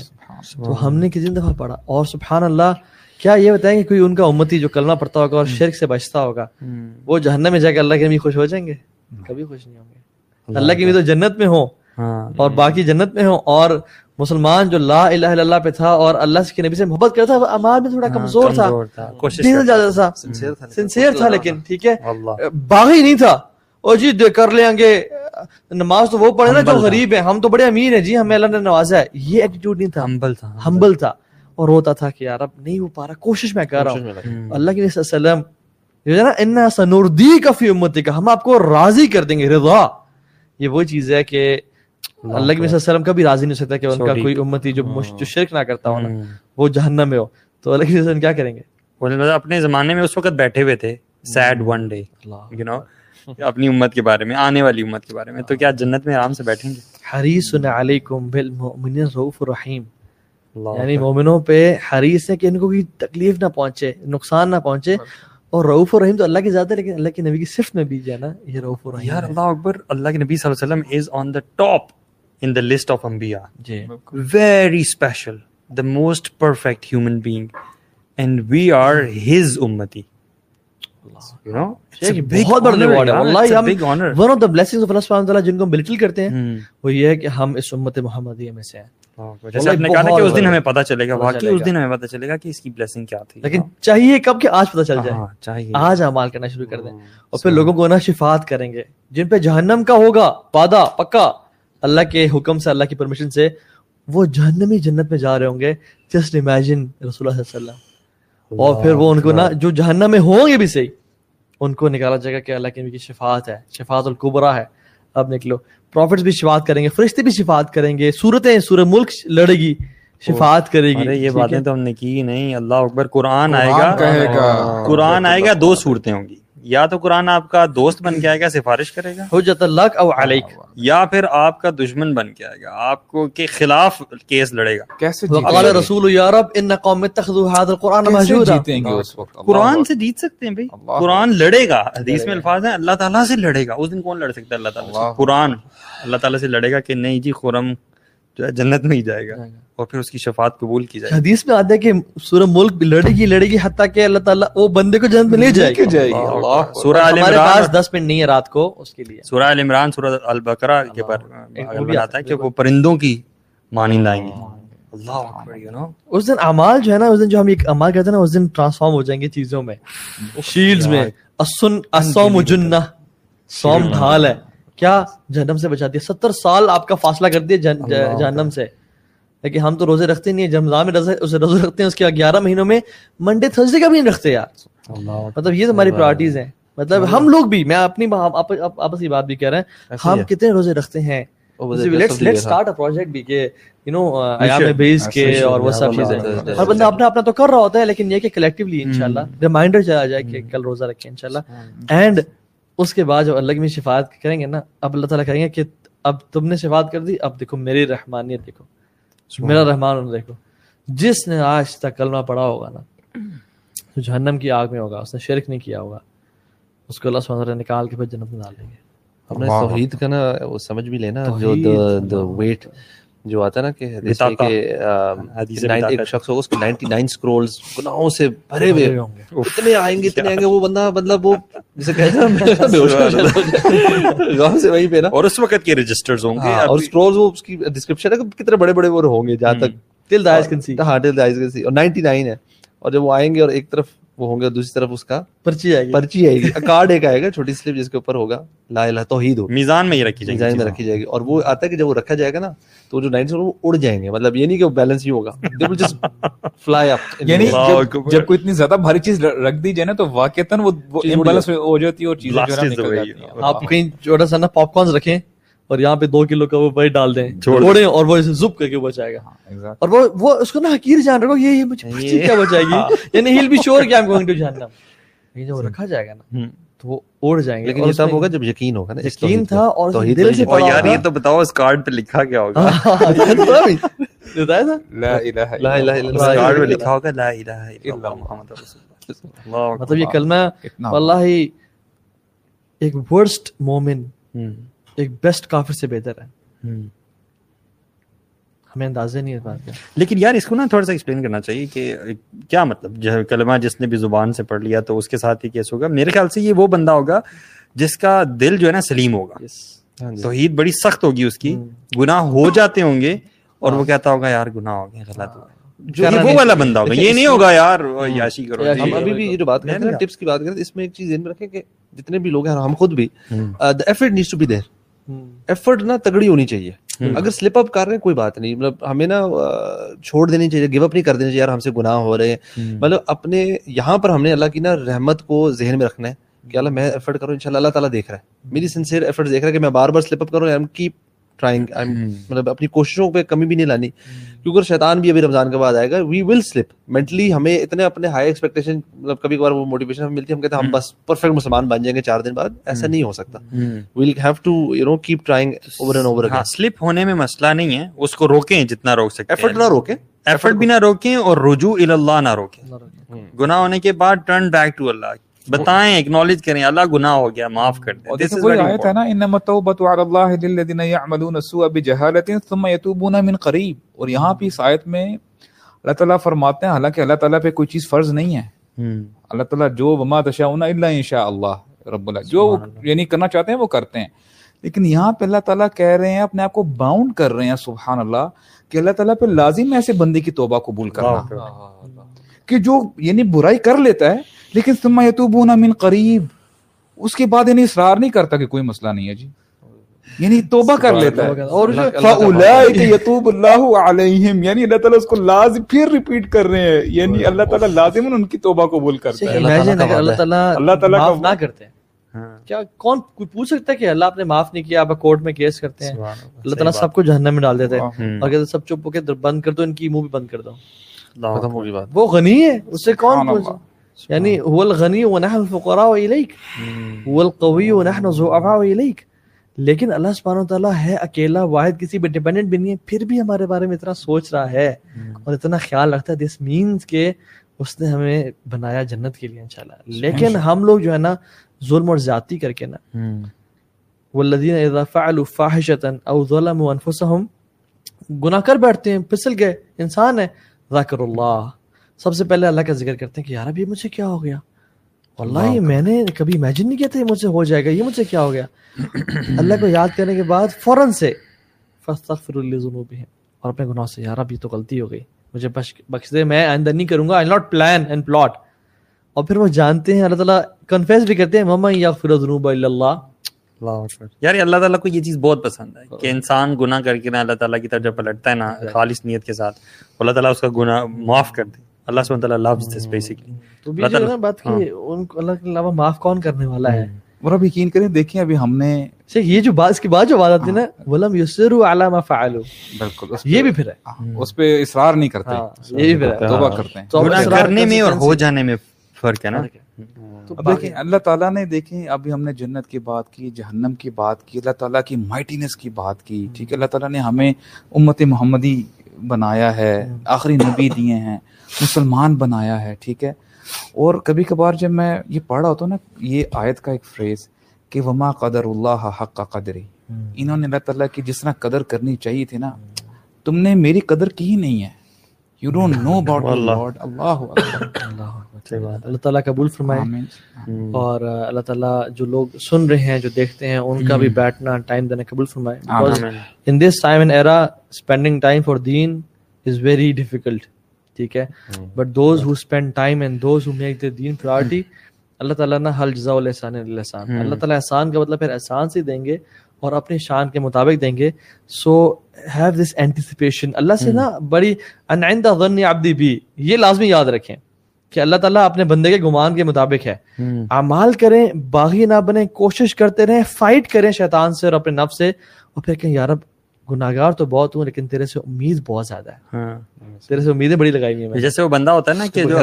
تو ہم نے کتنی دفعہ پڑھا؟ اور سبحان اللہ کیا یہ بتائیں کہ کوئی ان کا امتی جو کلمہ پڑھتا ہوگا اور شرک سے بچتا ہوگا وہ جہنم میں جا کے اللہ کے نبی خوش ہو جائیں گے؟ کبھی خوش نہیں ہوں گے۔ اللہ کے نبی تو جنت میں ہوں اور باقی جنت میں ہوں۔ اور مسلمان جو لا الہ الا اللہ پہ تھا اور اللہ کے نبی سے محبت کرتا تھا امال میں تھوڑا کمزور تھا۔ دین زیادہ تھا۔ سنسیئر تھا۔ لیکن ٹھیک ہے؟ باغی نہیں تھا۔ اور جی کر لیں گے۔ نماز تو وہ پڑھے نا جو غریب ہے ہم تو بڑے امیر ہیں۔ جی ہمیں اللہ نے نوازا ہے۔ یہ ایٹیٹیوڈ نہیں تھا۔ ہمبل تھا ہمبل تھا۔ اور ہوتا تھا کہ یار اب نہیں ہو پا رہا۔ کوشش میں کر رہا ہوں۔ اللہ کے وسلم جو ہے نا ان سنوردی کا فی امتی کا ہم آپ کو راضی کر دیں گے رضا۔ یہ وہ چیز ہے کہ اللہ کے وسلم کا بھی راضی نہیں ہو سکتا کہ ان کا کوئی امتی جو جو شرک نہ کرتا ہو نا وہ جہنم میں ہو۔ تو اللہ کے وسلم کیا کریں گے؟ اپنے زمانے میں اس وقت بیٹھے ہوئے تھے said one day you know اپنی امت کے بارے میں آنے والی امت کے بارے میں۔ تو کیا جنت میں آرام سے بیٹھیں گے؟ حریص علیکم بالمؤمنین رؤوف الرحیم۔ یعنی مومنوں پہ حریص ہے کہ ان کو کوئی تکلیف نہ پہنچے نقصان نہ پہنچے۔ اور رؤوف الرحیم تو اللہ کی ذات ہے لیکن اللہ کے نبی کی صفت میں بھی جو ہے نا یہ رؤوف الرحیم یار اللہ اکبر اللہ کے نبی صلی اللہ علیہ وسلم is on the top in the list of انبیاء۔ جی۔ Very special the most perfect human being and we are his امتی you know? بہت بڑا ریوارڈ ہے واللہ one of the blessings of Allah سبحانہ وتعالی جن کو ہم بلٹل کرتے ہیں وہ یہ ہے کہ ہم اس امت محمدیہ میں سے ہیں۔ جیسے آپ نے کہا کہ اس دن ہمیں پتہ چلے گا واقعی اس دن ہمیں پتہ چلے گا کہ اس کی بلیسنگ کیا تھی۔ لیکن چاہیے کب کہ آج پتہ چل جائے۔ چاہیے۔ آج اعمال کرنا شروع کر دیں۔ اور پھر لوگوں کو نا شفاعت کریں گے۔ جن پہ جہنم کا ہوگا وعدہ پکا۔ اللہ کے حکم سے اللہ کی پرمیشن سے وہ جہنمی جنت میں جا رہے ہوں گے۔ جسٹ امیجن رسول اللہ صلی اللہ علیہ وسلم۔ اور پھر وہ ان کو نا جو جہنم میں ہوں گے بھی صحیح ان کو نکالا جائے گا کہ اللہ کی شفاعت ہے شفاعت القبرا ہے۔ اب نکلو۔ پروفٹس بھی شفاعت کریں گے فرشتے بھی شفاعت کریں گے صورتیں سورہ ملک لڑے گی شفاعت کرے گی۔ یہ باتیں تو ہم نے کی نہیں۔ اللہ اکبر قرآن آئے گا۔ قرآن آئے گا دو صورتیں ہوں گی۔ یا تو قرآن آپ کا دوست بن کے آئے گا سفارش کرے گا حجت اللہ او علیک۔ یا پھر آپ کا دشمن بن کے آئے گا آپ کو کے خلاف کیس لڑے گا۔ کیسے وقال رسول یا رب ان قوم اتخذوا هذا القران مهجورا جیتیں گے اس وقت؟ قرآن سے جیت سکتے ہیں بھائی۔ قرآن لڑے گا حدیث میں الفاظ ہیں اللہ تعالیٰ سے لڑے گا۔ اس دن کون لڑ سکتا ہے؟ اللہ تعالیٰ سے۔ قرآن اللہ تعالیٰ سے لڑے گا کہ نہیں جی خرم جو ہے جنت میں ہی جائے گا۔ اور پھر اس کی شفاعت قبول کی جائے حدیث میں آتا ہے کہ سورہ ملک بھی لڑے گی لڑے گی حتیٰ کہ اللہ تعالیٰ وہ بندے کو جنت میں لے جائے گی۔ سورہ عال ہمارے عمران پاس دس منٹ نہیں ہے رات کو اس کے لیے۔ سورہ عال عمران سورہ البقرہ کے پر اگر آتا ہے۔ کہ وہ پرندوں کی مانند آئیں گے اللہ اکبر یو نو اس دن اعمال جو ہے نا اس دن جو ہم ایک اعمال کرتے ہیں نا اس دن ٹرانسفارم ہو جائیں گے چیزوں میں۔ شیلڈز میں۔ السن الصوم جنہ۔ سوم ڈھال ہے۔ کیا جہنم سے بچاتی ہے؟ ستر سال آپ کا فاصلہ کر دیا جہنم سے۔ لیکن ہم تو روزے رکھتے نہیں ہیں رمضان میں روزے روزے رکھتے ہیں اس کے گیارہ مہینوں میں منڈے تھرسڈے کا بھی نہیں رکھتے یار۔ مطلب یہ ہماری پرائرٹیز ہیں۔ مطلب ہم لوگ بھی میں اپنی آپس کی بات بھی کہہ رہے ہیں ہم کتنے روزے رکھتے ہیں؟ ہر بندہ اپنا اپنا تو کر رہا ہوتا ہے لیکن یہ کہ کلیکٹولی انشاءاللہ ریمائنڈر چلا جائے کہ کل روزہ رکھیں انشاءاللہ۔ اینڈ اس کے بعد جب اللہ کی شفاعت کریں گے نا اب اللہ تعالیٰ کہیں گے کہ اب تم نے شفاعت کر دی اب دیکھو میری رحمانیت دیکھو۔ میرا رحمان دیکھو۔ جس نے آج تک کلمہ پڑھا ہوگا نا جو جہنم کی آگ میں ہوگا اس نے شرک نہیں کیا ہوگا۔ اس کو اللہ سبحانہ نکال کے پھر جنت میں ڈال دیں گے۔ اپنے توحید کا نا وہ سمجھ بھی لینا جو دا ویٹ جو آتا ہے نا کہ حدیث کہ ایک شخص ہوگا اس کے نائنٹی نائن سکرولز گناہوں سے بھرے ہوئے۔ اتنے آئیں گے اتنے آئیں گے وہ بندہ مطلب وہ جسے کہتے ہیں (laughs) بے ہوش سے وہیں پہ نا۔ اور اس وقت کے رجسٹرز ہوں گے۔ اور سکرولز وہ اس کی ڈسکرپشن ہے کہ کتنے بڑے بڑے وہ ہوں گے جہاں تک ٹل کین سی ہاں ٹل کین سی اور نائنٹی نائن ہے۔ اور جب وہ آئیں گے اور ایک طرف وہ ہوں گے دوسری طرف اس کا پرچی آئے گی۔ پرچی آئے گی۔ کارڈ ایک آئے گا چھوٹی سلپ جس کے اوپر ہوگا۔ لا الہ توحید ہو۔ میزان میں ہی رکھی جائے میزان میں رکھی جائے گی۔ اور وہ آتا ہے کہ جب وہ رکھا جائے گا نا تو جو نائنٹی وہ اڑ جائیں گے۔ مطلب یہ نہیں کہ وہ بیلنس ہی ہوگا۔ دے ول جسٹ فلائی اپ یعنی جب کوئی اتنی زیادہ بھاری چیز رکھ دی جائے نا تو واقعتاً وہ امبیلنس ہو جاتی ہے اور چیزیں جو ہے نکل جاتی ہیں۔ آپ کہیں چھوٹا سا نا پاپ کارنز رکھیں۔ اور یہاں پہ دو کلو کا وہ وہی ڈال دیں چھوڑیں اور وہ زپ کر کے بچائے گا۔ اور وہ وہ اس کو نا حقیر جان رکھو یہ مجھے کیا بچائے گی۔ (laughs) یعنی ہیل بی شور کہ آئی ایم گوئنگ ٹو جہنم لیکن جب وہ رکھا جائے گا نا تو وہ اڑ جائیں گے۔ لیکن یہ تب ہوگا جب یقین ہوگا نا یقین تھا اور دل سے اور یار یہ تو بتاؤ اس کارڈ پہ لکھا کیا ہوگا۔ (laughs) بتایا تھا۔ لا الہ لا الہ الا اس کارڈ پہ لکھا ہوگا لا الہ الا اللہ۔ محمد رسول اللہ۔ مطلب یہ کلمہ واللہ ایک ورسٹ مومن ایک بیسٹ کافر سے بہتر ہے۔ ہمیں اندازے نہیں اس بات کا۔ لیکن یار اس کو نا تھوڑا سا ایکسپلین کرنا چاہیے کہ کیا مطلب جو کلمہ جس نے بھی زبان سے پڑھ لیا تو اس کے ساتھ ہی کیس ہوگا۔ میرے خیال سے یہ وہ بندہ ہوگا جس کا دل جو ہے نا سلیم ہوگا۔ توحید بڑی سخت ہوگی اس کی۔ گناہ ہو جاتے ہوں گے اور وہ کہتا ہوگا یار گناہ ہو گیا غلط ہو گیا وہ والا بندہ ہوگا۔ یہ نہیں ہوگا یار یاشی کرو۔ ہم ابھی بھی یہ جو بات کرتے ہیں ٹپس کی بات کرتے ہیں اس میں ایک چیز ذہن میں رکھیں کہ جتنے بھی لوگ ہیں ہم خود بھی effort needs to be there effort نا تگڑی ہونی چاہیے۔ اگر سلپ اپ کر رہے ہیں کوئی بات نہیں۔ مطلب ہمیں نا چھوڑ دینی چاہیے گیو اپ نہیں کر دینی چاہیے یار ہم سے گناہ ہو رہے ہیں۔ مطلب اپنے یہاں پر ہم نے اللہ کی نا رحمت کو ذہن میں رکھنا ہے کہ اللہ میں ایفرٹ کروں انشاءاللہ اللہ تعالیٰ دیکھ رہا ہے۔ میری سنسیئر ایفرٹ دیکھ رہا ہے کہ میں بار بار سلپ اپ کروں کیپ ٹرائنگ مطلب اپنی کوششوں پہ کمی بھی نہیں لانی۔ کیونکہ شیطان بھی ابھی رمضان کے بعد آئے گا وی ول سلپ مینٹلی ہمیں اتنے اپنے ہائی ایکسپیکٹیشن مطلب کبھی کبھار وہ موٹیویشن ہمیں ملتی ہے ہم کہتے ہیں ہم بس پرفیکٹ مسلمان بن جائیں گے چار دن بعد ایسا نہیں ہو سکتا۔ We'll have to you know keep trying over and over slip ہونے میں مسئلہ نہیں ہے اس کو روکیں جتنا روک سکتے ایفرٹ نہ روکیں۔ ایفرٹ بھی نہ روکیں۔ اور رجوع اللہ نہ روکیں۔ گناہ ہونے کے بعد ٹرن بیک ٹو اللہ۔ بتائیں اکنالج کریں اللہ گناہ ہو گیا معاف کر دیں. دس وہی آیت ہے نا انما التوبۃ علی اللہ للذین یعملون السوء بجہالۃ ثم یتوبون من قریب اور یہاں بھی اس آیت میں اللہ تعالیٰ فرماتے ہیں حالانکہ اللہ تعالیٰ پہ کوئی چیز فرض نہیں ہے۔ اللہ تعالیٰ جو وما تشاؤون الا ان شاء اللہ رب اللہ جو یعنی کرنا چاہتے ہیں وہ کرتے ہیں۔ لیکن یہاں پہ اللہ تعالیٰ کہہ رہے ہیں اپنے آپ کو باؤنڈ کر رہے ہیں سبحان اللہ کہ اللہ تعالیٰ پہ لازم ہے ایسے بندے کی توبہ قبول کرنا۔ کہ جو یعنی برائی کر لیتا ہے لیکن ثم یتوبون من قریب۔ اس کے بعد یعنی اصرار نہیں کرتا کہ کوئی مسئلہ نہیں ہے جی۔ یعنی توبہ کر لیتا ہے۔ اور یتوب اللہ علیہم۔ یعنی اللہ تعالیٰ اس کو لازم پھر ریپیٹ کر رہے ہیں۔ یعنی اللہ تعالیٰ لازم ان کی توبہ قبول کرتا ہے۔ اللہ تعالیٰ اللہ تعالیٰ معاف نہ کرتے ہیں۔ کیا کون کوئی پوچھ سکتا ہے کہ اللہ آپ نے معاف نہیں کیا؟ آپ کورٹ میں کیس کرتے ہیں۔ اللہ تعالیٰ سب کو جہنم میں ڈال دیتے ہیں۔ اور کہتے سب چپ ہو کے بند کر دو ان کی منہ بھی بند کر دو۔ وہ غنی ہے۔ اس سے کون پوچھا یعنی هو الغنی ونحن الفقراء الیک هو القوی ونحن الضعفاء الیک لیکن اللہ سبحانہ تعالیٰ ہے اکیلا واحد کسی پہ ڈیپینڈنٹ بھی نہیں ہے پھر بھی ہمارے بارے میں اتنا سوچ رہا ہے اور اتنا خیال رکھتا ہے۔ دس مینس کہ اس نے ہمیں بنایا جنت کے لیے انشاءاللہ۔ لیکن ہم لوگ جو ہے نا ظلم اور زیادتی کر کے نا۔ والذین اذا فعلوا فاحشة او ظلموا انفسهم گناہ کر بیٹھتے ہیں پھسل گئے انسان ہے۔ ذکر اللہ۔ سب سے پہلے اللہ کا ذکر کرتے ہیں کہ یار اب یہ مجھے کیا ہو گیا؟ واللہ میں نے کبھی امیجن نہیں کیا تھا یہ مجھ سے ہو جائے گا یہ مجھ سے کیا ہو گیا؟ اللہ کو یاد کرنے کے بعد فوراً سے فاستغفر لذنوبہم۔ اور اپنے گناہ سے یار اب یہ تو غلطی ہو گئی۔ مجھے بخش دے میں آئندہ نہیں کروں گا۔ I not plan and plot اور پھر وہ جانتے ہیں اللہ تعالیٰ کنفیس بھی کرتے ہیں مما یغفر الذنوب الا اللہ یار اللہ تعالیٰ کو یہ چیز بہت پسند ہے کہ انسان گناہ کر کے نا اللہ تعالیٰ کی طرف جب پلٹتا ہے نا خالص نیت کے ساتھ اللہ تعالیٰ اس کا گناہ معاف کر دے۔ اللہ سبحانہ تعالیٰ دس بیسیکلی تو بھی جو ہے بات کہ ان کو اللہ کے علاوہ معاف کون کرنے والا ہے؟ اور اب یقین کریں دیکھیں ابھی ہم نے یہ جو بات اس کے بعد جو بات آتی ہے نا ولم یسروا علی ما فعلوا بالکل یہ بھی پھر ہے۔ اس پہ اصرار نہیں کرتے۔ یہ بھی پھر ہے۔ توبہ کرتے ہیں۔ گناہ کرنے میں اور ہو جانے میں فرق ہے نا۔ اب دیکھیں اللہ تعالیٰ نے دیکھیں ابھی ہم نے جنت کی بات کی جہنم کی بات کی اللہ تعالیٰ کی مائٹینس کی بات کی۔ ٹھیک ہے اللہ تعالیٰ نے ہمیں امت محمدی بنایا ہے آخری نبی دیے ہیں۔ مسلمان بنایا ہے ٹھیک ہے؟ اور کبھی کبھار جب میں یہ پڑھ رہا ہوتا ہوں نا یہ آیت کا ایک فریز کہ وما قدر اللہ حق کا قدری انہوں نے اللہ تعالیٰ کی جس طرح قدر کرنی چاہیے تھی نا تم نے میری قدر کی ہی نہیں ہے۔ You don't know about lord Allah Allah تعالیٰ قبول فرمائے۔ اور اللہ تعالیٰ جو لوگ سن رہے ہیں جو دیکھتے ہیں ان کا بھی بیٹھنا ٹائم دینا قبول فرمائے۔ In this time and era spending time for then is very difficult ٹھیک ہے؟ But those who spend time and those who make the then priority Allah تعالیٰ حل جزا الحسان الحسان اللہ تعالیٰ احسان کا مطلب پھر احسان سے دیں گے اور اپنی شان کے مطابق دیں گے۔ سو ہیو دس اینٹیسپیشن اللہ سے نا بڑی انائندہ ظن عبدی بھی یہ لازمی یاد رکھیں کہ اللہ تعالیٰ اپنے بندے کے گمان کے مطابق ہے۔ اعمال کریں باغی نہ بنیں کوشش کرتے رہیں فائٹ کریں شیطان سے اور اپنے نفس سے۔ اور پھر کہیں یارب گناگار تو بہت ہوں لیکن تیرے سے امید بہت زیادہ ہے۔ ہاں۔ تیرے سے امیدیں بڑی لگائی ہوئی ہیں جیسے وہ بندہ ہوتا ہے نا کہ جو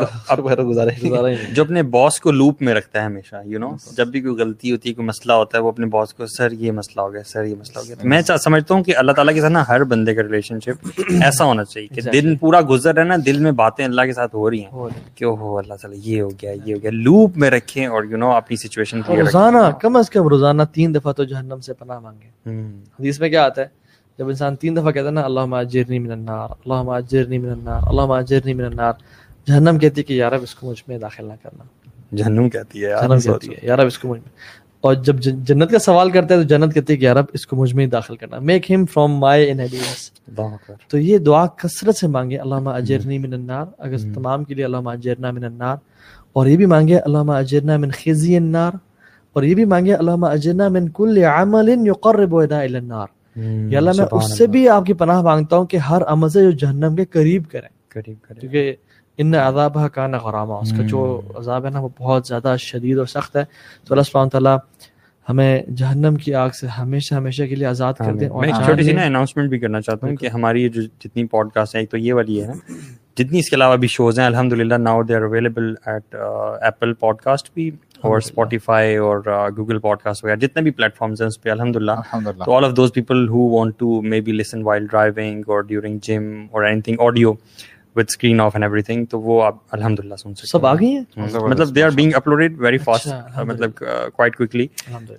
گزارے (laughs) جو اپنے باس کو لوپ میں رکھتا ہے ہمیشہ یو نو جب بھی کوئی غلطی ہوتی ہے کوئی مسئلہ ہوتا ہے وہ اپنے باس کو سر یہ مسئلہ ہو گیا سر یہ مسئلہ ہو گیا۔ میں سمجھتا ہوں کہ اللہ تعالیٰ کے ساتھ نا ہر بندے کا ریلیشن شپ (coughs) ایسا ہونا چاہیے کہ دن پورا گزر رہا ہے نا دل میں باتیں اللہ کے ساتھ ہو ری ہیں۔ کہ ہو اللہ تعالیٰ یہ ہو گیا یہ ہو گیا۔ لوپ میں رکھیں اور یو نو اپنی سچویشن روزانہ کم از کم روزانہ تین دفعہ تو جہنم سے پناہ مانگے حدیث میں کیا آتا ہے؟ جب انسان تین دفعہ کہتا ہے نا اللہ اجرنی من النار اللہ اجرنی من النار اللہ اجرنی من النار جہنم کہتی ہے کہ یار اب اس کو مجھ میں داخل نہ کرنا۔ جہنم کہتی ہے جہنم کہتی ہے یار اب اس کو مجھ میں۔ اور جب جنت کا سوال کرتا ہے تو جنت کہتی ہے کہ یار اب اس کو مجھ میں داخل کرنا۔ میک ہم فرام مائی انہیبیٹنس تو یہ دعا کثرت سے مانگے اللہ اجرنی من النار۔ اگر تمام کے لیے اللہ اجرنا من النار۔ اور یہ بھی مانگے اللہ اجرنا من خزی النار۔ اور یہ بھی مانگے اللہ اجرنا من کل عمل یقرب الى النار۔ یا اللہ میں اس سے بھی آپ کی پناہ مانگتا ہوں کہ ہر عمل سے جو جہنم کے قریب کریں۔ قریب کریں۔ کیونکہ ان عذاب کا نہ غرامہ اس کا جو عذاب ہے نا وہ بہت زیادہ شدید اور سخت ہے۔ تو اللہ سبحانہ تعالیٰ ہمیں جہنم کی آگ سے ہمیشہ ہمیشہ کے لیے آزاد کر دیں میں ایک چھوٹی سی نا اناؤنسمنٹ بھی کرنا چاہتا ہوں کہ ہماری جو جتنی پوڈ کاسٹ ہیں ایک تو یہ والی ہے جتنی اس کے علاوہ بھی شوز ہیں الحمد للہ now they are available at Apple podcast بھی اور اسپوٹیفائی اور گوگل پوڈ کاسٹ وغیرہ جتنے بھی پلیٹ فارمس ہیں اس پہ الحمد للہ تو all of those people who want to maybe listen while driving اور ڈیورنگ جم اور anything audio with screen off and everything تو وہ آپ الحمد للہ سن سکتے سب آ گئی ہیں؟ مطلب they are being uploaded very fast مطلب کوائٹ کوئکلی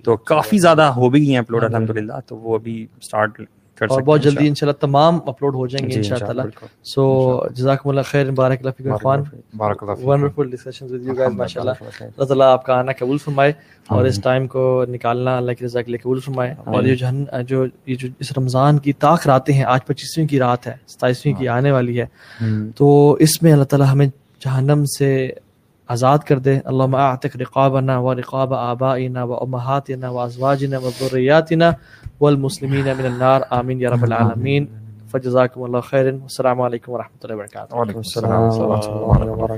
تو کافی زیادہ ہو بھی گئی ہیں اپلوڈ الحمد للہ تو وہ ابھی اسٹارٹ اور بہت جلدی انشاءاللہ۔ تمام اپلوڈ ہو جائیں گے انشاءاللہ۔ سو جزاکم اللہ خیر بارک اللہ فیکم اخوان wonderful discussions with you guys ماشاءاللہ۔ اللہ تعالی آپ کا آنا قبول فرمائے اور اس ٹائم کو نکالنا اللہ کی رضا کے لیے قبول فرمائے۔ اور یہ جہن جو یہ جو اس رمضان کی طاق راتیں ہیں آج پچیسویں کی رات ہے ستائیسویں کی آنے والی ہے۔ تو اس میں اللہ تعالی ہمیں جہنم سے آزاد کر دے۔ اللہم اعتق رقابنا و رقاب آبائنا و امہاتنا و ازواجنا و ذریاتنا والمسلمین من النار۔ آمین یا رب العالمین۔ فجزاکم اللہ خیر السلام علیکم ورحمۃ اللہ وبرکاتہ۔ وعلیکم السلام. ورحمۃ اللہ وبرکاتہ